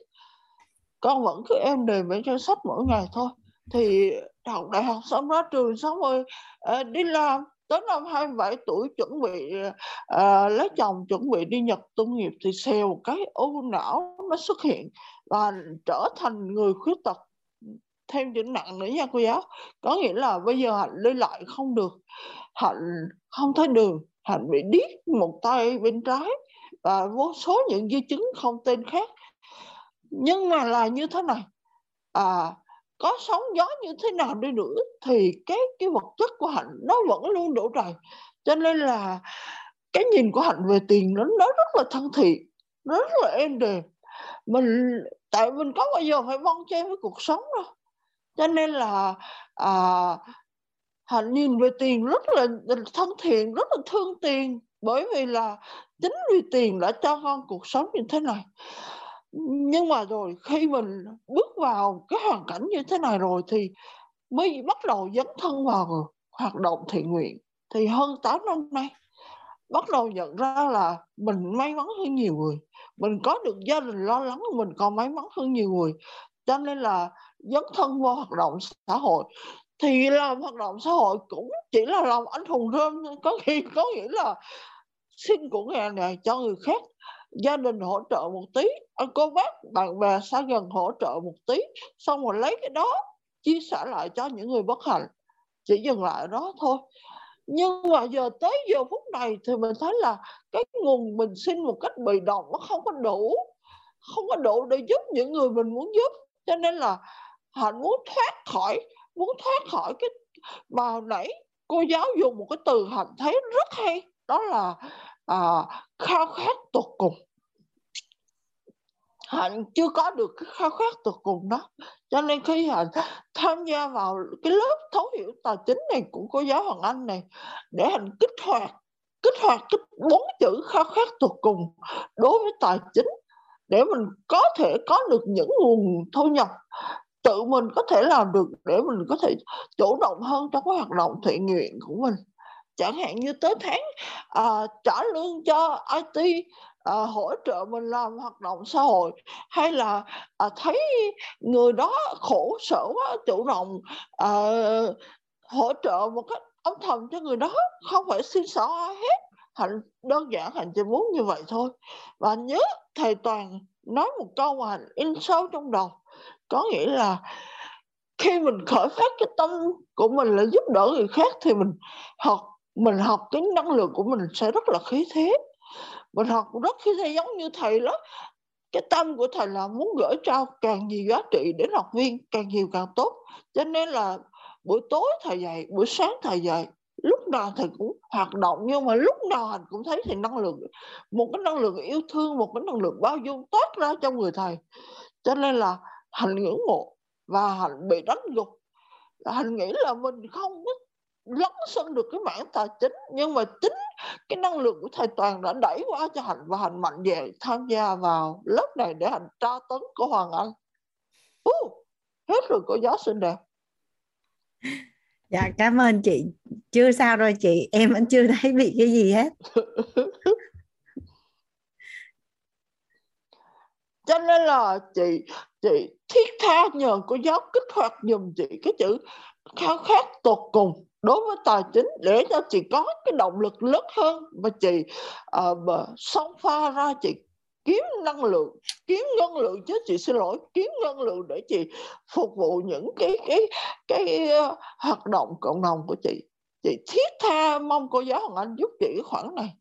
con vẫn cứ em đề mấy cho sách mỗi ngày thôi. Thì học đại học xong ra trường xong rồi ờ, đi làm. Tới năm 27 tuổi chuẩn bị uh, lấy chồng chuẩn bị đi Nhật tu nghiệp thì xèo cái u não nó xuất hiện và trở thành người khuyết tật. Thêm chữ nặng nữa nha cô giáo. Có nghĩa là bây giờ hạnh đi lại không được. Hạnh không thấy đường. Hạnh bị điếc một tay bên trái và vô số những di chứng không tên khác nhưng mà là như thế này. À có sóng gió như thế nào đi nữa thì cái cái vật chất của hạnh nó vẫn luôn đổ đầy cho nên là cái nhìn của hạnh về tiền nó nó rất là thân thiện nó rất là êm đềm. Mình tại mình có bao giờ phải bon chen với cuộc sống đâu. Cho nên là à, hạnh nhìn về tiền rất là thân thiện rất là thương tiền. Bởi vì là chính vì tiền đã cho con cuộc sống như thế này nhưng mà rồi khi mình bước vào cái hoàn cảnh như thế này rồi thì mới bắt đầu dấn thân vào hoạt động thiện nguyện. Thì hơn 8 năm nay, bắt đầu nhận ra là mình may mắn hơn nhiều người. Mình có được gia đình lo lắng, mình còn may mắn hơn nhiều người. Cho nên là dấn thân vào hoạt động xã hội. Thì làm hoạt động xã hội cũng chỉ là làm anh hùng rơm có khi có nghĩa là xin của nghề này cho người khác gia đình hỗ trợ một tí anh cô bác, bạn bè xa gần hỗ trợ một tí, xong rồi lấy cái đó, chia sẻ lại cho những người bất hạnh. Chỉ dừng lại đó thôi. Nhưng mà giờ tới giờ phút này thì mình thấy là cái nguồn mình xin một cách bị động nó không có đủ, không có đủ để giúp những người mình muốn giúp. Cho nên là hạnh muốn thoát khỏi, muốn thoát khỏi cái mà hồi nãy cô giáo dùng một cái từ hạnh thấy rất hay, đó là à, khao khát tột cùng. Hạnh chưa có được cái khao khát tột cùng đó. Cho nên khi hạnh tham gia vào cái lớp thấu hiểu tài chính này của cô giáo hoàng anh này để hạnh kích hoạt kích hoạt cái bốn chữ khao khát tột cùng đối với tài chính để mình có thể có được những nguồn thu nhập tự mình có thể làm được để mình có thể chủ động hơn trong cái hoạt động thiện nguyện của mình chẳng hạn như tới tháng uh, trả lương cho IT uh, ờ, hỗ trợ mình làm hoạt động xã hội hay là uh, thấy người đó khổ sở quá chủ động uh, hỗ trợ một cách âm thầm cho người đó không phải xin xỏ ai hết hạnh đơn giản hạnh chỉ muốn như vậy thôi. Và nhớ thầy toàn nói một câu mà hạnh in sâu trong đầu có nghĩa là khi mình khởi phát cái tâm của mình là giúp đỡ người khác thì mình học mình học cái năng lượng của mình sẽ rất là khí thế. Mình học rất khí thế giống như thầy đó. Cái tâm của thầy là muốn gửi trao càng nhiều giá trị đến học viên, càng nhiều càng tốt. Cho nên là buổi tối thầy dạy, buổi sáng thầy dạy, lúc nào thầy cũng hoạt động. Nhưng mà lúc nào thầy cũng thấy thì năng lượng, một cái năng lượng yêu thương, một cái năng lượng bao dung toát ra trong người thầy. Cho nên là hành ngưỡng mộ và hành bị đánh gục. Hành nghĩ là mình không có lấn sân được cái mảng tài chính nhưng mà chính cái năng lượng của thầy toàn đã đẩy qua cho hạnh và hạnh mạnh dạn tham gia vào lớp này để hạnh tra tấn của hoàng anh. Uh, hết rồi cô giáo xinh đẹp. Dạ cảm ơn chị. Chưa sao rồi chị em vẫn chưa *laughs* thấy bị cái gì hết. *laughs* Cho nên là chị chị thiết tha nhờ cô giáo kích hoạt giùm chị cái chữ khao khát tột cùng đối với tài chính để cho chị có cái động lực lớn hơn và chị ờ, uh, song pha ra chị kiếm năng lượng kiếm ngân lượng chứ chị xin lỗi kiếm ngân lượng để chị phục vụ những cái cái cái uh, hoạt động cộng đồng của chị. Chị thiết tha mong cô giáo Hoàng Anh giúp chị cái khoản này.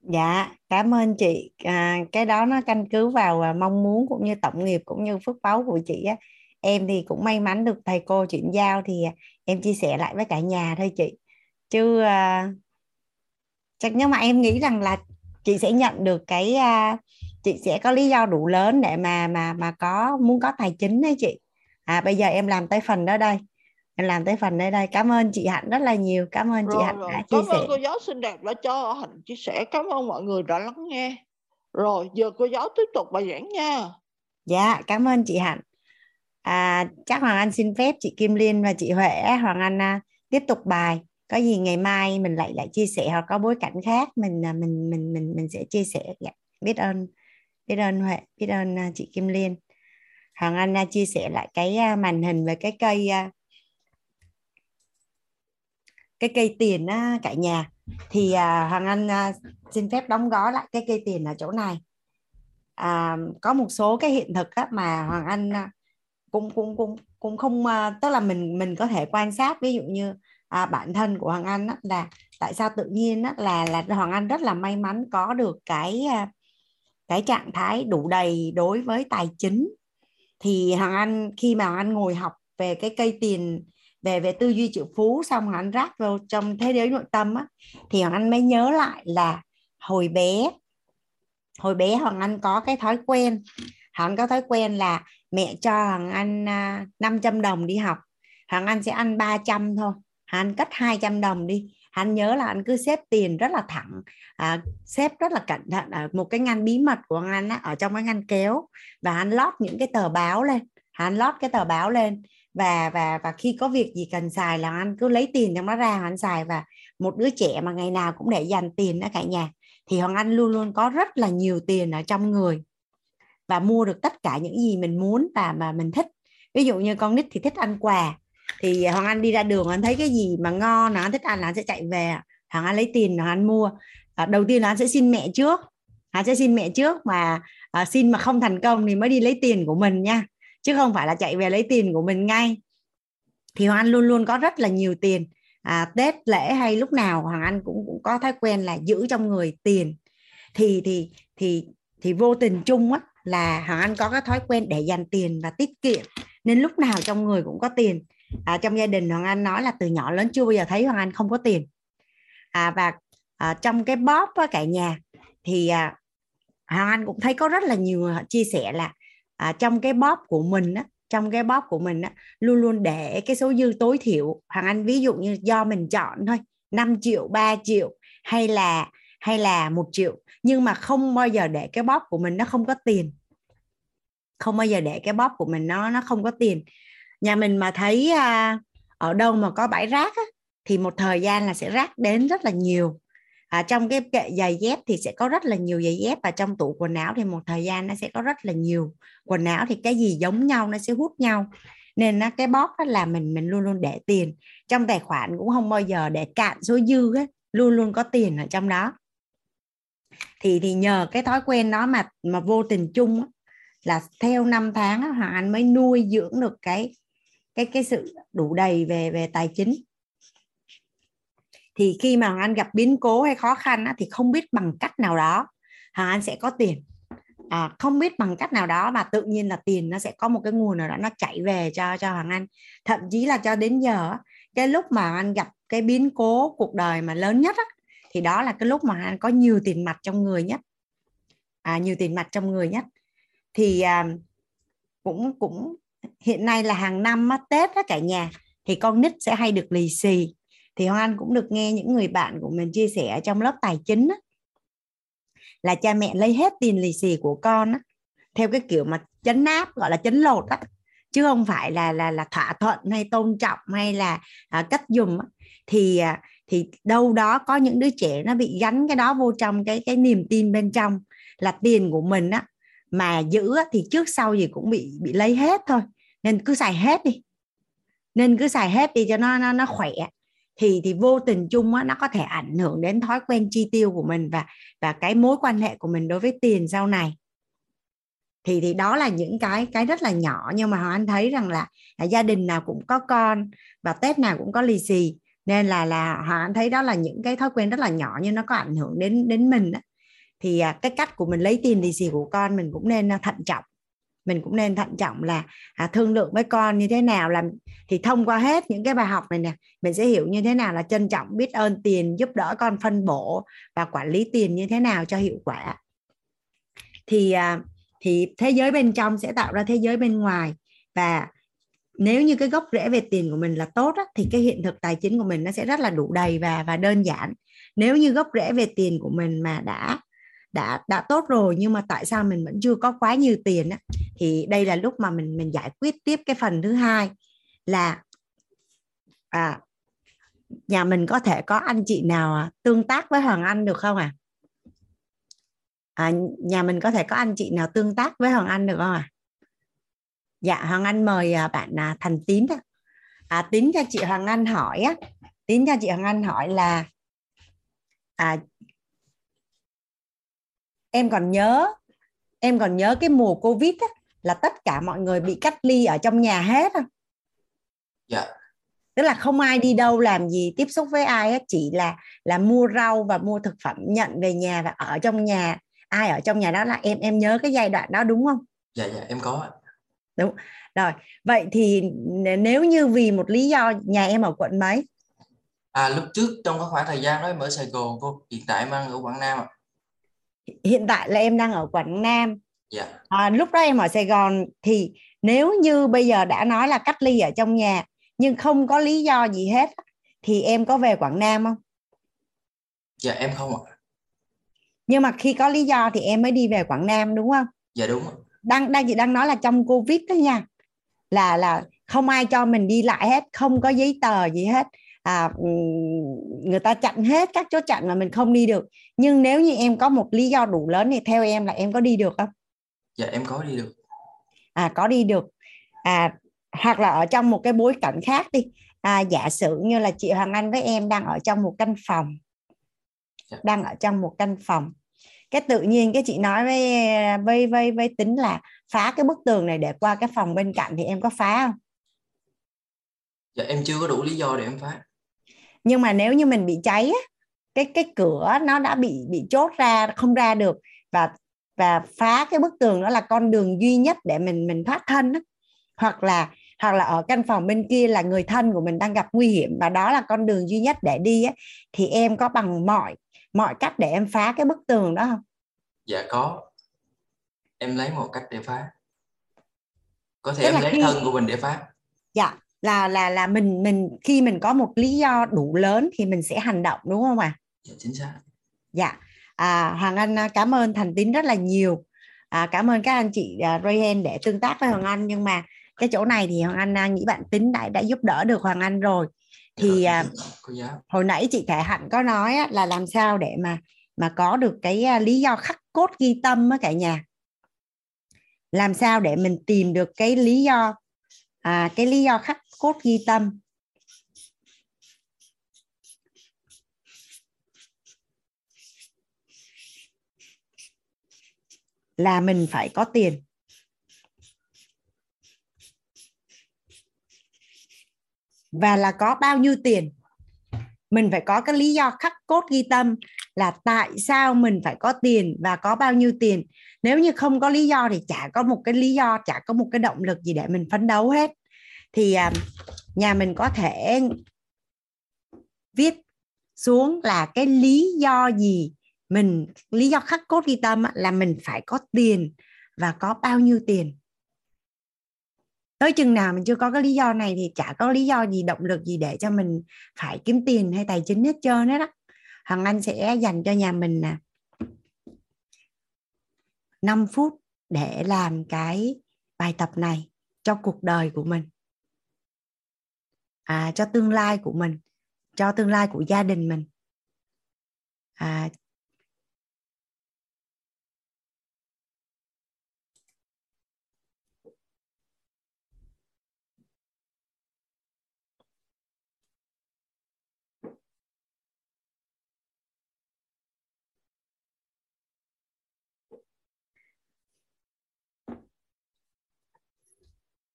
Dạ cảm ơn chị. À, cái đó nó căn cứ vào à, mong muốn cũng như tổng nghiệp cũng như phước báu của chị á em thì cũng may mắn được thầy cô chuyển giao thì à, em chia sẻ lại với cả nhà thôi chị. Chứ uh, chắc nhưng mà em nghĩ rằng là chị sẽ nhận được cái uh, chị sẽ có lý do đủ lớn để mà mà mà có muốn có tài chính đấy chị. À bây giờ em làm tới phần đó đây. Em làm tới phần đây đây. Cảm ơn chị hạnh rất là nhiều. Cảm ơn rồi, chị hạnh rồi. đã chia cảm sẻ. ơn cô giáo xinh đẹp đã cho hạnh chia sẻ. Cảm ơn mọi người đã lắng nghe. Rồi giờ cô giáo tiếp tục bài giảng nha. Dạ cảm ơn chị hạnh à, chắc hoàng anh xin phép chị kim liên và chị huệ hoàng anh à, tiếp tục bài. Có gì ngày mai mình lại lại chia sẻ hoặc có bối cảnh khác mình à, mình mình mình mình sẽ chia sẻ. Dạ, biết ơn biết ơn huệ biết ơn à, chị kim liên. Hoàng anh à, chia sẻ lại cái màn hình về cái cây cái cây tiền cả nhà. Thì hoàng anh xin phép đóng gói lại cái cây tiền ở chỗ này. À, có một số cái hiện thực á, mà hoàng anh cũng cũng cũng cũng không à, tức là mình mình có thể quan sát ví dụ như à, bản thân của Hoàng Anh á, là tại sao tự nhiên á, là là Hoàng Anh rất là may mắn có được cái à, cái trạng thái đủ đầy đối với tài chính. Thì Hoàng Anh khi mà Hoàng Anh ngồi học về cái cây tiền về về tư duy triệu phú xong Hoàng Anh rác vào trong thế giới nội tâm á, thì Hoàng Anh mới nhớ lại là hồi bé hồi bé Hoàng Anh có cái thói quen Hoàng Anh có thói quen là mẹ cho Hoàng Anh à, 500 đồng đi học. Hoàng Anh sẽ ăn 300 thôi. Anh cất 200 đồng đi. Anh nhớ là anh cứ xếp tiền rất là thẳng. À, xếp rất là cẩn thận ở một cái ngăn bí mật của anh á, ở trong cái ngăn kéo. Và anh lót những cái tờ báo lên. Anh lót cái tờ báo lên. Và và và khi có việc gì cần xài là anh cứ lấy tiền trong đó ra anh xài. Và một đứa trẻ mà ngày nào cũng để dành tiền đó cả nhà. Thì hoàng anh luôn luôn có rất là nhiều tiền ở trong người và mua được tất cả những gì mình muốn và mà mình thích ví dụ như con nít thì thích ăn quà thì hoàng anh đi ra đường anh thấy cái gì mà ngon nó anh thích ăn là anh sẽ chạy về hoàng anh lấy tiền hoàng anh mua à, đầu tiên là anh sẽ xin mẹ trước anh sẽ xin mẹ trước mà à, xin mà không thành công thì mới đi lấy tiền của mình nha chứ không phải là chạy về lấy tiền của mình ngay thì hoàng anh luôn luôn có rất là nhiều tiền à, tết lễ hay lúc nào hoàng anh cũng cũng có thói quen là giữ trong người tiền thì thì thì thì vô tình chung á là hoàng anh có cái thói quen để dành tiền và tiết kiệm nên lúc nào trong người cũng có tiền. À, trong gia đình hoàng anh nói là từ nhỏ lớn chưa bao giờ thấy hoàng anh không có tiền. À, và à, trong cái bóp á, cả nhà thì à, hoàng anh cũng thấy có rất là nhiều chia sẻ là à, trong cái bóp của mình á, trong cái bóp của mình á, luôn luôn để cái số dư tối thiểu. Hoàng anh ví dụ như do mình chọn thôi 5 triệu 3 triệu hay là hay là một triệu nhưng mà không bao giờ để cái bóp của mình nó không có tiền. Không bao giờ để cái bóp của mình nó nó không có tiền. Nhà mình mà thấy à, ở đâu mà có bãi rác á, thì một thời gian là sẽ rác đến rất là nhiều. À, trong cái kệ giày dép thì sẽ có rất là nhiều giày dép và trong tủ quần áo thì một thời gian nó sẽ có rất là nhiều. Quần áo thì cái gì giống nhau nó sẽ hút nhau. Nên nó cái bóp đó là mình mình luôn luôn để tiền. Trong tài khoản cũng không bao giờ để cạn số dư hết luôn luôn có tiền ở trong đó thì thì nhờ cái thói quen đó mà mà vô tình chung là theo năm tháng Hoàng Anh mới nuôi dưỡng được cái cái cái sự đủ đầy về về tài chính. Thì khi mà anh gặp biến cố hay khó khăn á, thì không biết bằng cách nào đó hoàng anh sẽ có tiền. À, không biết bằng cách nào đó mà tự nhiên là tiền nó sẽ có một cái nguồn nào đó nó chạy về cho cho hoàng anh. Thậm chí là cho đến giờ cái lúc mà anh gặp cái biến cố cuộc đời mà lớn nhất á, thì đó là cái lúc mà anh có nhiều tiền mặt trong người nhất. À, nhiều tiền mặt trong người nhất. Thì à, cũng cũng hiện nay là hàng năm á, Tết á, cả nhà thì con nít sẽ hay được lì xì. Thì Hoàng Anh cũng được nghe những người bạn của mình chia sẻ trong lớp tài chính á, là cha mẹ lấy hết tiền lì xì của con á, theo cái kiểu mà chấn áp gọi là chấn lột á. Chứ không phải là là là thỏa thuận hay tôn trọng hay là à, cách dùng á. thì à, thì đâu đó có những đứa trẻ nó bị gắn cái đó vô trong cái cái niềm tin bên trong là tiền của mình á mà giữ thì trước sau gì cũng bị bị lấy hết thôi. Nên cứ xài hết đi. Nên cứ xài hết đi cho nó nó nó khỏe. Thì thì vô tình chung á, nó có thể ảnh hưởng đến thói quen chi tiêu của mình và và cái mối quan hệ của mình đối với tiền sau này. Thì thì đó là những cái cái rất là nhỏ nhưng mà anh thấy rằng là, là gia đình nào cũng có con và tết nào cũng có lì xì nên là là họ anh thấy đó là những cái thói quen rất là nhỏ nhưng nó có ảnh hưởng đến đến mình đó thì à, cái cách của mình lấy tiền lì xì của con mình cũng nên à, thận trọng. Mình cũng nên thận trọng là à, thương lượng với con như thế nào làm thì thông qua hết những cái bài học này nè mình sẽ hiểu như thế nào là trân trọng biết ơn tiền giúp đỡ con phân bổ và quản lý tiền như thế nào cho hiệu quả. Thì à, thì thế giới bên trong sẽ tạo ra thế giới bên ngoài và nếu như cái gốc rễ về tiền của mình là tốt á, thì cái hiện thực tài chính của mình nó sẽ rất là đủ đầy và và đơn giản nếu như gốc rễ về tiền của mình mà đã đã đã tốt rồi nhưng mà tại sao mình vẫn chưa có quá nhiều tiền á thì đây là lúc mà mình mình giải quyết tiếp cái phần thứ hai là à nhà mình có thể có anh chị nào à, tương tác với Hoàng Anh được không ạ? À? à nhà mình có thể có anh chị nào tương tác với Hoàng Anh được không ạ? À? Dạ Hoàng Anh mời à, bạn à, Thành Tín đó. À, Tín cho chị Hoàng Anh hỏi á, Tín cho chị Hoàng Anh hỏi là à, em còn nhớ em còn nhớ cái mùa Covid á, là tất cả mọi người bị cách ly ở trong nhà hết không? Dạ. Tức là không ai đi đâu làm gì tiếp xúc với ai hết chỉ là là mua rau và mua thực phẩm nhận về nhà và ở trong nhà. Ai ở trong nhà đó là em em nhớ cái giai đoạn đó đúng không? Dạ dạ em có đúng rồi vậy thì nếu như vì một lý do nhà em ở quận mấy à lúc trước trong cái khoảng thời gian đó em ở Sài Gòn cô hiện tại em đang ở Quảng Nam ạ hiện tại là em đang ở Quảng Nam dạ à, lúc đó em ở Sài Gòn thì nếu như bây giờ đã nói là cách ly ở trong nhà nhưng không có lý do gì hết thì em có về Quảng Nam không? Dạ em không ạ. Nhưng mà khi có lý do thì em mới đi về Quảng Nam đúng không? Dạ đúng. Đang đang chị đang nói là trong Covid đó nha. Là là không ai cho mình đi lại hết, không có giấy tờ gì hết. À, người ta chặn hết các chốt chặn mà mình không đi được. Nhưng nếu như em có một lý do đủ lớn thì theo em là em có đi được không? Dạ em có đi được. À có đi được. À hoặc là ở trong một cái bối cảnh khác đi à, giả sử như là chị Hoàng Anh với em đang ở trong một căn phòng dạ. đang ở trong một căn phòng cái tự nhiên cái chị nói với với với với tính là phá cái bức tường này để qua cái phòng bên cạnh thì em có phá không? Dạ em chưa có đủ lý do để em phá. Nhưng mà nếu như mình bị cháy á, cái cái cửa nó đã bị bị chốt ra không ra được và và phá cái bức tường đó là con đường duy nhất để mình mình thoát thân á. hoặc là hoặc là ở căn phòng bên kia là người thân của mình đang gặp nguy hiểm và đó là con đường duy nhất để đi ấy, thì em có bằng mọi mọi cách để em phá cái bức tường đó không? Dạ có. Em lấy một cách để phá. Có thể Tức em lấy khi... thân của mình để phá. Dạ là là là mình mình khi mình có một lý do đủ lớn thì mình sẽ hành động đúng không ạ? À? Dạ chính xác. Dạ. À, Hoàng Anh à, cảm ơn Thành Tín rất là nhiều. À, cảm ơn các anh chị uh, Rayhen để tương tác với Hoàng Anh nhưng mà cái chỗ này thì hoàng anh nghĩ bạn tính đã đã giúp đỡ được hoàng anh rồi thì à, hồi nãy chị Thể Hạnh có nói là làm sao để mà mà có được cái à, lý do khắc cốt ghi tâm á cả nhà. Làm sao để mình tìm được cái lý do à, cái lý do khắc cốt ghi tâm. Là mình phải có tiền và là có bao nhiêu tiền? Mình phải có cái lý do khắc cốt ghi tâm là tại sao mình phải có tiền và có bao nhiêu tiền. Nếu như không có lý do thì chả có một cái lý do, chả có một cái động lực gì để mình phấn đấu hết. Thì à, nhà mình có thể viết xuống là cái lý do gì mình, lý do khắc cốt ghi tâm là mình phải có tiền và có bao nhiêu tiền tới chừng nào mình chưa có cái lý do này thì chả có lý do gì động lực gì để cho mình phải kiếm tiền hay tài chính hết trơn hết đó hằng Anh sẽ dành cho nhà mình nè 5 phút để làm cái bài tập này cho cuộc đời của mình. À, cho tương lai của mình cho tương lai của gia đình mình. À,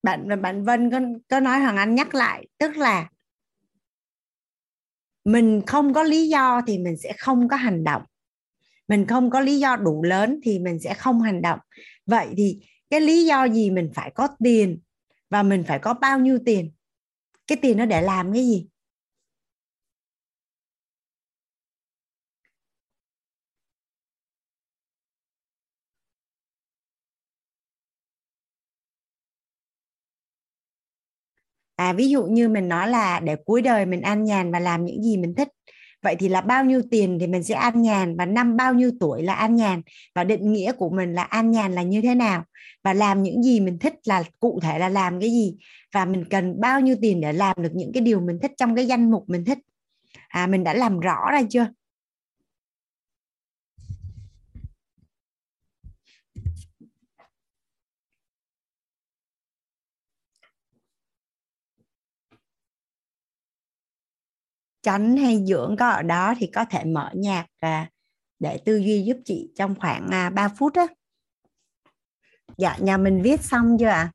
bạn bạn Vân có có nói Hoàng Anh nhắc lại, tức là mình không có lý do thì mình sẽ không có hành động. Mình không có lý do đủ lớn thì mình sẽ không hành động. Vậy thì cái lý do gì mình phải có tiền và mình phải có bao nhiêu tiền? Cái tiền nó để làm cái gì? À ví dụ như mình nói là để cuối đời mình an nhàn và làm những gì mình thích, vậy thì là bao nhiêu tiền thì mình sẽ an nhàn và năm bao nhiêu tuổi là an nhàn và định nghĩa của mình là an nhàn là như thế nào và làm những gì mình thích là cụ thể là làm cái gì và mình cần bao nhiêu tiền để làm được những cái điều mình thích trong cái danh mục mình thích. À mình đã làm rõ ra chưa? Chánh hay dưỡng có ở đó thì có thể mở nhạc ra để tư duy giúp chị trong khoảng à, 3 phút á dạ nhà mình viết xong chưa ạ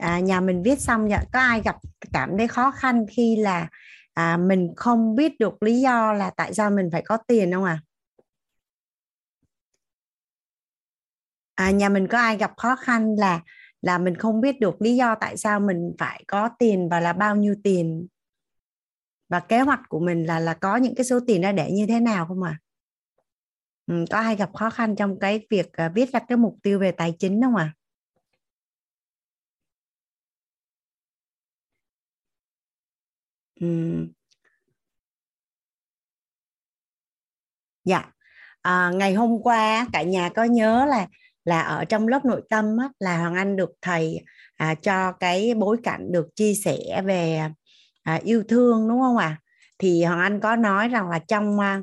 à? à, nhà mình viết xong dạ có ai gặp cảm thấy khó khăn khi là à, mình không biết được lý do là tại sao mình phải có tiền không à à nhà mình có ai gặp khó khăn là là mình không biết được lý do tại sao mình phải có tiền và là bao nhiêu tiền và kế hoạch của mình là là có những cái số tiền ra để như thế nào không à ừ, có ai gặp khó khăn trong cái việc uh, viết ra cái mục tiêu về tài chính không à ừ. dạ. À, ngày hôm qua cả nhà có nhớ là là ở trong lớp nội tâm á, là hoàng anh được thầy à, cho cái bối cảnh được chia sẻ về à, yêu thương đúng không ạ à? thì hoàng anh có nói rằng là trong à,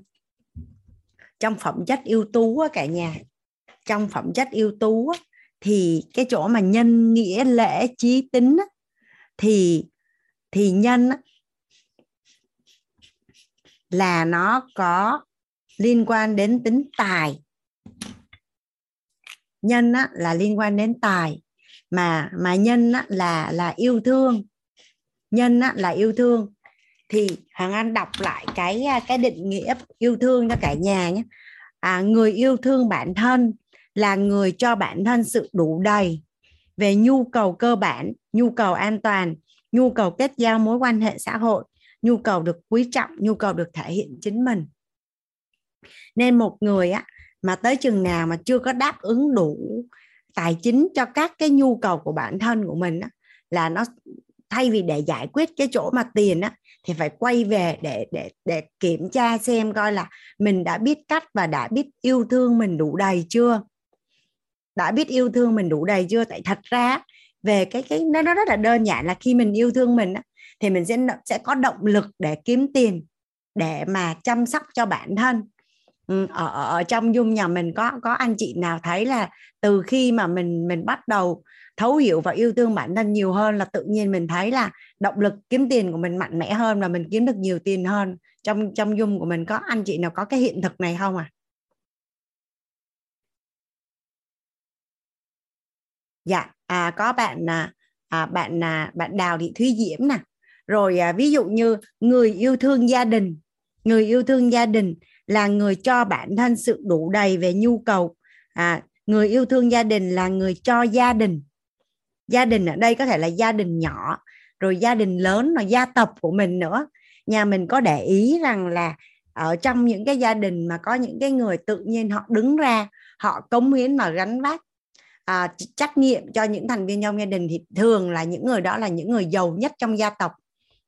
trong phẩm chất ưu tú á, cả nhà trong phẩm chất ưu tú á, thì cái chỗ mà nhân nghĩa lễ trí tính á, thì thì nhân á, là nó có liên quan đến tính tài nhân á, là liên quan đến tài mà mà nhân á, là là yêu thương nhân á, là yêu thương. Thì hoàng anh đọc lại cái à, cái định nghĩa yêu thương cho cả nhà nhé. À, người yêu thương bản thân là người cho bản thân sự đủ đầy về nhu cầu cơ bản nhu cầu an toàn nhu cầu kết giao mối quan hệ xã hội nhu cầu được quý trọng nhu cầu được thể hiện chính mình. Nên một người á mà tới chừng nào mà chưa có đáp ứng đủ tài chính cho các cái nhu cầu của bản thân của mình á, là nó thay vì để giải quyết cái chỗ mà tiền á thì phải quay về để để để kiểm tra xem coi là mình đã biết cách và đã biết yêu thương mình đủ đầy chưa. Đã biết yêu thương mình đủ đầy chưa? Tại thật ra về cái cái nó nó rất là đơn giản là khi mình yêu thương mình á, thì mình sẽ sẽ có động lực để kiếm tiền để mà chăm sóc cho bản thân. Ừ, ở, ở trong dung nhà mình có có anh chị nào thấy là từ khi mà mình mình bắt đầu thấu hiểu và yêu thương bản thân nhiều hơn là tự nhiên mình thấy là động lực kiếm tiền của mình mạnh mẽ hơn và mình kiếm được nhiều tiền hơn. Trong trong dung của mình có anh chị nào có cái hiện thực này không à dạ à, có bạn à, à, bạn à, bạn đào thị thúy diễm nè. Rồi à, ví dụ như người yêu thương gia đình. Người yêu thương gia đình là người cho bản thân sự đủ đầy về nhu cầu. À, người yêu thương gia đình là người cho gia đình gia đình ở đây có thể là gia đình nhỏ rồi gia đình lớn là gia tộc của mình nữa. Nhà mình có để ý rằng là ở trong những cái gia đình mà có những cái người tự nhiên họ đứng ra họ cống hiến và gánh vác à, trách nhiệm cho những thành viên trong gia đình thì thường là những người đó là những người giàu nhất trong gia tộc.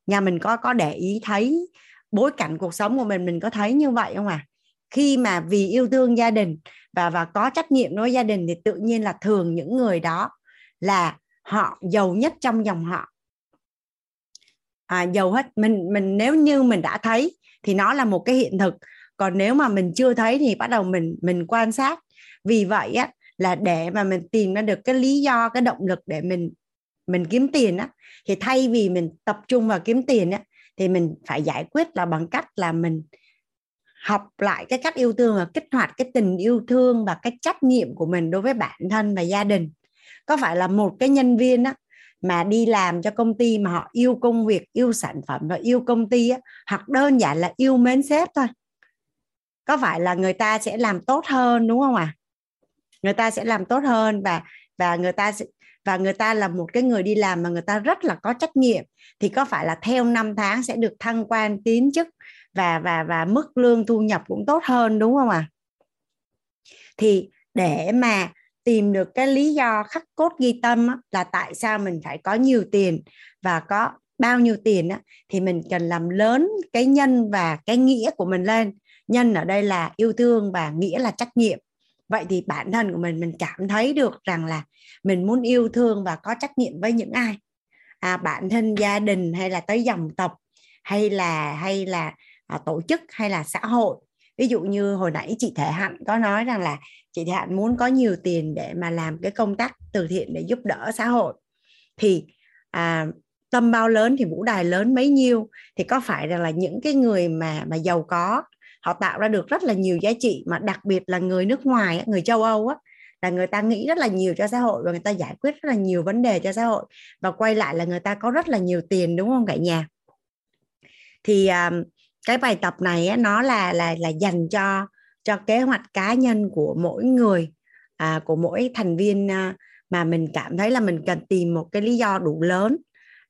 Nhà mình có có để ý thấy bối cảnh cuộc sống của mình mình có thấy như vậy không à khi mà vì yêu thương gia đình và và có trách nhiệm với gia đình thì tự nhiên là thường những người đó là họ giàu nhất trong dòng họ. À, giàu hết. Mình mình nếu như mình đã thấy thì nó là một cái hiện thực. Còn nếu mà mình chưa thấy thì bắt đầu mình mình quan sát. Vì vậy á là để mà mình tìm ra được cái lý do cái động lực để mình mình kiếm tiền á thì thay vì mình tập trung vào kiếm tiền á thì mình phải giải quyết là bằng cách là mình học lại cái cách yêu thương và kích hoạt cái tình yêu thương và cái trách nhiệm của mình đối với bản thân và gia đình có phải là một cái nhân viên á mà đi làm cho công ty mà họ yêu công việc yêu sản phẩm và yêu công ty á, hoặc đơn giản là yêu mến sếp thôi có phải là người ta sẽ làm tốt hơn đúng không ạ à? người ta sẽ làm tốt hơn và và người ta sẽ và người ta là một cái người đi làm mà người ta rất là có trách nhiệm thì có phải là theo năm tháng sẽ được thăng quan tiến chức và và và mức lương thu nhập cũng tốt hơn đúng không ạ à? thì để mà tìm được cái lý do khắc cốt ghi tâm á, là tại sao mình phải có nhiều tiền và có bao nhiêu tiền á, thì mình cần làm lớn cái nhân và cái nghĩa của mình lên. Nhân ở đây là yêu thương và nghĩa là trách nhiệm. Vậy thì bản thân của mình mình cảm thấy được rằng là mình muốn yêu thương và có trách nhiệm với những ai? À, bản thân gia đình hay là tới dòng tộc hay là hay là à, tổ chức hay là xã hội ví dụ như hồi nãy chị Thể Hạnh có nói rằng là chị Thể Hạnh muốn có nhiều tiền để mà làm cái công tác từ thiện để giúp đỡ xã hội. Thì à, tâm bao lớn thì vũ đài lớn mấy nhiêu thì có phải rằng là những cái người mà mà giàu có họ tạo ra được rất là nhiều giá trị mà đặc biệt là người nước ngoài người châu Âu á là người ta nghĩ rất là nhiều cho xã hội và người ta giải quyết rất là nhiều vấn đề cho xã hội và quay lại là người ta có rất là nhiều tiền đúng không cả nhà? Thì um, cái bài tập này á, nó là là là dành cho cho kế hoạch cá nhân của mỗi người à, của mỗi thành viên à, mà mình cảm thấy là mình cần tìm một cái lý do đủ lớn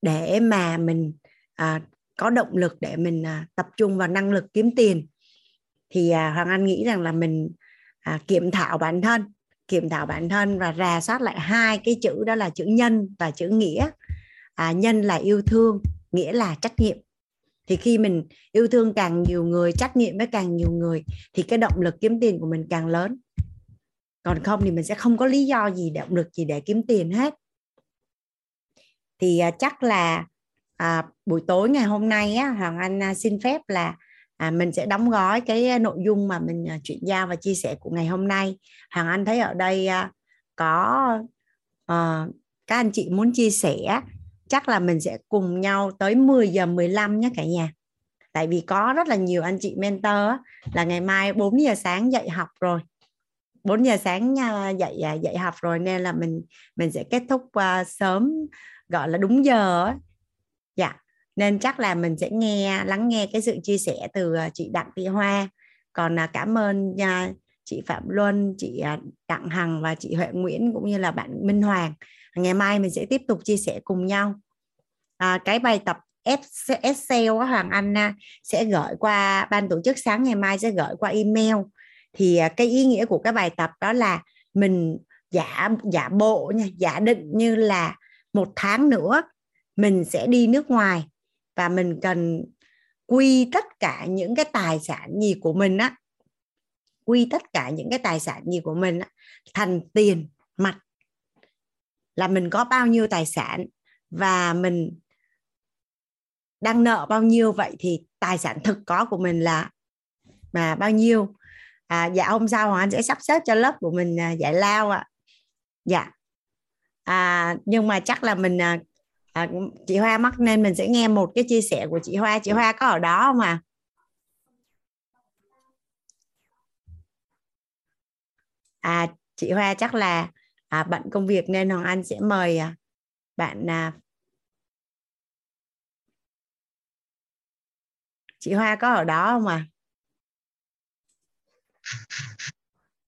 để mà mình à, có động lực để mình à, tập trung vào năng lực kiếm tiền. Thì à, hoàng anh nghĩ rằng là mình à, kiểm thảo bản thân kiểm thảo bản thân và rà soát lại hai cái chữ đó là chữ nhân và chữ nghĩa. À, nhân là yêu thương nghĩa là trách nhiệm thì khi mình yêu thương càng nhiều người trách nhiệm với càng nhiều người thì cái động lực kiếm tiền của mình càng lớn. Còn không thì mình sẽ không có lý do gì động lực gì để kiếm tiền hết. Thì à, chắc là à, buổi tối ngày hôm nay á, hoàng anh à, xin phép là à, mình sẽ đóng gói cái à, nội dung mà mình à, chuyển giao và chia sẻ của ngày hôm nay. Hoàng anh thấy ở đây à, có à, các anh chị muốn chia sẻ chắc là mình sẽ cùng nhau tới 10 giờ 15 nhé cả nhà. Tại vì có rất là nhiều anh chị mentor là ngày mai 4 giờ sáng dạy học rồi. 4 giờ sáng à, dạy à, dạy học rồi nên là mình mình sẽ kết thúc uh, sớm gọi là đúng giờ dạ nên chắc là mình sẽ nghe lắng nghe cái sự chia sẻ từ chị Đặng Thị Hoa. Còn uh, cảm ơn uh, chị Phạm Luân chị Đặng Hằng và chị Huệ Nguyễn cũng như là bạn Minh Hoàng ngày mai mình sẽ tiếp tục chia sẻ cùng nhau. À, cái bài tập Excel Hoàng Anh sẽ gửi qua ban tổ chức. Sáng ngày mai sẽ gửi qua email. Thì à, cái ý nghĩa của cái bài tập đó là mình giả giả bộ nha giả định như là một tháng nữa mình sẽ đi nước ngoài và mình cần quy tất cả những cái tài sản gì của mình á. Quy tất cả những cái tài sản gì của mình á, thành tiền mặt là mình có bao nhiêu tài sản và mình đang nợ bao nhiêu. Vậy thì tài sản thực có của mình là mà bao nhiêu? À, dạ hôm sau hoàng anh sẽ sắp xếp cho lớp của mình à, dạy lao ạ. À. dạ. À, nhưng mà chắc là mình à, à, chị Hoa mắc nên mình sẽ nghe một cái chia sẻ của chị Hoa. Chị Hoa có ở đó không à à chị Hoa chắc là à, bận công việc nên Hoàng Anh sẽ mời à, bạn à, chị Hoa có ở đó không à?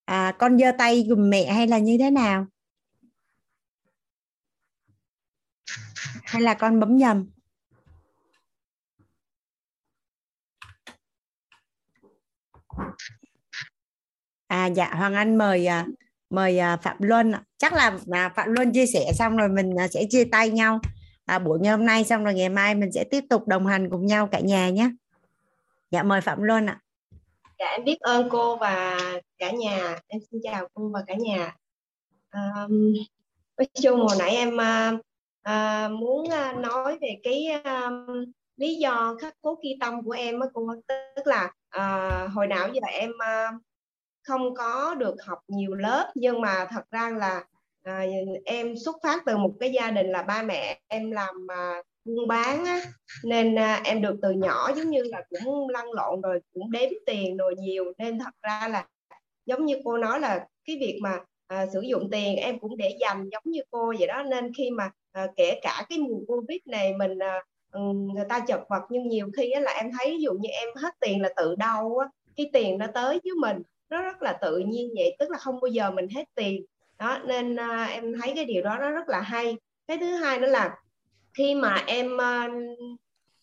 À con giơ tay gùm mẹ hay là như thế nào? Hay là con bấm nhầm? À dạ hoàng anh mời à, mời à, phạm luân chắc là à, phạm luân chia sẻ xong rồi mình à, sẽ chia tay nhau. À, buổi ngày hôm nay xong rồi ngày mai mình sẽ tiếp tục đồng hành cùng nhau cả nhà nhé. Dạ mời phạm luân ạ. Dạ em biết ơn cô và cả nhà. Em xin chào cô và cả nhà. Um, nói chung hồi nãy em uh, uh, muốn uh, nói về cái um, lý do khắc cốt ghi tâm của em á cô. Tức là uh, hồi nào giờ em uh, không có được học nhiều lớp nhưng mà thật ra là à, em xuất phát từ một cái gia đình là ba mẹ em làm à, buôn bán á, nên à, em được từ nhỏ giống như là cũng lăn lộn rồi cũng đếm tiền rồi nhiều. Nên thật ra là giống như cô nói là cái việc mà à, sử dụng tiền em cũng để dành giống như cô vậy đó. Nên khi mà à, kể cả cái mùa covid này mình à, ừ, người ta chật vật nhưng nhiều khi á, là em thấy ví dụ như em hết tiền là tự đau á, cái tiền nó tới với mình nó rất là tự nhiên vậy tức là không bao giờ mình hết tiền. Đó nên uh, em thấy cái điều đó nó rất là hay. Cái thứ hai nữa là khi mà em uh,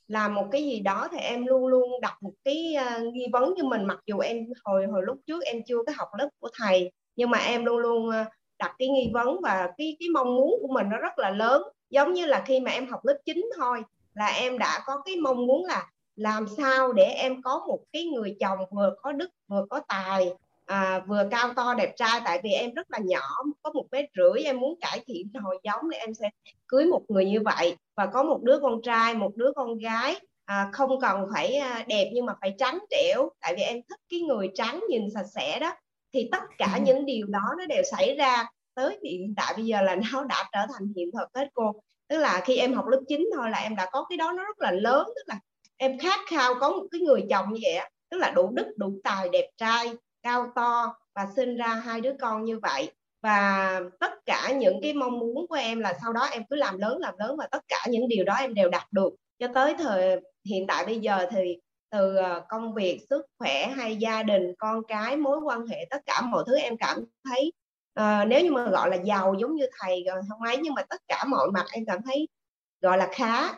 làm một cái gì đó thì em luôn luôn đặt một cái uh, nghi vấn cho mình. Mặc dù em hồi hồi lúc trước em chưa có học lớp của thầy nhưng mà em luôn luôn uh, đặt cái nghi vấn và cái cái mong muốn của mình nó rất là lớn. Giống như là khi mà em học lớp 9 thôi là em đã có cái mong muốn là làm sao để em có một cái người chồng vừa có đức vừa có tài à, vừa cao to đẹp trai? Tại vì em rất là nhỏ có một mét rưỡi em muốn cải thiện hồi giống thì em sẽ cưới một người như vậy. Và có một đứa con trai một đứa con gái à, không cần phải à, đẹp nhưng mà phải trắng trẻo. Tại vì em thích cái người trắng nhìn sạch sẽ đó. Thì tất cả ừ. những điều đó nó đều xảy ra tới hiện tại bây giờ là *laughs* nó đã trở thành hiện thực hết cô. Tức là khi em học lớp 9 thôi là em đã có cái đó nó rất là lớn tức là em khát khao có một cái người chồng như vậy tức là đủ đức đủ tài đẹp trai cao to và sinh ra hai đứa con như vậy. Và tất cả những cái mong muốn của em là sau đó em cứ làm lớn làm lớn và tất cả những điều đó em đều đạt được. Cho tới thời hiện tại bây giờ thì từ ờ, công việc sức khỏe hay gia đình con cái mối quan hệ tất cả mọi thứ em cảm thấy uh, nếu như mà gọi là giàu giống như thầy ờ, rồi không ấy nhưng mà tất cả mọi mặt em cảm thấy gọi là khá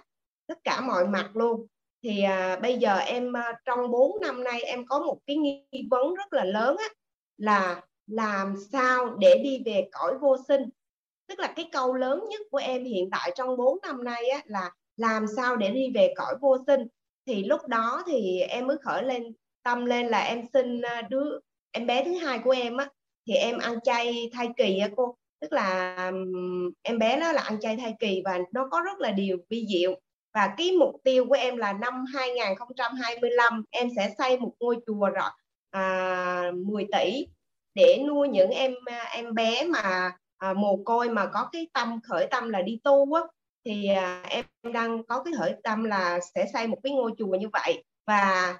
tất cả mọi mặt luôn thì à, bây giờ em à, trong 4 năm nay em có một cái nghi vấn rất là lớn á, là làm sao để đi về cõi vô sinh. Tức là cái câu lớn nhất của em hiện tại trong 4 năm nay á, là làm sao để đi về cõi vô sinh. Thì lúc đó thì em mới khởi lên tâm lên là em sinh à, đứa em bé thứ hai của em á. Thì em ăn chay thai kỳ á cô. Tức là em bé nó là ăn chay thai kỳ và nó có rất là điều vi diệu và cái mục tiêu của em là năm 2025 em sẽ xây một ngôi chùa rồi à, 10 tỷ để nuôi những em à, em bé mà à, mồ côi mà có cái tâm khởi tâm là đi tu á. Thì à, em đang có cái khởi tâm là sẽ xây một cái ngôi chùa như vậy. Và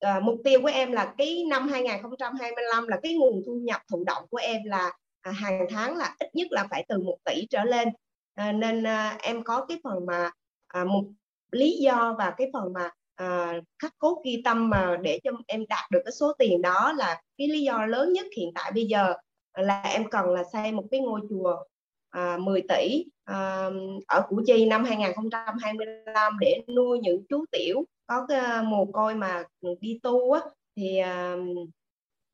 à, mục tiêu của em là cái năm 2025 là cái nguồn thu nhập thụ động của em là à, hàng tháng là ít nhất là phải từ một tỷ trở lên. À, nên à, em có cái phần mà à, mục lý do và cái phần mà à, khắc cốt ghi tâm mà để cho em đạt được cái số tiền đó là cái lý do lớn nhất hiện tại bây giờ là em cần là xây một cái ngôi chùa à, 10 tỷ à, ở Củ Chi năm 2025 để nuôi những chú tiểu có cái à, mồ côi mà đi tu á thì à,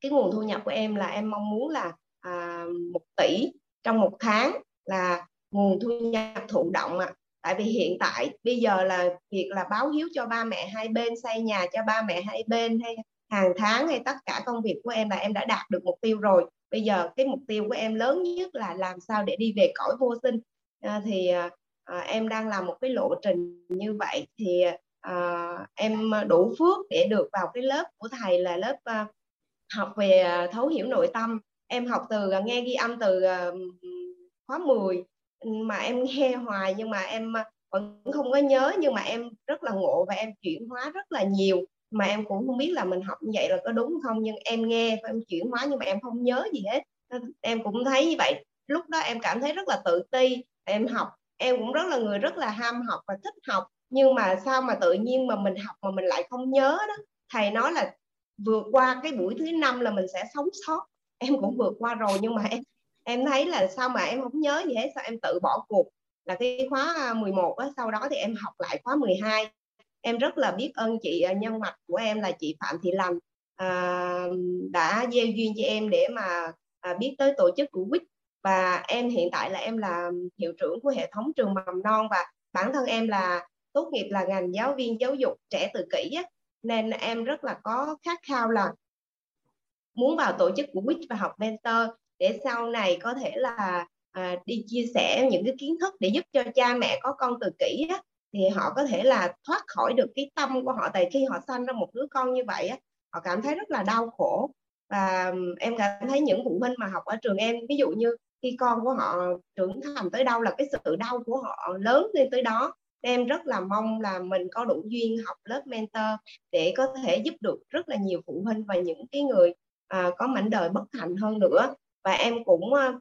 cái nguồn thu nhập của em là em mong muốn là à, 1 tỷ trong một tháng là nguồn thu nhập thụ động ạ. À. Tại vì hiện tại bây giờ là việc là báo hiếu cho ba mẹ hai bên xây nhà cho ba mẹ hai bên hay hàng tháng hay tất cả công việc của em là em đã đạt được mục tiêu rồi. Bây giờ cái mục tiêu của em lớn nhất là làm sao để đi về cõi vô sinh. À, thì à, à em đang làm một cái lộ trình như vậy thì à, em đủ phước để được vào cái lớp của thầy là lớp à, học về à, thấu hiểu nội tâm. Em học từ à, nghe ghi âm từ à, khóa 10 mà em nghe hoài nhưng mà em à, vẫn không có nhớ. Nhưng mà em rất là ngộ và em chuyển hóa rất là nhiều. Mà em cũng không biết là mình học như vậy là có đúng không? Nhưng em nghe và em chuyển hóa nhưng mà em không nhớ gì hết. Em cũng thấy như vậy. Lúc đó em cảm thấy rất là tự ti. Em học, em cũng rất là người rất là ham học và thích học. Nhưng mà sao mà tự nhiên mà mình học mà mình lại không nhớ đó? Thầy nói là vượt qua cái buổi thứ năm là mình sẽ sống sót. Em cũng vượt qua rồi nhưng mà em em thấy là sao mà em không nhớ gì hết sao em tự bỏ cuộc là cái khóa à, 11 á sau đó thì em học lại khóa 12 em rất là biết ơn chị à, nhân mạch của em là chị Phạm Thị Lành à, đã gieo duyên cho em để mà à, biết tới tổ chức của quýt. Và em hiện tại là em là hiệu trưởng của hệ thống trường mầm non và bản thân em là tốt nghiệp là ngành giáo viên giáo dục trẻ tự kỷ á, nên em rất là có khát khao là muốn vào tổ chức của quýt và học mentor để sau này có thể là à, đi chia sẻ những cái kiến thức để giúp cho cha mẹ có con từ kỷ á, thì họ có thể là thoát khỏi được cái tâm của họ. Tại khi họ sanh ra một đứa con như vậy á họ cảm thấy rất là đau khổ. Và em cảm thấy những phụ huynh mà học ở trường em ví dụ như khi con của họ trưởng thành tới đâu là cái sự đau của họ lớn lên tới đó em rất là mong là mình có đủ duyên học lớp mentor để có thể giúp được rất là nhiều phụ huynh và những cái người à, có mảnh đời bất hạnh hơn nữa và em cũng ờ,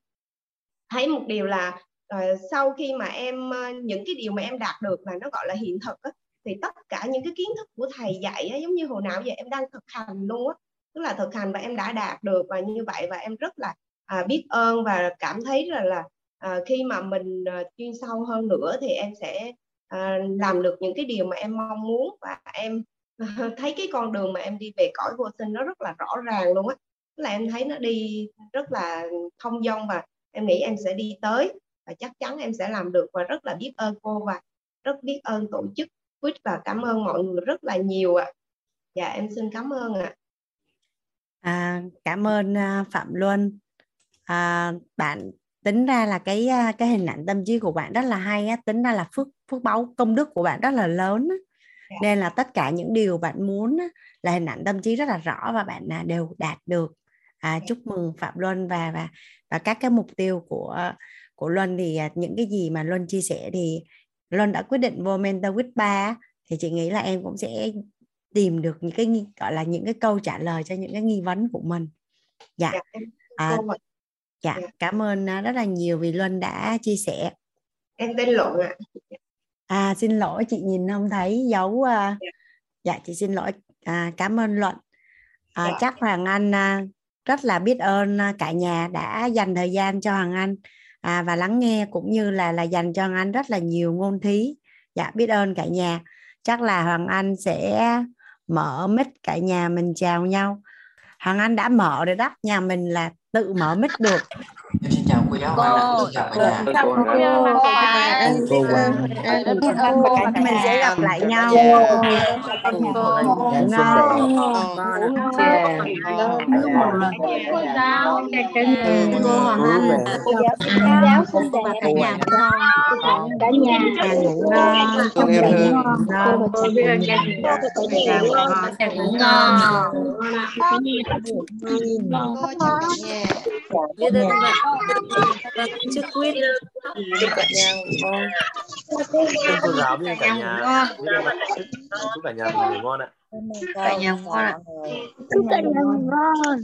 thấy một điều là ờ, sau khi mà em ờ, những cái điều mà em đạt được mà nó gọi là hiện thực á, thì tất cả những cái kiến thức của thầy dạy á, giống như hồi nào giờ em đang thực hành luôn á. Tức là thực hành và em đã đạt được và như vậy và em rất là à, biết ơn và cảm thấy là là à, khi mà mình à, chuyên sâu hơn nữa thì em sẽ à, làm được những cái điều mà em mong muốn và em *laughs* thấy cái con đường mà em đi về cõi vô sinh nó rất là rõ ràng luôn á là em thấy nó đi rất là thông dong và em nghĩ em sẽ đi tới và chắc chắn em sẽ làm được và rất là biết ơn cô và rất biết ơn tổ chức quýt và cảm ơn mọi người rất là nhiều ạ. À. Dạ em xin cảm ơn ạ. À. À, cảm ơn uh, Phạm Luân. À, bạn tính ra là cái cái hình ảnh tâm trí của bạn rất là hay á, tính ra là phước phước báu công đức của bạn rất là lớn á. dạ. nên là tất cả những điều bạn muốn là hình ảnh tâm trí rất là rõ và bạn à, đều đạt được à, chúc mừng phạm luân và và và các cái mục tiêu của của luân thì à, những cái gì mà luân chia sẻ thì luân đã quyết định vô mentor with ba thì chị nghĩ là em cũng sẽ tìm được những cái gọi là những cái câu trả lời cho những cái nghi vấn của mình. Dạ, dạ à, dạ, dạ. cảm ơn à, rất là nhiều vì luân đã chia sẻ. Em tên luận ạ. À xin lỗi chị nhìn không thấy dấu uh, dạ. dạ chị xin lỗi. À, cảm ơn luận à, dạ. chắc hoàng anh uh, rất là biết ơn à, cả nhà đã dành thời gian cho hoàng anh. À, và lắng nghe cũng như là là dành cho hoàng anh rất là nhiều ngôn thí. Dạ biết ơn cả nhà. Chắc là hoàng anh sẽ mở mic cả nhà mình chào nhau. Hoàng anh đã mở rồi đó. Nhà mình là tự mở mic được chào cô giáo Hoa xin chào cả nhà cô và cả mình sẽ gặp lại nhau cô giáo cô Hoàng Anh cô giáo xinh đẹp cả nhà ngon cả nhà ngủ ngon chúc cả nhà ngon cô biết ơn cả nhà trước quyết chúc cả nhà ngon. Chúc cô giáo với cả nhà chúc cả nhà ngủ ngon ạ. Cả nhà ngon ạ chúc cả nhà ngủ ngon.